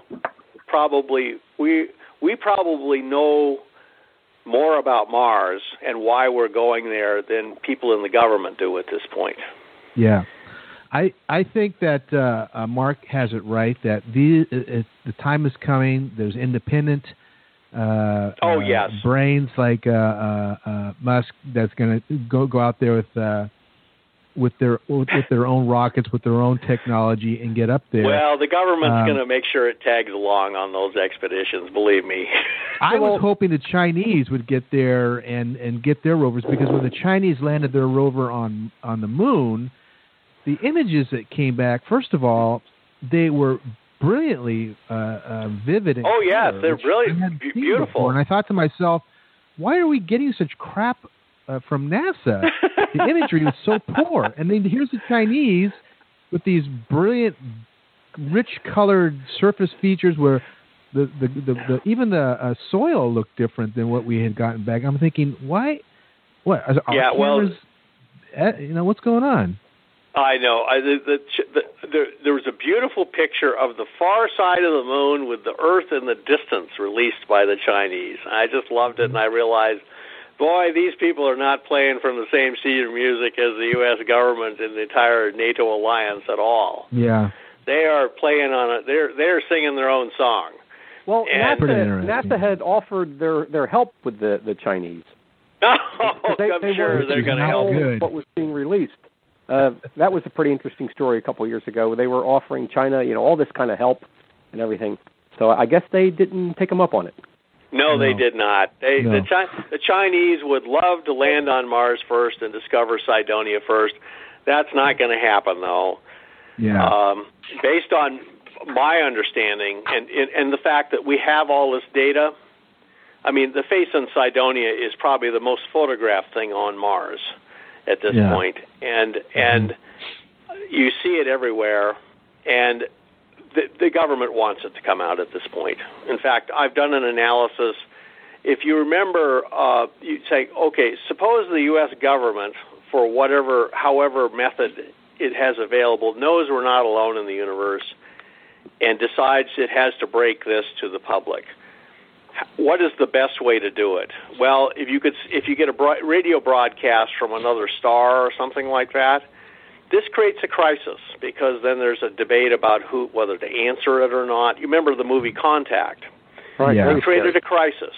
Speaker 4: probably we we probably know more about Mars and why we're going there than people in the government do at this point.
Speaker 1: Yeah. I I think that uh, uh, Mark has it right that the uh, the time is coming. There's independent uh,
Speaker 4: oh
Speaker 1: uh,
Speaker 4: yes
Speaker 1: brains like uh, Musk that's going to go go out there with with their with, their own rockets, with their own technology, and get up there.
Speaker 4: Well, the government's
Speaker 1: um,
Speaker 4: going to make sure it tags along on those expeditions. Believe me. <laughs>
Speaker 1: I was hoping the Chinese would get there and and get their rovers because when the Chinese landed their rover on on the moon, the images that came back, first of all, they were brilliantly uh, uh, vivid. And
Speaker 4: oh yes,
Speaker 1: color,
Speaker 4: they're
Speaker 1: which
Speaker 4: really
Speaker 1: I hadn't
Speaker 4: be-
Speaker 1: seen
Speaker 4: beautiful.
Speaker 1: before. And I thought to myself, why are we getting such crap uh, from NASA? <laughs> the imagery is so poor. And then here's the Chinese with these brilliant, rich colored surface features where the the, the, the even the uh, soil looked different than what we had gotten back. I'm thinking, why? What? Are our
Speaker 4: Yeah, well-
Speaker 1: cameras, uh, you know, what's going on?
Speaker 4: I know. I, the, the, the, the, there was a beautiful picture of the far side of the moon with the Earth in the distance released by the Chinese. I just loved it, and I realized, boy, these people are not playing from the same sheet of music as the U.S. government and the entire NATO alliance at all.
Speaker 1: Yeah.
Speaker 4: They are playing on it. They're they're singing their own song.
Speaker 2: Well,
Speaker 4: And-
Speaker 1: Pretty
Speaker 2: NASA,
Speaker 1: interesting.
Speaker 2: NASA had offered their their help with the the Chinese. <laughs>
Speaker 4: Oh,
Speaker 2: They-
Speaker 4: I'm
Speaker 2: they
Speaker 4: sure
Speaker 2: were
Speaker 4: they're going to help.
Speaker 1: good.
Speaker 2: What was being released? Uh, that was a pretty interesting story a couple of years ago. They were offering China, you know, all this kind of help and everything. So I guess they didn't take them up on it.
Speaker 4: No, they did not. They,
Speaker 1: No.
Speaker 4: the, Chi- the Chinese would love to land on Mars first and discover Cydonia first. That's not going to happen, though.
Speaker 1: Yeah.
Speaker 4: Um, based on my understanding and, and and the fact that we have all this data, I mean, the face on Cydonia is probably the most photographed thing on Mars at this
Speaker 1: Yeah.
Speaker 4: point, and and you see it everywhere, and the, the government wants it to come out at this point. In fact, I've done an analysis. If you remember, uh, you say, okay, suppose the U.S. government, for whatever, however method it has available, knows we're not alone in the universe, and decides it has to break this to the public. What is the best way to do it? Well, if you could, if you get a radio broadcast from another star or something like that, this creates a crisis because then there's a debate about who, whether to answer it or not. You remember the movie Contact?
Speaker 2: Right.
Speaker 1: Yeah.
Speaker 4: It created a crisis.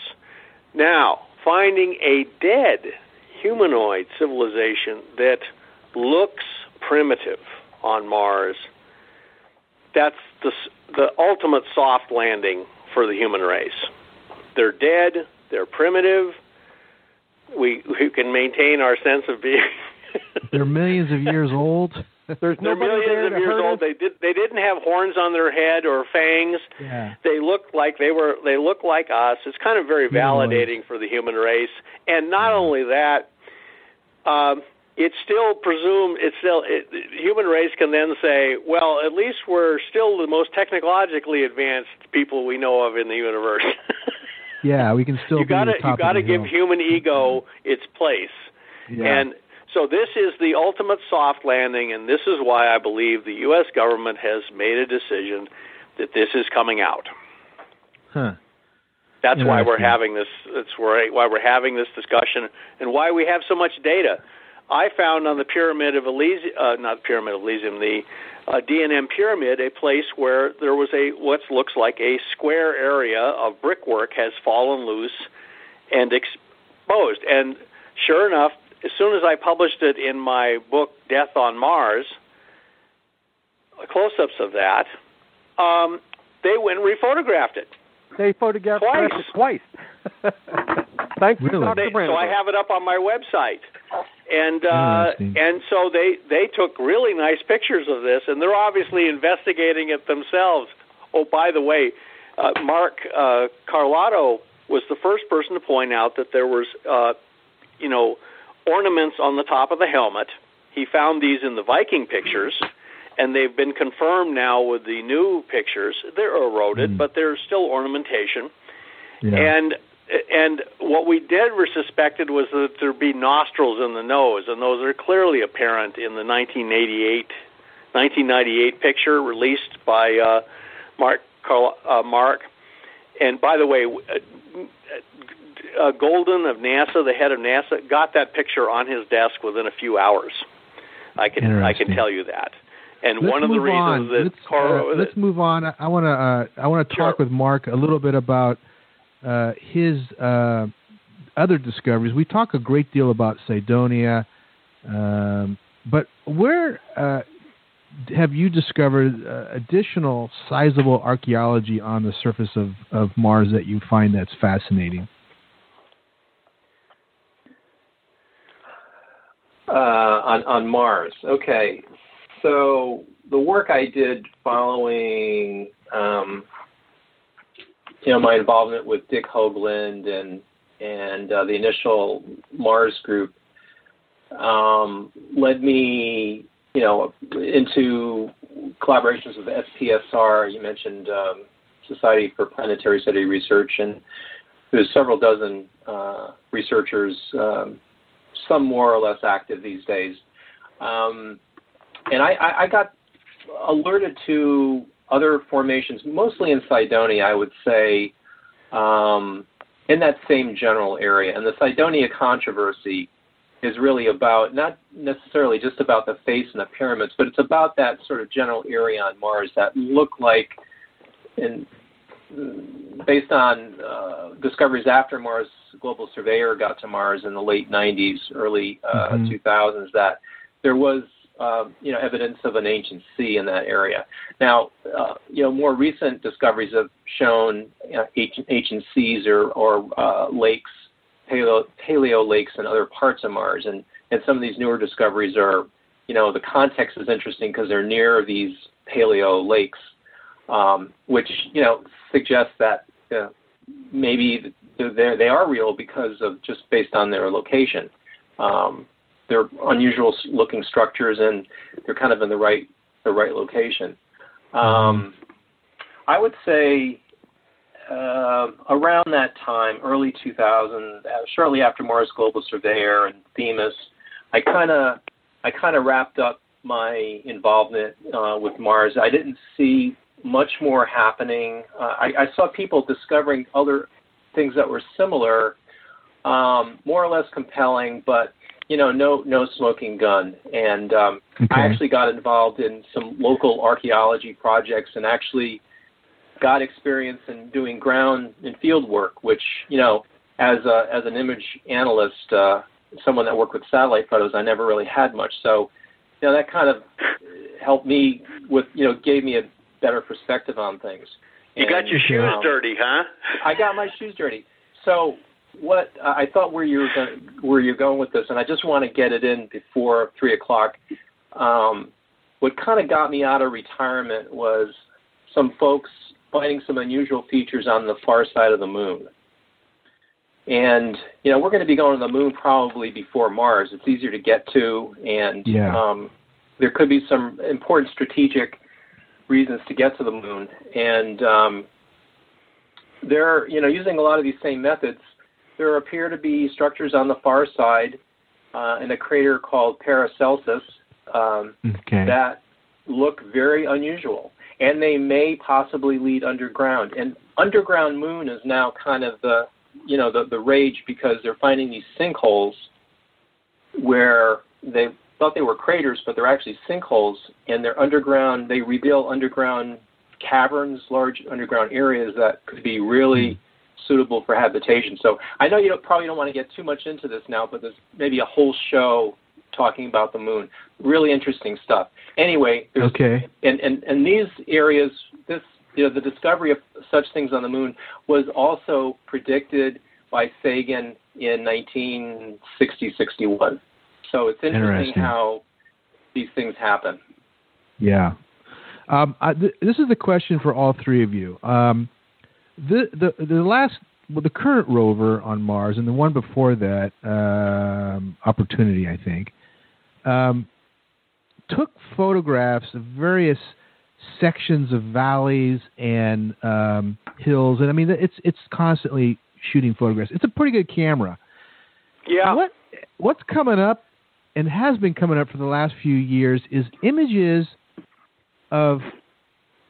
Speaker 4: Now, finding a dead humanoid civilization that looks primitive on Mars, that's the, the ultimate soft landing for the human race. They're dead, they're primitive, we, we can maintain our sense of being. <laughs>
Speaker 1: They're millions of years old.
Speaker 2: There's
Speaker 4: They're millions of years old. They did. They didn't have horns on their head or fangs.
Speaker 1: Yeah.
Speaker 4: They looked like they were. They look like us. It's kind of very validating for the human race. And not only that, um, it's still presumed. It's still it, the human race can then say, well, at least we're still the most technologically advanced people we know of in the universe.
Speaker 1: Yeah, we can still <laughs>
Speaker 4: you gotta you gotta give
Speaker 1: hill.
Speaker 4: human ego its place.
Speaker 1: Yeah.
Speaker 4: And so this is the ultimate soft landing, and this is why I believe the U.S. government has made a decision that this is coming out.
Speaker 1: huh.
Speaker 4: That's why we're having this. That's why why we're having this discussion, and why we have so much data. I found on the pyramid of Elysium, uh, not the pyramid of Elysium, the uh, D&M pyramid, a place where there was a what looks like a square area of brickwork has fallen loose and exposed. And sure enough, as soon as I published it in my book Death on Mars, close-ups of that, um, they went and rephotographed it.
Speaker 2: They photographed
Speaker 4: Twice.
Speaker 2: it twice. <laughs> Thanks to
Speaker 1: Really?
Speaker 2: Dr.
Speaker 4: They, so I have it up on my website, and uh, and so they they took really nice pictures of this, and they're obviously investigating it themselves. Oh, by the way, uh, Mark uh, Carlotto was the first person to point out that there was, uh, you know, ornaments on the top of the helmet. He found these in the Viking pictures, and they've been confirmed now with the new pictures. They're eroded,
Speaker 1: Mm.
Speaker 4: but there's still ornamentation.
Speaker 1: Yeah.
Speaker 4: And and what we did were suspected was that there'd be nostrils in the nose, and those are clearly apparent in the 1988 1998 picture released by uh, Mark Carl, uh, Mark. And by the way, uh, uh, Goldin of NASA, the head of NASA, got that picture on his desk within a few hours. I can I can tell you that. And
Speaker 1: let's
Speaker 4: one of the reasons
Speaker 1: on.
Speaker 4: that
Speaker 1: let's,
Speaker 4: Carl,
Speaker 1: uh, let's move on. I want to uh, I want to talk
Speaker 4: Sure.
Speaker 1: with Mark a little bit about uh, his uh, other discoveries. We talk a great deal about Cydonia, um, but where uh, have you discovered uh, additional sizable archaeology on the surface of, of Mars that you find that's fascinating?
Speaker 3: Uh, on on Mars. Okay, so the work I did following, um, you know, my involvement with Dick Hoagland and and uh, the initial Mars group um, led me, you know, into collaborations with SPSR. You mentioned um, Society for Planetary SETI Research, and there's several dozen uh, researchers, um, some more or less active these days. Um, and I, I, I got alerted to other formations, mostly in Cydonia, I would say, um, in that same general area. And the Cydonia controversy is really about not necessarily just about the face and the pyramids, but it's about that sort of general area on Mars that look like, in, based on uh, discoveries after Mars Global Surveyor got to Mars in the late 90s, early uh, mm-hmm. 2000s, that there was um, you know, evidence of an ancient sea in that area. Now, uh, you know, more recent discoveries have shown you know, ancient, ancient seas or, or uh, lakes, paleo, paleo lakes in other parts of Mars, and and some of these newer discoveries are, you know, the context is interesting because they're near these paleo lakes, um, which you know suggests that uh, maybe they are real because of just based on their location. Um, they're unusual looking structures and they're kind of in the right the right location. Um, I would say uh, around that time, early 2000, uh, shortly after Mars Global Surveyor and Themis, I kind of I kind of wrapped up my involvement uh, with Mars. I didn't see much more happening. Uh, I, I saw people discovering other things that were similar, um, more or less compelling, but you know, no no smoking gun. And um, okay. I actually got involved in some local archaeology projects and actually got experience in doing ground and field work, which you know, as a, as an image analyst, uh, someone that worked with satellite photos, I never really had much. So, you know, that kind of helped me with you know gave me a better perspective on things.
Speaker 4: You and, got your shoes um, dirty, huh?
Speaker 3: I got my shoes dirty. So what I thought where you were going, where you're going with this, and I just want to get it in before three o'clock. Um, what kind of got me out of retirement was some folks finding some unusual features on the far side of the moon. And you know, we're going to be going to the moon probably before Mars. It's easier to get to, and
Speaker 1: yeah.
Speaker 3: um, there could be some important strategic reasons to get to the moon. And um, they're, you know, using a lot of these same methods there appear to be structures on the far side uh, in a crater called Paracelsus um,
Speaker 1: okay.
Speaker 3: that look very unusual, and they may possibly lead underground. And underground moon is now kind of the you know the the rage because they're finding these sinkholes where they thought they were craters, but they're actually sinkholes, and they're underground. They reveal underground caverns, large underground areas that could be really mm suitable for habitation. So I know you don't, probably don't want to get too much into this now, but there's maybe a whole show talking about the moon. Really interesting stuff. Anyway,
Speaker 1: okay.
Speaker 3: And, and and these areas, this you know, the discovery of such things on the moon was also predicted by Sagan in 1960-61. So it's interesting,
Speaker 1: interesting.
Speaker 3: how these things happen.
Speaker 1: Yeah. Um, I, th- this is a question for all three of you. Um, the the the last well, the current rover on Mars and the one before that, um, Opportunity, I think, um, took photographs of various sections of valleys and um, hills, and I mean it's it's constantly shooting photographs. It's a pretty good camera.
Speaker 4: Yeah.
Speaker 1: What what's coming up and has been coming up for the last few years is images of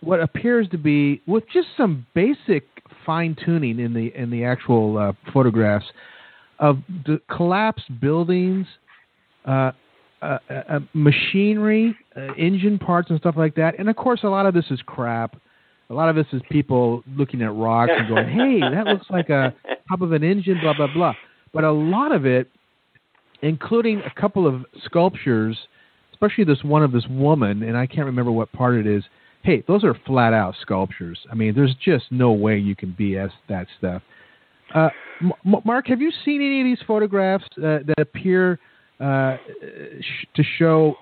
Speaker 1: what appears to be with just some basic fine tuning in the in the actual uh, photographs of the collapsed buildings, uh, uh, uh machinery, uh, engine parts, and stuff like that. And of course, a lot of this is crap. A lot of this is people looking at rocks and going, "Hey, that looks like a top of an engine." Blah blah blah. But a lot of it, including a couple of sculptures, especially this one of this woman, and I can't remember what part it is hey, those are flat out sculptures. I mean, there's just no way you can BS that stuff. Uh, M- Mark, have you seen any of these photographs uh, that appear uh, sh- to show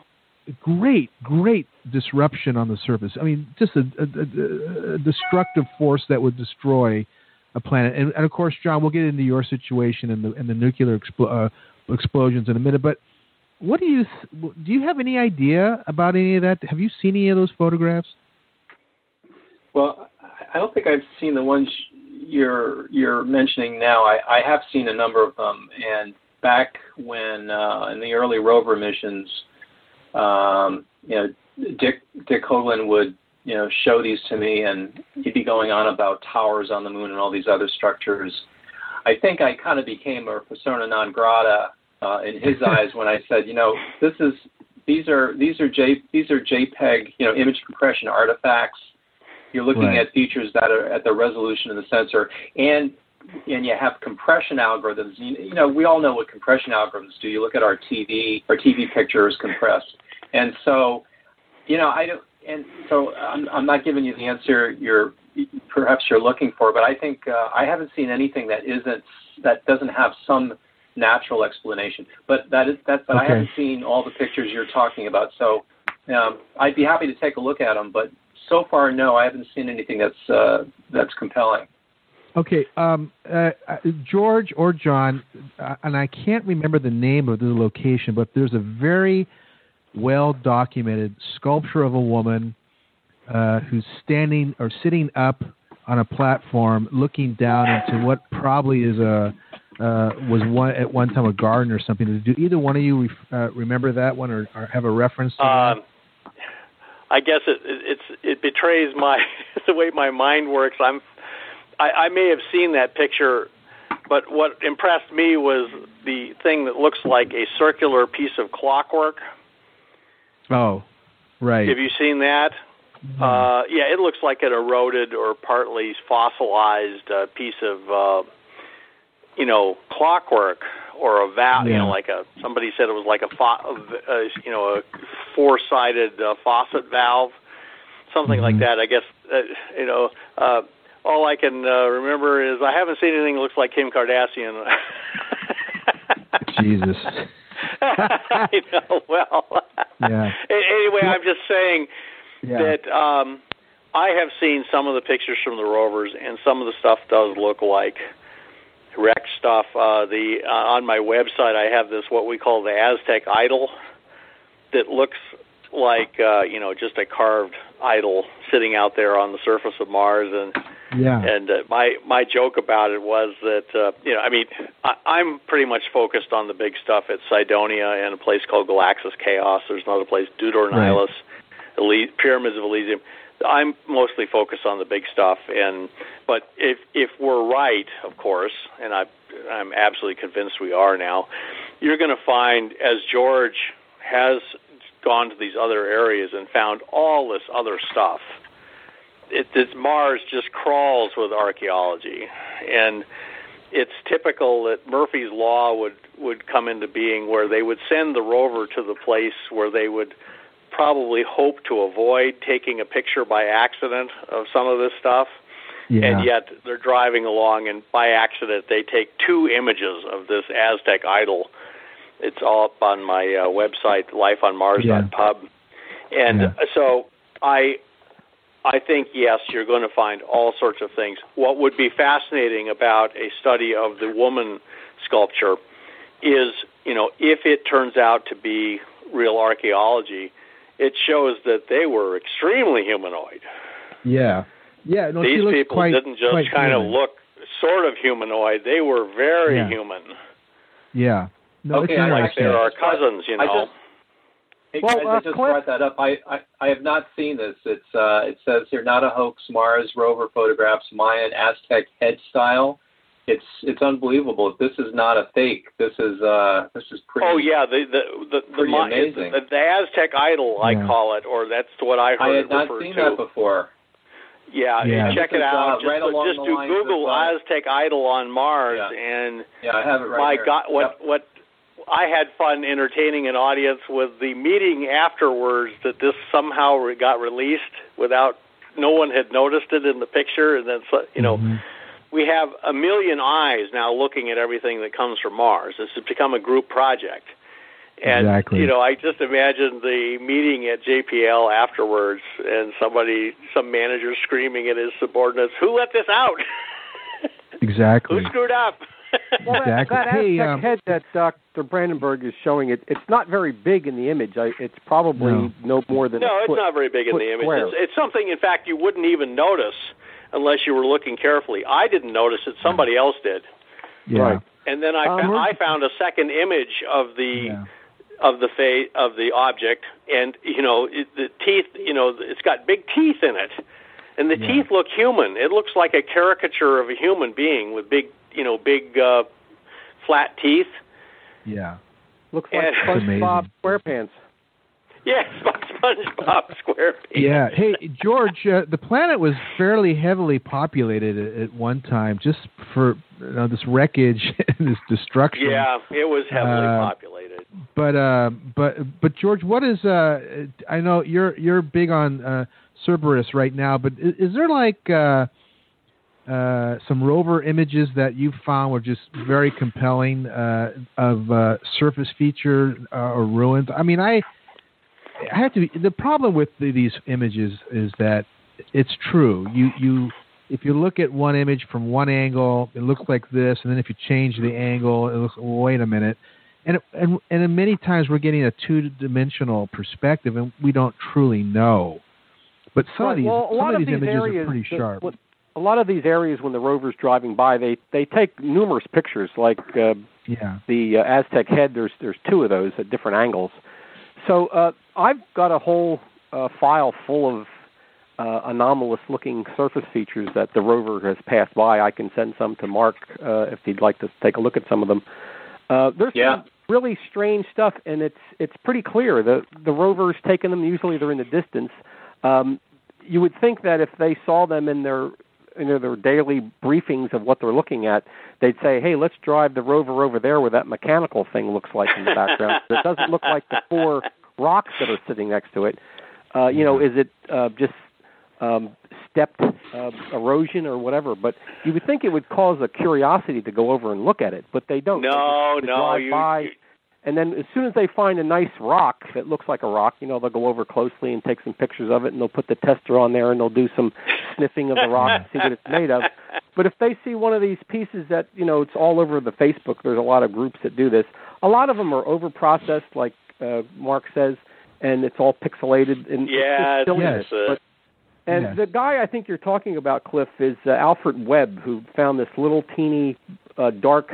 Speaker 1: great, great disruption on the surface. I mean, just a, a, a destructive force that would destroy a planet. And, and, of course, John, we'll get into your situation and the and the nuclear expl- uh, explosions in a minute. But what do you do? You have any idea about any of that? Have you seen any of those photographs?
Speaker 3: Well, I don't think I've seen the ones you're you're mentioning now. I, I have seen a number of them, and back when uh, in the early rover missions, um, you know, Dick Dick Hoagland would you know show these to me, and he'd be going on about towers on the moon and all these other structures. I think I kind of became a persona non grata uh, in his eyes when I said, you know, this is these are these are J these are JPEG you know image compression artifacts. You're looking
Speaker 1: right.
Speaker 3: at features that are at the resolution of the sensor, and and you have compression algorithms. You, you know, we all know what compression algorithms do. You look at our TV, our TV picture is compressed, and so, you know, I don't. And so I'm, I'm not giving you the answer you're perhaps you're looking for, but I think uh, I haven't seen anything that isn't that doesn't have some natural explanation. But that is that's okay. I haven't seen all the pictures you're talking about, so um, I'd be happy to take a look at them. But so far, no, I haven't seen anything that's uh, that's compelling.
Speaker 1: Okay, um, uh, George or John, uh, and I can't remember the name of the location, but there's a very well documented sculpture of a woman uh, who's standing or sitting up on a platform looking down into what probably is a uh, was one at one time a garden or something. Do either one of you uh, remember that one or, or, have a reference to
Speaker 4: um? I guess it, it's it betrays my <laughs> the way my mind works. I'm I, I may have seen that picture, but what impressed me was the thing that looks like a circular piece of clockwork.
Speaker 1: Oh, right.
Speaker 4: Have you seen that? Mm-hmm. Uh, yeah, it looks like an eroded or partly fossilized uh, piece of, uh, you know, clockwork or a valve. Yeah. You know, like a somebody said it was like a, fo- uh, you know, a four-sided uh, faucet valve, something mm-hmm. like that. I guess uh, you know. Uh, all I can uh, remember is I haven't seen anything that looks like Kim Kardashian.
Speaker 1: Jesus. <laughs>
Speaker 4: I know. Well.
Speaker 1: Yeah. <laughs>
Speaker 4: anyway, I'm just saying
Speaker 1: yeah.
Speaker 4: that um, I have seen some of the pictures from the rovers, and some of the stuff does look like wreck stuff. Uh, the uh, on my website, I have this what we call the Aztec idol that looks like uh, you know just a carved idol sitting out there on the surface of Mars, and
Speaker 1: yeah.
Speaker 4: And uh, my my joke about it was that uh, you know I mean I, I'm pretty much focused on the big stuff at Cydonia and a place called Galaxias Chaos. There's another place Deuteronilus, right. Pyramids of Elysium. I'm mostly focused on the big stuff, and but if if we're right, of course, and I I'm absolutely convinced we are now, you're going to find as George has gone to these other areas and found all this other stuff it, it, Mars just crawls with archaeology, and it's typical that Murphy's law would would come into being, where they would send the rover to the place where they would probably hope to avoid taking a picture by accident of some of this stuff.
Speaker 1: Yeah.
Speaker 4: And yet they're driving along, and by accident they take two images of this Aztec idol. It's all up on my uh, website, lifeonmars.pub.
Speaker 1: Yeah.
Speaker 4: And
Speaker 1: yeah.
Speaker 4: so I I think, yes, you're going to find all sorts of things. What would be fascinating about a study of the woman sculpture is, you know, if it turns out to be real archaeology, it shows that they were extremely humanoid.
Speaker 1: Yeah. Yeah. No,
Speaker 4: These people
Speaker 1: quite,
Speaker 4: didn't just kind
Speaker 1: human.
Speaker 4: of look sort of humanoid, they were very
Speaker 1: yeah.
Speaker 4: human.
Speaker 1: Yeah. No,
Speaker 3: okay,
Speaker 1: it's
Speaker 3: I
Speaker 4: like
Speaker 3: like
Speaker 4: they're our cousins, you know.
Speaker 3: I just, Hey
Speaker 1: well,
Speaker 3: guys,
Speaker 1: uh,
Speaker 3: I just
Speaker 1: Cliff,
Speaker 3: brought that up. I, I I have not seen this. It's uh it says here not a hoax. Mars rover photographs Mayan Aztec head style. It's it's unbelievable. This is not a fake. This is uh this is pretty.
Speaker 4: Oh yeah, the the the the, the,
Speaker 3: amazing.
Speaker 4: the, the Aztec idol, I call it, or that's what I heard
Speaker 3: I had
Speaker 4: it
Speaker 3: not
Speaker 4: referred
Speaker 3: seen
Speaker 4: to.
Speaker 3: that before.
Speaker 4: Yeah,
Speaker 1: Yeah.
Speaker 4: check
Speaker 3: This
Speaker 4: it
Speaker 3: is,
Speaker 4: out.
Speaker 3: uh,
Speaker 4: just
Speaker 3: right along
Speaker 4: just
Speaker 3: the
Speaker 4: do
Speaker 3: lines
Speaker 4: Google
Speaker 3: uh,
Speaker 4: Aztec idol on Mars,
Speaker 3: Yeah.
Speaker 4: and
Speaker 3: Yeah, I have it right
Speaker 4: my
Speaker 3: here.
Speaker 4: God, what
Speaker 3: Yep.
Speaker 4: what I had fun entertaining an audience with the meeting afterwards that this somehow re- got released without no one had noticed it in the picture, and then so- you know.
Speaker 1: Mhm.
Speaker 4: We have a million eyes now looking at everything that comes from Mars. This has become a group project. And
Speaker 1: Exactly.
Speaker 4: you know, I just imagine the meeting at JPL afterwards, and somebody, some manager screaming at his subordinates, "Who let this out? <laughs>
Speaker 1: Exactly.
Speaker 4: Who screwed up?" <laughs>
Speaker 2: Well, that,
Speaker 1: Exactly.
Speaker 2: that
Speaker 1: Hey, um,
Speaker 2: head that Dr. Brandenburg is showing, it, it's not very big in the image. I, it's probably
Speaker 1: No.
Speaker 2: no, more than
Speaker 4: no,
Speaker 2: a
Speaker 4: it's
Speaker 2: foot.
Speaker 4: not very big in the image. It's, it's something, in fact, you wouldn't even notice unless you were looking carefully. I didn't notice it; somebody else did.
Speaker 1: Yeah.
Speaker 2: Right.
Speaker 4: And then I,
Speaker 2: Um,
Speaker 4: fou- I found a second image of the
Speaker 1: Yeah.
Speaker 4: of the fa- of the object, and you know it, the teeth. You know, it's got big teeth in it, and the
Speaker 1: Yeah.
Speaker 4: teeth look human. It looks like a caricature of a human being with big, you know, big uh, flat teeth.
Speaker 1: Yeah.
Speaker 2: Looks like SpongeBob
Speaker 1: Amazing. <laughs>
Speaker 4: Yeah, SpongeBob SquarePants.
Speaker 1: Yeah. Hey, George, uh, the planet was fairly heavily populated at, at one time, just for you know, this wreckage <laughs> and this destruction.
Speaker 4: Yeah, it was heavily
Speaker 1: Uh,
Speaker 4: populated.
Speaker 1: But uh, but but George, what is uh? I know you're you're big on uh, Cerberus right now, but is, is there like uh, uh, some rover images that you found were just very compelling uh, of uh, surface feature uh, or ruins? I mean, I I have to. Be, the problem with the, these images is that it's true. You you if you look at one image from one angle, it looks like this, and then if you change the angle, it looks. Wait a minute. And, and and then many times we're getting a two-dimensional perspective, and we don't truly know. But some
Speaker 2: Right.
Speaker 1: of these,
Speaker 2: well,
Speaker 1: some of
Speaker 2: of
Speaker 1: these
Speaker 2: these
Speaker 1: images
Speaker 2: areas,
Speaker 1: are pretty sharp.
Speaker 2: a lot of these areas, when the rover's driving by, they they take numerous pictures. Like uh,
Speaker 1: yeah,
Speaker 2: the uh, Aztec head, there's there's two of those at different angles. So uh, I've got a whole uh, file full of uh, anomalous-looking surface features that the rover has passed by. I can send some to Mark uh, if he'd like to take a look at some of them. Uh, there's
Speaker 3: Yeah.
Speaker 2: some really strange stuff, and it's it's pretty clear the the rover's taken them. Usually they're in the distance. Um, you would think that if they saw them in their you know their daily briefings of what they're looking at, they'd say, "Hey, let's drive the rover over there where that mechanical thing looks like in the background. <laughs> it doesn't look like the four rocks that are sitting next to it. Uh, you know, is it uh, just um, stepped uh, erosion or whatever? But you would think it would cause a curiosity to go over and look at it, but they don't.
Speaker 4: No,
Speaker 2: they
Speaker 4: no, you-
Speaker 2: by,
Speaker 4: you-
Speaker 2: and then as soon as they find a nice rock that looks like a rock, you know, they'll go over closely and take some pictures of it, and they'll put the tester on there, and they'll do some sniffing of the rock and see what it's made of. <laughs> But if they see one of these pieces that you know, it's all over the Facebook. There's a lot of groups that do this. A lot of them are over processed, like uh, Mark says, and it's all pixelated and
Speaker 4: Yeah,
Speaker 2: it's just silliness.
Speaker 4: it's, uh,
Speaker 2: But and
Speaker 1: Yes.
Speaker 2: the guy I think you're talking about, Cliff, is uh, Alfred Webb, who found this little teeny uh, dark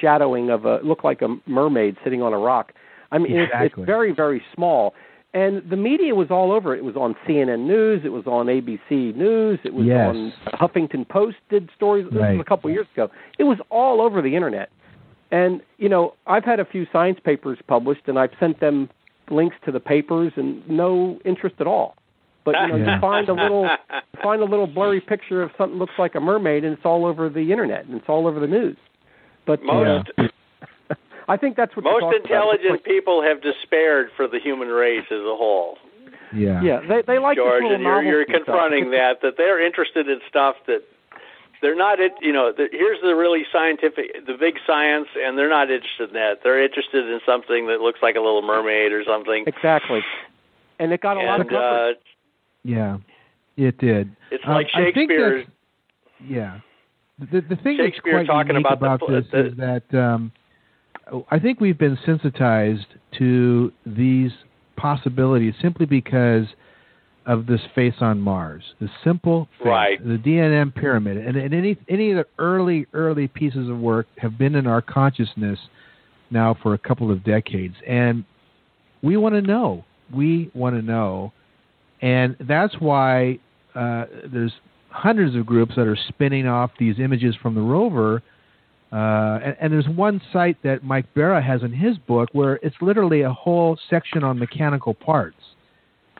Speaker 2: shadowing of a looked like a mermaid sitting on a rock. I mean, it's,
Speaker 1: Exactly.
Speaker 2: it's very very small. And the media was all over it. It was on CNN News. It was on ABC News. It was
Speaker 1: Yes.
Speaker 2: on Huffington Post. Did stories. This
Speaker 1: Right.
Speaker 2: was a couple of years ago. It was all over the internet. And you know, I've had a few science papers published, and I've sent them links to the papers, and no interest at all. But you know,
Speaker 1: Yeah.
Speaker 2: you find a little find a little blurry picture of something that looks like a mermaid, and it's all over the internet, and it's all over the news. But
Speaker 4: Most <laughs>
Speaker 2: I think that's what
Speaker 4: most
Speaker 2: talking about.
Speaker 4: Intelligent people have despaired for the human race as a whole.
Speaker 1: yeah,
Speaker 2: Yeah, they they like
Speaker 4: George,
Speaker 2: little
Speaker 4: and you're, you're
Speaker 2: novelty stuff.
Speaker 4: confronting <laughs> that that they're interested in stuff that they're not. in- You know, the, here's the really scientific, the big science, and they're not interested in that. They're interested in something that looks like a little mermaid or something.
Speaker 2: Exactly. And it got a lot of coverage.
Speaker 4: uh,
Speaker 1: yeah, it did.
Speaker 4: it's
Speaker 1: Um,
Speaker 4: like
Speaker 1: I think
Speaker 4: Shakespeare.
Speaker 1: Yeah. The the thing
Speaker 4: Shakespeare
Speaker 1: that's quite
Speaker 4: talking
Speaker 1: unique
Speaker 4: about the
Speaker 1: about,
Speaker 4: pl-
Speaker 1: this
Speaker 4: the-
Speaker 1: is that um, I think we've been sensitized to these possibilities simply because of this face on Mars, the simple face,
Speaker 4: Right.
Speaker 1: the D&M pyramid, and, and any any of the early early pieces of work have been in our consciousness now for a couple of decades, and we want to know. We want to know, and that's why uh, there's hundreds of groups that are spinning off these images from the rover. Uh, and, and there's one site that Mike Bara has in his book where it's literally a whole section on mechanical parts.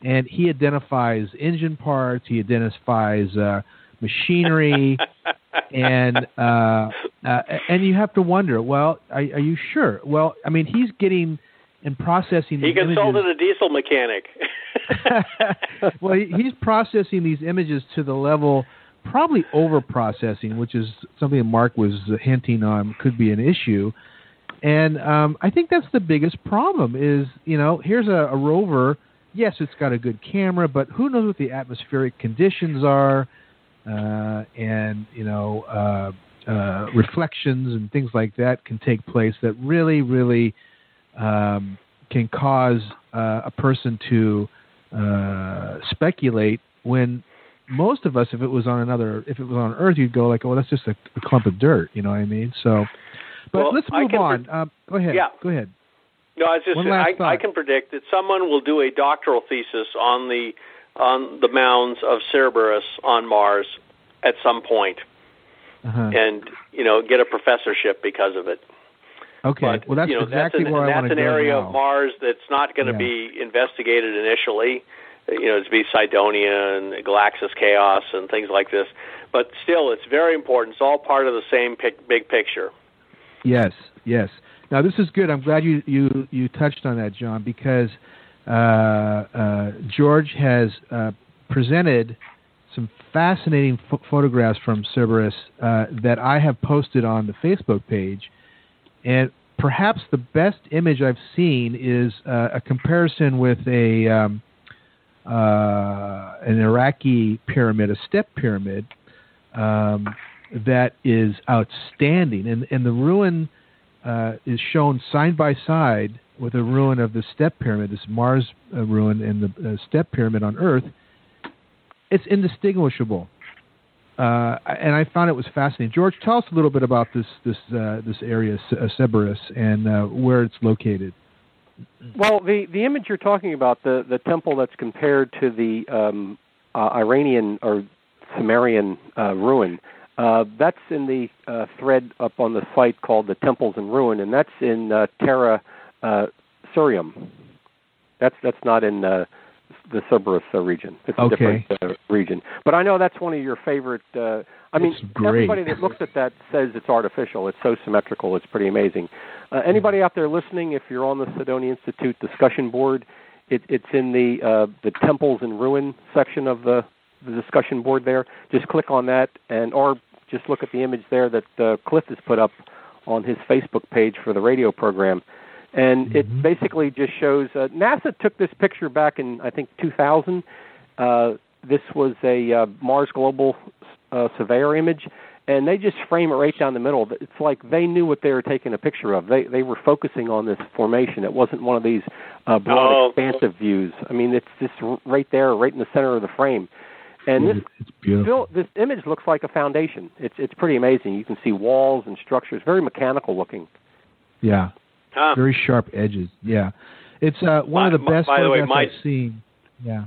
Speaker 1: And he identifies engine parts, he identifies uh, machinery, <laughs> and uh, uh, and you have to wonder, well, are, are you sure? Well, I mean, he's getting and processing.
Speaker 4: he consulted
Speaker 1: images.
Speaker 4: a diesel mechanic. <laughs> <laughs>
Speaker 1: well, he, he's processing these images to the level, probably over processing, which is something that Mark was hinting on could be an issue. And um, I think that's the biggest problem. Is you know here's a, a rover. Yes, it's got a good camera, but who knows what the atmospheric conditions are, uh, and you know uh, uh, reflections and things like that can take place that really, really um, can cause uh, a person to uh, speculate when most of us, if it was on another, if it was on Earth, you'd go like, "Oh, that's just a, a clump of dirt," you know what I mean? So, but
Speaker 4: Well,
Speaker 1: let's move on.
Speaker 4: pre-
Speaker 1: um, go ahead.
Speaker 4: Yeah.
Speaker 1: Go ahead.
Speaker 4: No, I was just saying, I, I can predict that someone will do a doctoral thesis on the on the mounds of Cerberus on Mars at some point,
Speaker 1: Uh-huh.
Speaker 4: and you know get a professorship because of it.
Speaker 1: Okay.
Speaker 4: But,
Speaker 1: well, that's
Speaker 4: you know,
Speaker 1: exactly
Speaker 4: that's an,
Speaker 1: where I
Speaker 4: that's
Speaker 1: want to
Speaker 4: an area
Speaker 1: now.
Speaker 4: of Mars that's not going to
Speaker 1: Yeah.
Speaker 4: be investigated initially. You know, to be Cydonia and Galaxias Chaos and things like this. But still, it's very important. It's all part of the same pic- big picture.
Speaker 1: Yes, yes. Now this is good. I'm glad you you you touched on that, John, because uh, uh, George has uh, presented some fascinating ph- photographs from Cerberus uh, that I have posted on the Facebook page, and perhaps the best image I've seen is uh, a comparison with a um, uh, an Iraqi pyramid, a step pyramid, um, that is outstanding, and and the ruin uh, is shown side by side with a ruin of the step pyramid, this Mars uh, ruin, and the uh, step pyramid on Earth. It's indistinguishable, uh, and I found it was fascinating. George, tell us a little bit about this this uh, this area, uh, Cerberus, and uh, where it's located.
Speaker 2: Well, the the image you're talking about, the the temple that's compared to the um, uh, Iranian or Sumerian uh, ruin, uh, that's in the thread up on the site called the Temples and Ruin, and that's in Terra Sirenum. That's that's not in the Cerberus uh, region. It's a
Speaker 1: Okay.
Speaker 2: different uh, region. But I know that's one of your favorite. Uh, I mean, everybody that looks at that says it's artificial. It's so symmetrical. It's pretty amazing. Uh, anybody out there listening, if you're on the Cydonia Institute discussion board, it, it's in the uh, the temples and ruin section of the, the discussion board there. Just click on that, and or just look at the image there that uh, Cliff has put up on his Facebook page for the radio program. And it basically just shows uh, NASA took this picture back in I think 2000. Uh, this was a uh, Mars Global uh, Surveyor image, and they just frame it right down the middle. It's like they knew what they were taking a picture of. They they were focusing on this formation. It wasn't one of these uh, broad,
Speaker 4: Oh.
Speaker 2: expansive views. I mean, it's just right there, right in the center of the frame. And this
Speaker 1: it's beautiful.
Speaker 2: This image looks like a foundation. It's it's pretty amazing. You can see walls and structures, very mechanical looking.
Speaker 1: Yeah, Very sharp edges. Yeah, it's uh, one of the best
Speaker 4: by the way, my-
Speaker 1: I've seen. Yeah,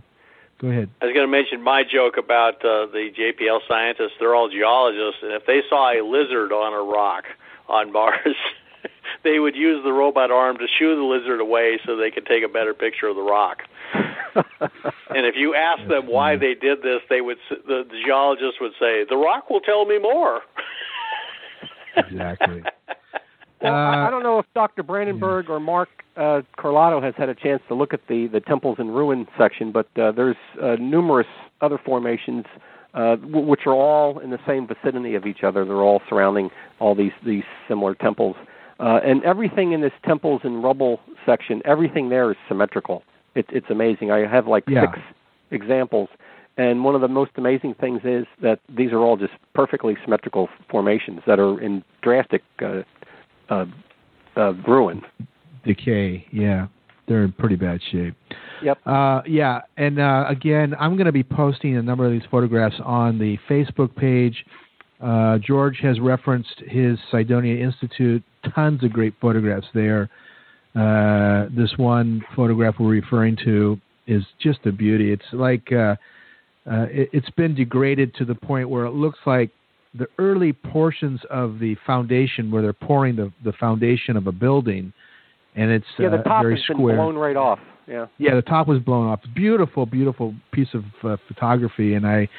Speaker 1: go ahead.
Speaker 4: I was going to mention my joke about uh, the JPL scientists. They're all geologists, and if they saw a lizard on a rock on Mars, <laughs> they would use the robot arm to shoo the lizard away so they could take a better picture of the rock. <laughs> And if you asked them why they did this, they would the, the geologist would say, "The rock will tell me more."
Speaker 1: Exactly. <laughs>
Speaker 2: Well, I,
Speaker 1: Uh,
Speaker 2: I don't know if Dr. Brandenburg or Mark uh, Carlotto has had a chance to look at the the temples and ruin section, but uh, there's uh, numerous other formations uh, w- which are all in the same vicinity of each other. They're all surrounding all these these similar temples, uh, and everything in this temples and rubble section, everything there is symmetrical. It, it's amazing. I have like
Speaker 1: Yeah.
Speaker 2: six examples. And one of the most amazing things is that these are all just perfectly symmetrical formations that are in drastic uh, uh, uh, ruin.
Speaker 1: decay. Yeah, they're in pretty bad shape.
Speaker 2: Yep.
Speaker 1: Uh, yeah, and uh, again, I'm going to be posting a number of these photographs on the Facebook page. Uh, George has referenced his Cydonia Institute. Tons of great photographs there. Uh, this one photograph we're referring to is just a beauty. It's like uh, uh, it, it's been degraded to the point where it looks like the early portions of the foundation, where they're pouring the, the foundation of a building, and it's
Speaker 2: Yeah, the
Speaker 1: uh,
Speaker 2: top
Speaker 1: very
Speaker 2: has been blown right off. Yeah.
Speaker 1: Yeah, the top was blown off. Beautiful, beautiful piece of uh, photography, and I,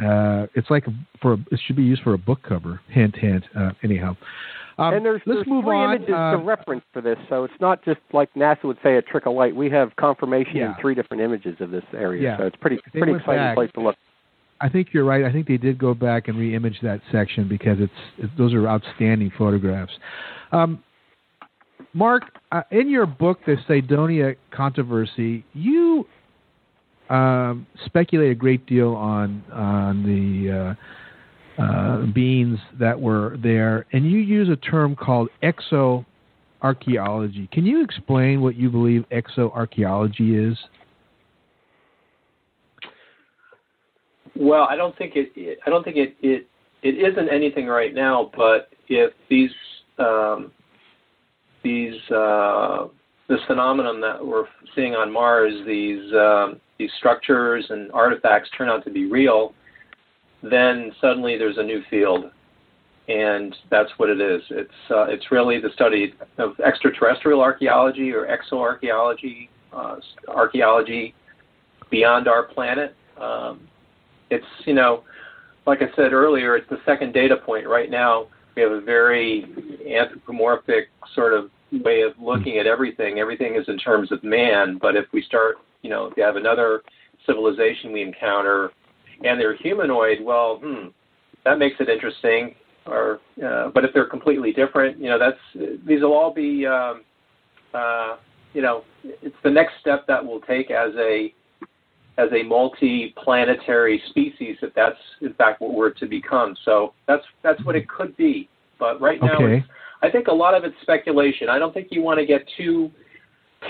Speaker 1: uh, it's like for a, it should be used for a book cover. Hint, hint. Uh, anyhow, um,
Speaker 2: and there's,
Speaker 1: let's
Speaker 2: there's
Speaker 1: move
Speaker 2: three
Speaker 1: on.
Speaker 2: images
Speaker 1: Uh,
Speaker 2: to reference for this, so it's not just like NASA would say a trick of light. We have confirmation
Speaker 1: Yeah.
Speaker 2: in three different images of this area,
Speaker 1: Yeah.
Speaker 2: so it's pretty
Speaker 1: They
Speaker 2: pretty exciting
Speaker 1: back.
Speaker 2: place to look.
Speaker 1: I think you're right. I think they did go back and re-image that section because it's it, those are outstanding photographs. Um, Mark, uh, in your book, The Cydonia Controversy, you um, speculate a great deal on on the uh, uh, beings that were there, and you use a term called exoarchaeology. Can you explain what you believe exoarchaeology is?
Speaker 3: Well, I don't think it. it I don't think it, it. It isn't anything right now. But if these um, these uh, this phenomenon that we're seeing on Mars, these um, these structures and artifacts turn out to be real, then suddenly there's a new field, and that's what it is. It's uh, it's really the study of extraterrestrial archaeology or exoarchaeology, uh, archaeology beyond our planet. Um, it's you know, like I said earlier, it's the second data point. Right now, we have a very anthropomorphic sort of way of looking at everything. Everything is in terms of man, but if we start, you know, if you have another civilization we encounter, and they're humanoid, well, hmm, that makes it interesting. Or, uh, but if they're completely different, you know, that's these will all be, um, uh, you know, it's the next step that we'll take as a as a multi-planetary species if that's in fact what we're to become. So that's that's what it could be. But right now,
Speaker 1: okay.
Speaker 3: I think a lot of it's speculation. I don't think you want to get too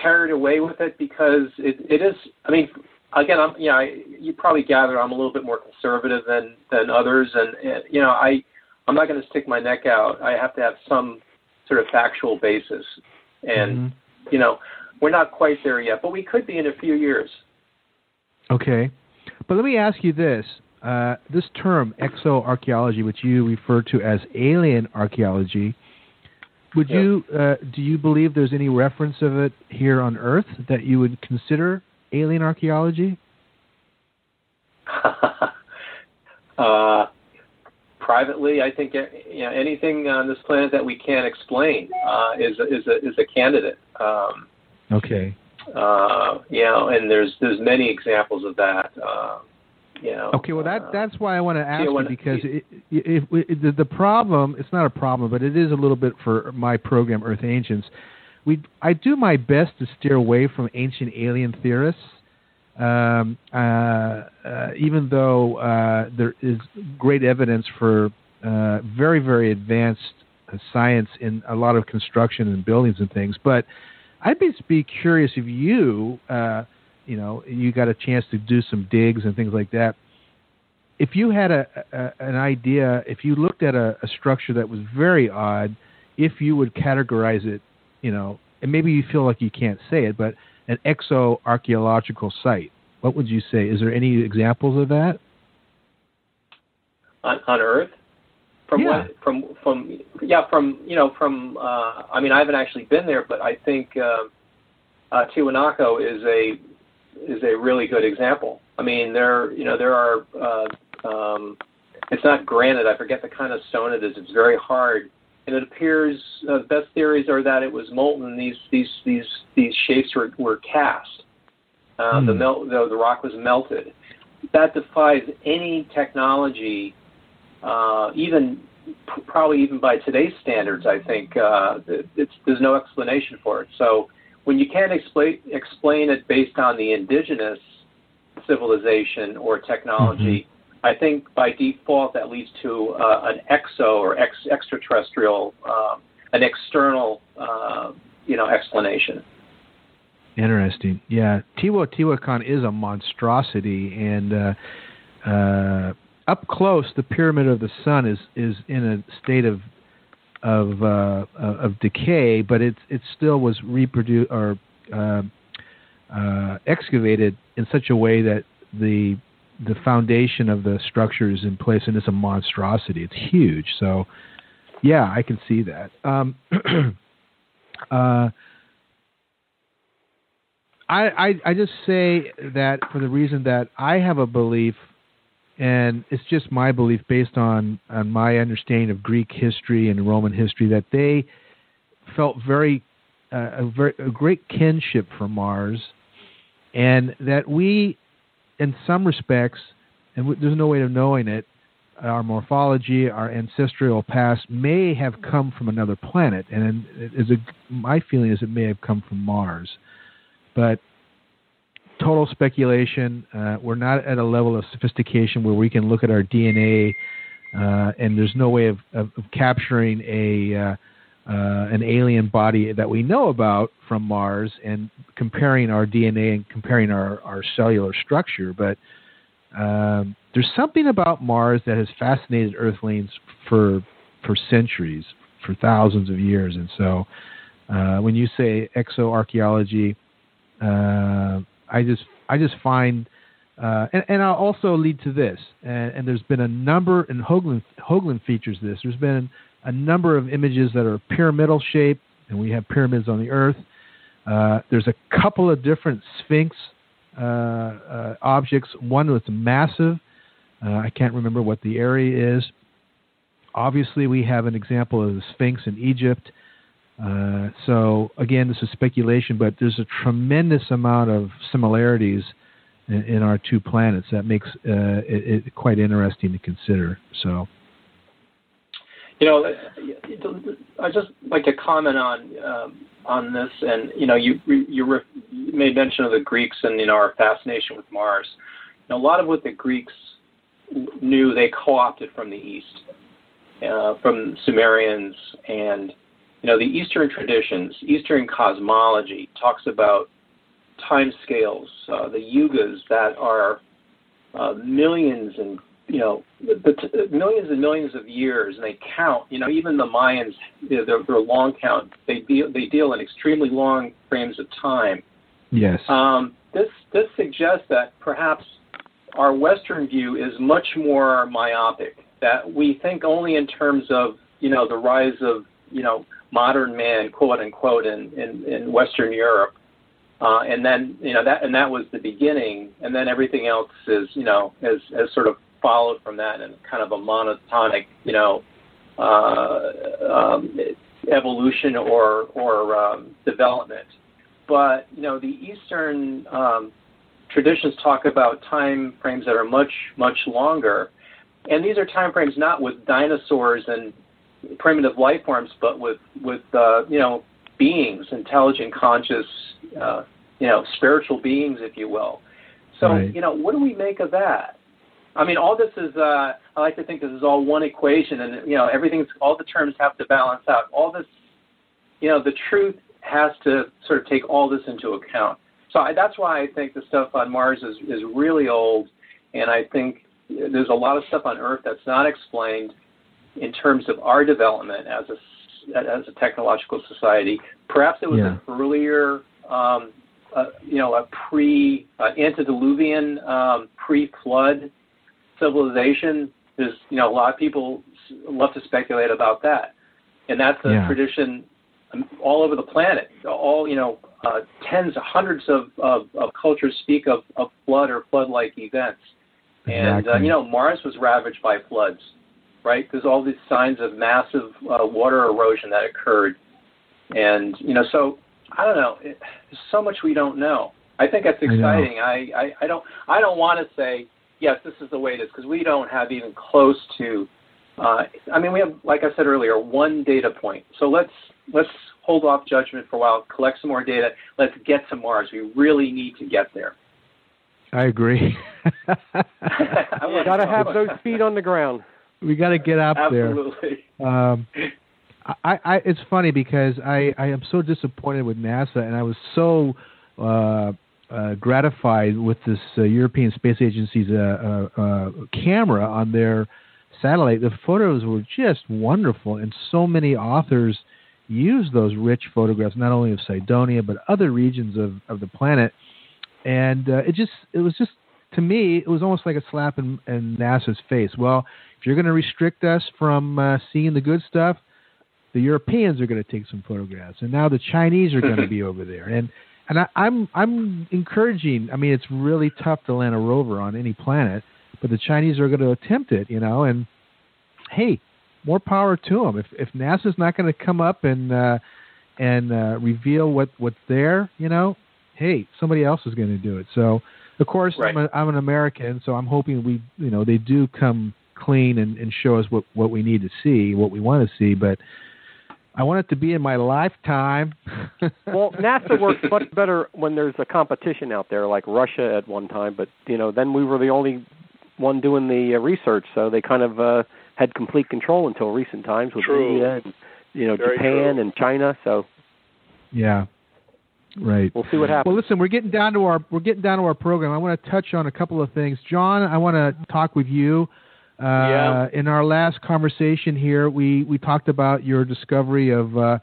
Speaker 3: carried away with it because it, it is. I mean, again, I'm yeah. I, you probably gather I'm a little bit more conservative than than others, and, and you know, I I'm not going to stick my neck out. I have to have some sort of factual basis, and
Speaker 1: mm-hmm.
Speaker 3: you know, we're not quite there yet, but we could be in a few years.
Speaker 1: Okay. But let me ask you this. Uh, this term, exoarchaeology, which you refer to as alien archaeology, would
Speaker 3: Yeah.
Speaker 1: you uh, do you believe there's any reference of it here on Earth that you would consider alien archaeology? <laughs>
Speaker 3: uh, privately, I think uh, you know, anything on this planet that we can't explain uh, is a, is a is a candidate. Um,
Speaker 1: Okay.
Speaker 3: Uh, you know, and there's there's many examples of that. Uh, you know.
Speaker 1: Okay, well that
Speaker 3: uh,
Speaker 1: that's why I want to ask
Speaker 3: when-
Speaker 1: you because it, if, if the, the problem it's not a problem, but it is a little bit for my program Earth Ancients. We I do my best to steer away from ancient alien theorists, um, uh, uh, even though uh, there is great evidence for uh, very very advanced uh, science in a lot of construction and buildings and things, but I'd be, curious if you, uh, you know, you got a chance to do some digs and things like that. If you had a, a an idea, if you looked at a, a structure that was very odd, if you would categorize it, you know, and maybe you feel like you can't say it, but an exo archaeological site, what would you say? Is there any examples of that?
Speaker 3: on, on Earth. From
Speaker 1: Yeah.
Speaker 3: what from from yeah from you know from uh, I mean I haven't actually been there, but I think uh, uh, Tiwanaku is a is a really good example. I mean there you know there are uh, um, it's not granite. I forget the kind of stone it is. It's very hard, and it appears uh, the best theories are that it was molten. These these these these shapes were were cast. Uh, The
Speaker 1: Hmm.
Speaker 3: melt the, the rock was melted. That defies any technology uh, even probably even by today's standards, I think uh, it's, there's no explanation for it. So when you can't explain explain it based on the indigenous civilization or technology, I think by default that leads to uh, an exo or ex- extraterrestrial, um, an external, uh, you know, explanation.
Speaker 1: Interesting. Yeah, Teotihuacan is a monstrosity, and uh, uh, up close, the Pyramid of the Sun is is in a state of of uh, of decay, but it it still was reproduced or uh, uh, excavated in such a way that the the foundation of the structure is in place, and it's a monstrosity. It's huge. So, yeah, I can see that. Um, <clears throat> uh, I, I I just say that for the reason that I have a belief, and it's just my belief based on on my understanding of Greek history and Roman history that they felt very uh, a very a great kinship for Mars, and that we, in some respects, and there's no way of knowing it, our morphology, our ancestral past may have come from another planet, and a, my feeling is it may have come from Mars, but total speculation. Uh, we're not at a level of sophistication where we can look at our DNA, uh, and there's no way of, of, of capturing a uh, uh an alien body that we know about from Mars and comparing our DNA and comparing our, our cellular structure, but um, there's something about Mars that has fascinated Earthlings for for centuries, for thousands of years, and so uh, when you say exoarchaeology, uh, I just I just find uh, and, and, I'll also lead to this, and, and, there's been a number, and Hoagland, Hoagland features this. There's been a number of images that are pyramidal shape, and we have pyramids on the Earth. Uh, there's a couple of different Sphinx uh, uh, objects. One that's massive. Uh, I can't remember what the area is. Obviously, we have an example of the Sphinx in Egypt. Uh, so again, this is speculation, but there's a tremendous amount of similarities in, in our two planets that makes uh, it, it, quite interesting to consider. So,
Speaker 3: you know, I just like to comment on um, on this, and you know, you you, made mention of the Greeks and you know our fascination with Mars. You know, a lot of what the Greeks knew they co-opted from the East, uh, from Sumerians and you know, the Eastern traditions, Eastern cosmology talks about time scales, uh, the yugas that are uh, millions and you know millions and millions of years, and they count. You know, even the Mayans, you know, their, their long count, they deal they deal in extremely long frames of time.
Speaker 1: Yes.
Speaker 3: Um, this this suggests that perhaps our Western view is much more myopic. That we think only in terms of you know the rise of you know modern man, quote unquote, in in, in Western Europe. Uh, and then you know that and that was the beginning, and then everything else is you know has has sort of followed from that in kind of a monotonic you know uh, um, evolution or or um, development. But you know the Eastern um, traditions talk about time frames that are much much longer, and these are time frames not with dinosaurs and primitive life forms, but with with uh, you know beings, intelligent, conscious, uh, you know, spiritual beings, if you will. So right. you know, what do we make of that? I mean, all this is. Uh, I like to think this is all one equation, and you know, everything's all the terms have to balance out. All this, you know, the truth has to sort of take all this into account. So I, that's why I think the stuff on Mars is is really old, and I think there's a lot of stuff on Earth that's not explained in terms of our development as a as a technological society. Perhaps it was yeah. an earlier, um, uh, you know, a pre uh, antediluvian, um, pre-flood civilization. There's, you know, a lot of people love to speculate about that, and that's a yeah. tradition um, all over the planet. All, you know, uh, tens, hundreds of, of, of cultures speak of, of flood or flood-like events. Exactly. And uh, you know, Mars was ravaged by floods right? There's all these signs of massive uh, water erosion that occurred, and you know, so I don't know. It, there's so much we don't know. I think that's exciting. I, I, I don't I don't want to say yes, this is the way it is because we don't have even close to. Uh, I mean, we have, like I said earlier, one data point. So let's let's hold off judgment for a while, collect some more data. Let's get to Mars. We really need to get there.
Speaker 1: I agree.
Speaker 2: I got to have those feet on the ground
Speaker 1: we got to get up there.
Speaker 3: Absolutely.
Speaker 1: there. Um, I, I, it's funny because I, I am so disappointed with NASA, and I was so uh, uh, gratified with this uh, European Space Agency's uh, uh, uh, camera on their satellite. The photos were just wonderful, and so many authors use those rich photographs, not only of Cydonia but other regions of, of the planet. And it just, it was just to me, it was almost like a slap in, in NASA's face. Well, if you're going to restrict us from uh, seeing the good stuff, the Europeans are going to take some photographs, and now the Chinese are going to be <laughs> over there. And and I, I'm I'm encouraging. I mean, it's really tough to land a rover on any planet, but the Chinese are going to attempt it. You know, and hey, more power to them. If if NASA's not going to come up and uh, and uh, reveal what what's there, you know, hey, somebody else is going to do it. So, of course,
Speaker 3: right.
Speaker 1: I'm, a, I'm an American, so I'm hoping we, you know, they do come clean and, and show us what what we need to see, what we want to see, but. I want it to be in my lifetime. <laughs>
Speaker 2: well, NASA works much better when there's a competition out there, like Russia at one time. But you know, then we were the only one doing the uh, research, so they kind of uh, had complete control until recent times with
Speaker 4: True.
Speaker 2: India and you know
Speaker 4: Very
Speaker 2: Japan
Speaker 4: true.
Speaker 2: and China. So
Speaker 1: yeah, right.
Speaker 2: we'll see what happens.
Speaker 1: Well, listen, we're getting down to our we're getting down to our program. I want to touch on a couple of things. John, I want to talk with you. Uh,
Speaker 4: Yeah.
Speaker 1: In our last conversation here, we, we talked about your discovery of uh,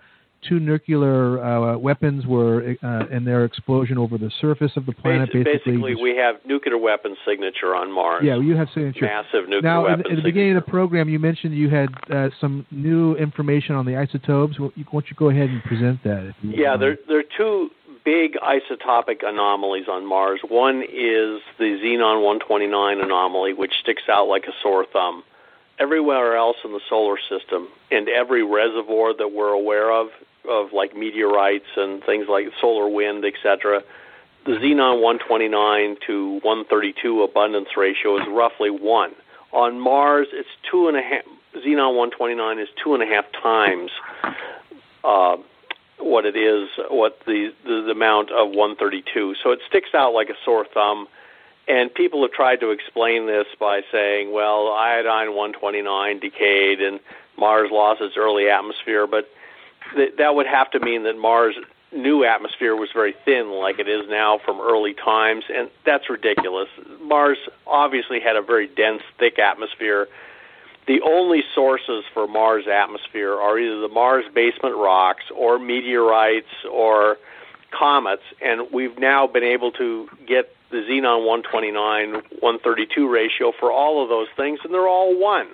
Speaker 1: two nuclear uh, weapons were uh, and their explosion over the surface of the planet.
Speaker 4: Basi-
Speaker 1: basically,
Speaker 4: basically, we have nuclear weapon signature on Mars.
Speaker 1: yeah, you have signature.
Speaker 4: massive nuclear weapons.
Speaker 1: Now, in,
Speaker 4: weapon
Speaker 1: in the beginning of the program, you mentioned you had uh, some new information on the isotopes. Why don't you go ahead and present that?
Speaker 4: Yeah, there there are two big isotopic anomalies on Mars. One is the xenon 129 anomaly, which sticks out like a sore thumb. Everywhere else in the solar system, and every reservoir that we're aware of, of like meteorites and things like solar wind, etc., the xenon 129 to 132 abundance ratio is roughly one. On Mars, it's two and a half. Xenon 129 is two and a half times uh, what it is, what the, the the amount of 132. So it sticks out like a sore thumb. And people have tried to explain this by saying, well, iodine 129 decayed and Mars lost its early atmosphere, but th- that would have to mean that Mars' new atmosphere was very thin, like it is now from early times, and that's ridiculous. Mars obviously had a very dense, thick atmosphere. The only sources for Mars' atmosphere are either the Mars basement rocks or meteorites or comets, and we've now been able to get the xenon 129 132 ratio for all of those things, and they're all one.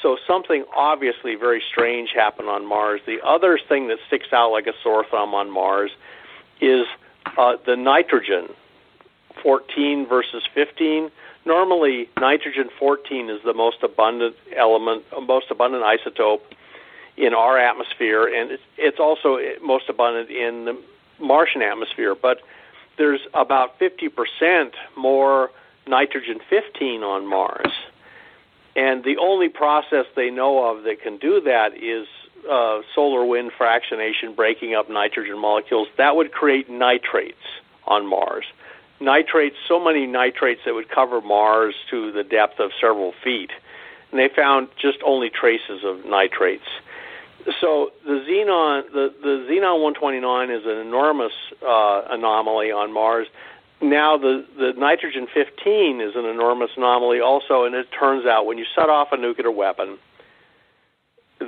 Speaker 4: So something obviously very strange happened on Mars. The other thing that sticks out like a sore thumb on Mars is uh, the nitrogen 14 versus 15. Normally, nitrogen 14 is the most abundant element, uh, most abundant isotope in our atmosphere, and it's, it's also most abundant in the Martian atmosphere. But there's about 50% more nitrogen 15 on Mars. And the only process they know of that can do that is uh, solar wind fractionation, breaking up nitrogen molecules. That would create nitrates on Mars. Nitrates, so many nitrates that would cover Mars to the depth of several feet. And they found just only traces of nitrates. So the xenon, the, the xenon 129 is an enormous uh, anomaly on Mars. Now the the nitrogen 15 is an enormous anomaly also, and it turns out when you set off a nuclear weapon,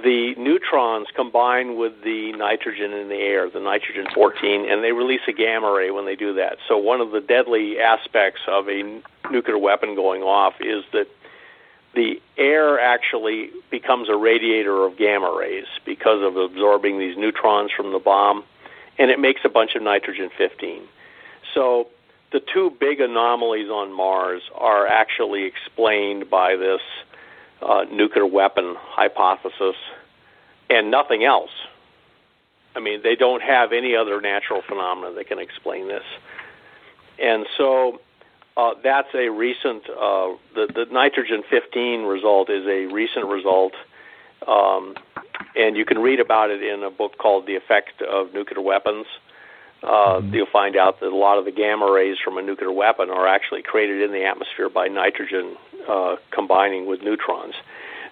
Speaker 4: the neutrons combine with the nitrogen in the air, the nitrogen 14, and they release a gamma ray when they do that. So one of the deadly aspects of a nuclear weapon going off is that the air actually becomes a radiator of gamma rays because of absorbing these neutrons from the bomb, and it makes a bunch of nitrogen 15. So the two big anomalies on Mars are actually explained by this uh, nuclear weapon hypothesis and nothing else. I mean, they don't have any other natural phenomena that can explain this. And so uh, that's a recent, uh, the, the nitrogen 15 result is a recent result. Um, and you can read about it in a book called The Effect of Nuclear Weapons. Uh, You'll find out that a lot of the gamma rays from a nuclear weapon are actually created in the atmosphere by nitrogen uh, combining with neutrons.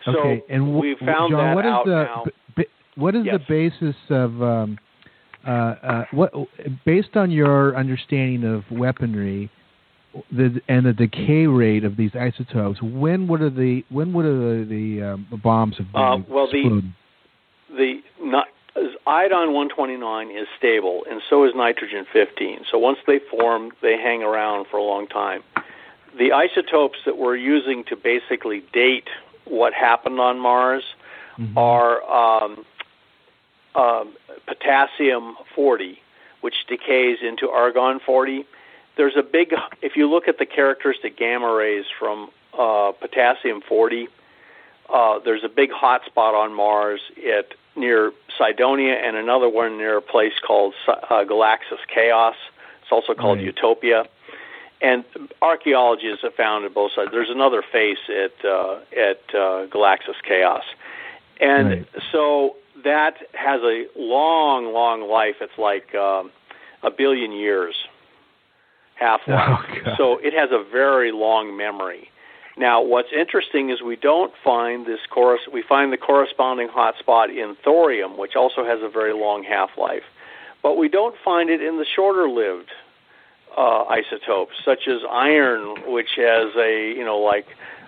Speaker 4: So
Speaker 1: okay, and
Speaker 4: we found
Speaker 1: John,
Speaker 4: that
Speaker 1: what is
Speaker 4: out
Speaker 1: the
Speaker 4: now.
Speaker 1: b- what is
Speaker 4: Yes.
Speaker 1: the basis of um, uh, uh, what based on your understanding of weaponry the and the decay rate of these isotopes? When would have the when would have the, the um, bombs have been
Speaker 4: Uh, well, the-
Speaker 1: exploded?
Speaker 4: the not, iodine 129 is stable, and so is nitrogen 15. So once they form, they hang around for a long time. The isotopes that we're using to basically date what happened on Mars
Speaker 1: Mhm.
Speaker 4: are um, um, potassium 40, which decays into argon 40. There's a big, if you look at the characteristic gamma rays from uh, potassium 40, uh, there's a big hot spot on Mars at near Cydonia and another one near a place called uh, Galaxias Chaos. It's also called
Speaker 1: Right.
Speaker 4: Utopia. And archaeologists have found at both sides. There's another face at uh, at uh, Galaxias Chaos, and
Speaker 1: Right.
Speaker 4: so that has a long, long life. It's like um, a billion years half life.
Speaker 1: Oh,
Speaker 4: so it has a very long memory. Now, what's interesting is we don't find this chorus. We find the corresponding hotspot in thorium, which also has a very long half life, but we don't find it in the shorter-lived uh, isotopes, such as iron, which has a you know like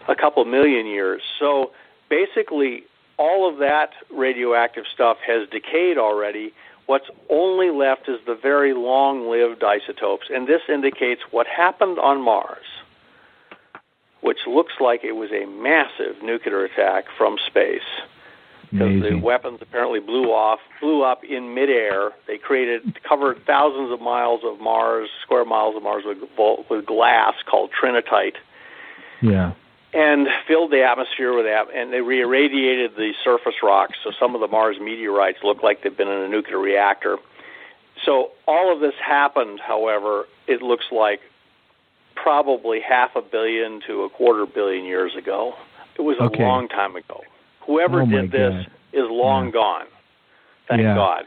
Speaker 4: a couple million years. So basically, all of that radioactive stuff has decayed already. What's only left is the very long-lived isotopes, and this indicates what happened on Mars, which looks like it was a massive nuclear attack from space because the weapons apparently blew off, blew up in midair. They created, covered thousands of miles of Mars, square miles of Mars with with glass called trinitite,
Speaker 1: Yeah.
Speaker 4: and filled the atmosphere with that. And they re-irradiated the surface rocks, so some of the Mars meteorites look like they've been in a nuclear reactor. So all of this happened. However, it looks like probably half a billion to a quarter billion years ago. It was a
Speaker 1: Okay.
Speaker 4: long time ago. Whoever
Speaker 1: Oh,
Speaker 4: did this
Speaker 1: God.
Speaker 4: is long
Speaker 1: Yeah.
Speaker 4: gone. Thank
Speaker 1: Yeah.
Speaker 4: God.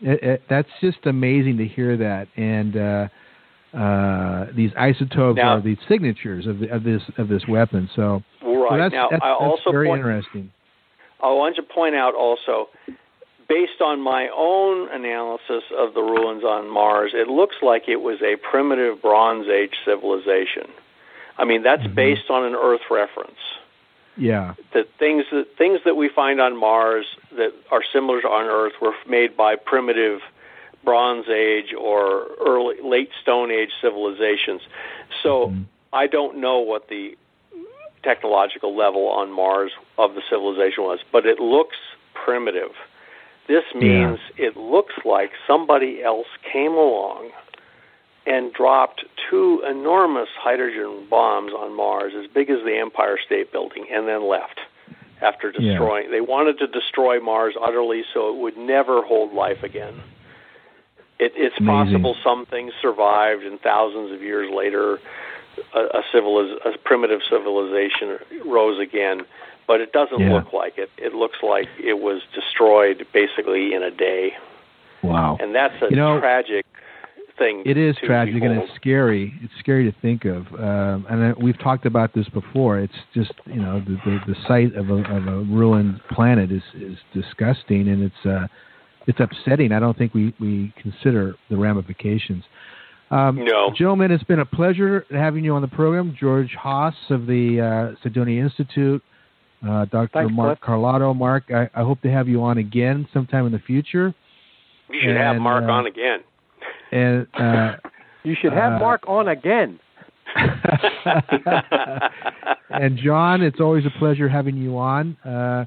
Speaker 1: It, it, that's just amazing to hear that. And uh, uh, these isotopes
Speaker 4: Now-
Speaker 1: are the signatures of, the, of this of this weapon. So, so
Speaker 4: Right.
Speaker 1: that's,
Speaker 4: now,
Speaker 1: that's,
Speaker 4: I
Speaker 1: that's
Speaker 4: also
Speaker 1: very
Speaker 4: point,
Speaker 1: interesting.
Speaker 4: I want to point out also, based on my own analysis of the ruins on Mars, it looks like it was a primitive Bronze Age civilization. I mean, that's
Speaker 1: Mhm.
Speaker 4: based on an Earth reference.
Speaker 1: Yeah.
Speaker 4: That things that things that we find on Mars that are similar to on Earth were made by primitive Bronze Age or early late Stone Age civilizations. So
Speaker 1: Mhm.
Speaker 4: I don't know what the technological level on Mars of the civilization was, but it looks primitive. This means it looks like somebody else came along and dropped two enormous hydrogen bombs on Mars, as big as the Empire State Building, and then left after
Speaker 1: Yeah.
Speaker 4: destroying. They wanted to destroy Mars utterly so it would never hold life again. It, it's
Speaker 1: Amazing.
Speaker 4: possible some things survived, and thousands of years later, a, a, civiliz- a primitive civilization rose again. But it doesn't
Speaker 1: Yeah.
Speaker 4: look like it. It looks like it was destroyed basically in a day,
Speaker 1: Wow.
Speaker 4: and that's a
Speaker 1: You know,
Speaker 4: tragic thing.
Speaker 1: It is tragic and it's scary. It's scary to think of. Um, and uh, we've talked about this before. It's just you know the the, the sight of a of a ruined planet is is disgusting and it's uh it's upsetting. I don't think we we consider the ramifications. Um,
Speaker 4: No.
Speaker 1: gentlemen, it's been a pleasure having you on the program. George Haas of the uh, Cydonia Institute, uh, Dr.
Speaker 2: Thanks,
Speaker 1: Mark
Speaker 2: Cliff.
Speaker 1: Carlotto. Mark, I, I hope to have you on again sometime in the future.
Speaker 4: You should have Mark
Speaker 1: uh,
Speaker 4: on again.
Speaker 1: And uh,
Speaker 2: You should have
Speaker 1: Uh,
Speaker 2: Mark on again. <laughs>
Speaker 1: and John, it's always a pleasure having you on. Uh,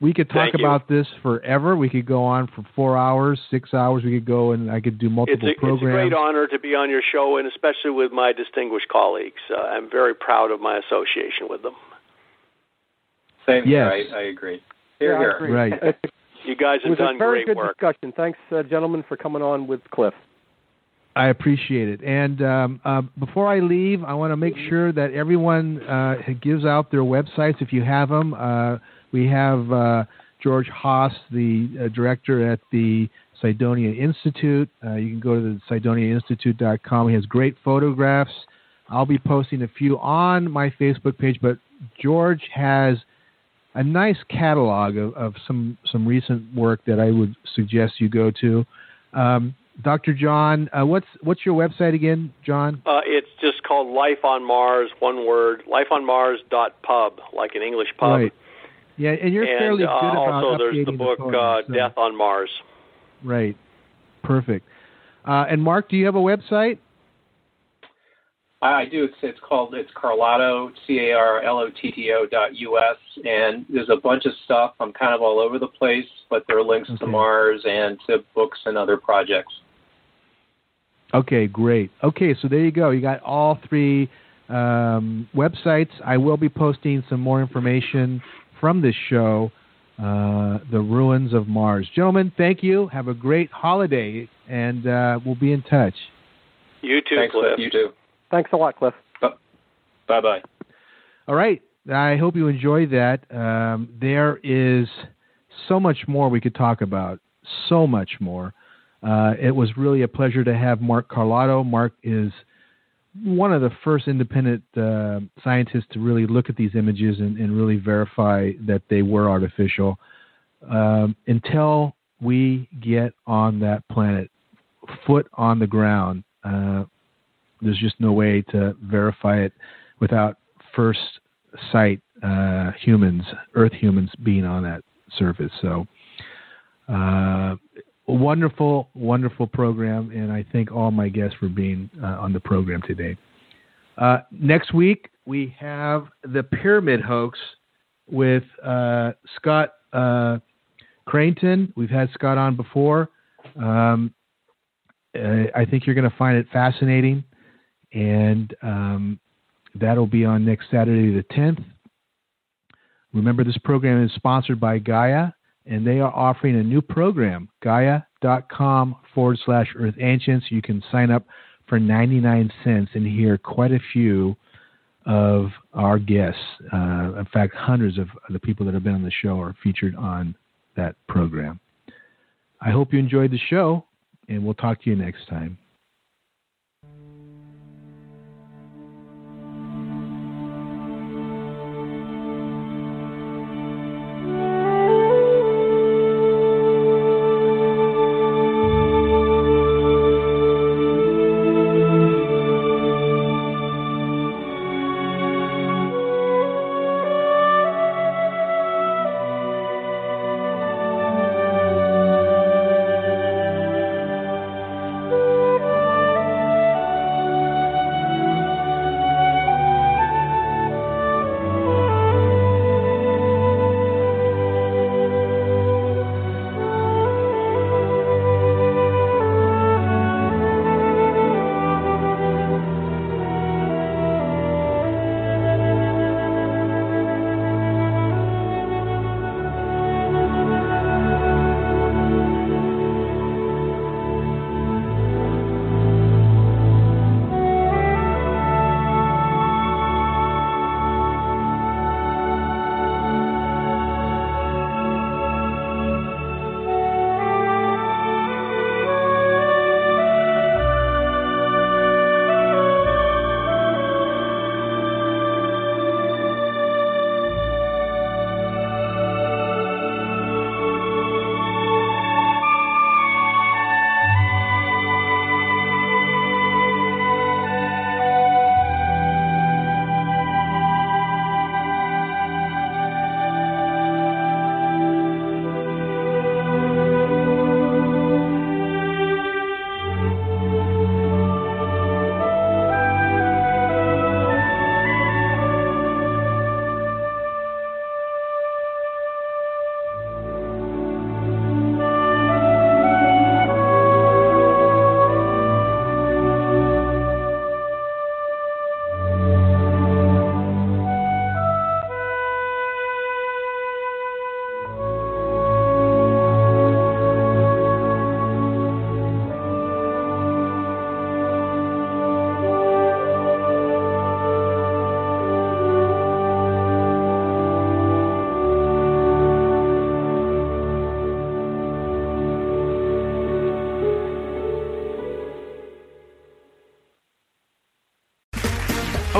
Speaker 1: we could talk about this forever. We could go on for four hours, six hours. We could go and I could do
Speaker 4: It's
Speaker 1: multiple
Speaker 4: programs. it's a great honor to be on your show, and especially with my distinguished colleagues. Uh, I'm very proud of my association with them.
Speaker 3: Same here.
Speaker 1: Yes.
Speaker 3: I, I agree. Here,
Speaker 2: Yeah, I
Speaker 3: here.
Speaker 2: agree.
Speaker 1: Right.
Speaker 4: You guys
Speaker 2: it
Speaker 4: have
Speaker 2: was
Speaker 4: done
Speaker 2: a very
Speaker 4: great
Speaker 2: good
Speaker 4: work.
Speaker 2: discussion. Thanks, uh, gentlemen, for coming on with Cliff.
Speaker 1: I appreciate it. And um, uh, before I leave, I want to make sure that everyone uh, gives out their websites if you have them. Uh, we have uh, George Haas, the uh, director at the Cydonia Institute. Uh, you can go to the cydoniainstitute.com. He has great photographs. I'll be posting a few on my Facebook page, but George has a nice catalog of, of some some recent work that I would suggest you go to. Um, Dr. John, uh, what's what's your website again, John?
Speaker 4: Uh, it's just called Life on Mars, one word, lifeonmars.pub, like an English pub.
Speaker 1: Right. Yeah, and you're
Speaker 4: and
Speaker 1: fairly
Speaker 4: uh,
Speaker 1: good about
Speaker 4: also there's the
Speaker 1: updating
Speaker 4: book
Speaker 1: photos,
Speaker 4: uh,
Speaker 1: so-
Speaker 4: Death on Mars.
Speaker 1: Right. Perfect. Uh, and Mark, do you have a website?
Speaker 3: I I do. It's it's called it's Carlotto C A R L O T T O dot U S and there's a bunch of stuff. I'm kind of all over the place, but there are links
Speaker 1: Okay.
Speaker 3: to Mars and to books and other projects.
Speaker 1: Okay, great. Okay, so there you go. You got all three um, websites. I will be posting some more information from this show, uh, The Ruins of Mars. Gentlemen, thank you. Have a great holiday, and uh, we'll be in touch.
Speaker 4: You too,
Speaker 3: Thanks,
Speaker 4: Cliff.
Speaker 3: Cliff. You too.
Speaker 2: Thanks a lot, Cliff.
Speaker 3: Bye bye.
Speaker 1: All right. I hope you enjoyed that. Um, there is so much more we could talk about. So much more. Uh, it was really a pleasure to have Mark Carlotto. Mark is one of the first independent uh, scientists to really look at these images and, and really verify that they were artificial. Um, until we get on that planet, foot on the ground, uh, there's just no way to verify it without first sight uh, humans, Earth humans, being on that surface. So, uh, wonderful, wonderful program, and I thank all my guests for being uh, on the program today. Uh, next week we have the pyramid hoax with uh, Scott uh, Creighton. We've had Scott on before. Um, I think you're going to find it fascinating, and um, that'll be on next Saturday, the 10th. Remember, this program is sponsored by Gaia, and they are offering a new program, gaia.com forward slash Earth Ancients. You can sign up for 99 cents and hear quite a few of our guests. Uh, in fact, hundreds of the people that have been on the show are featured on that program. I hope you enjoyed the show, and we'll talk to you next time.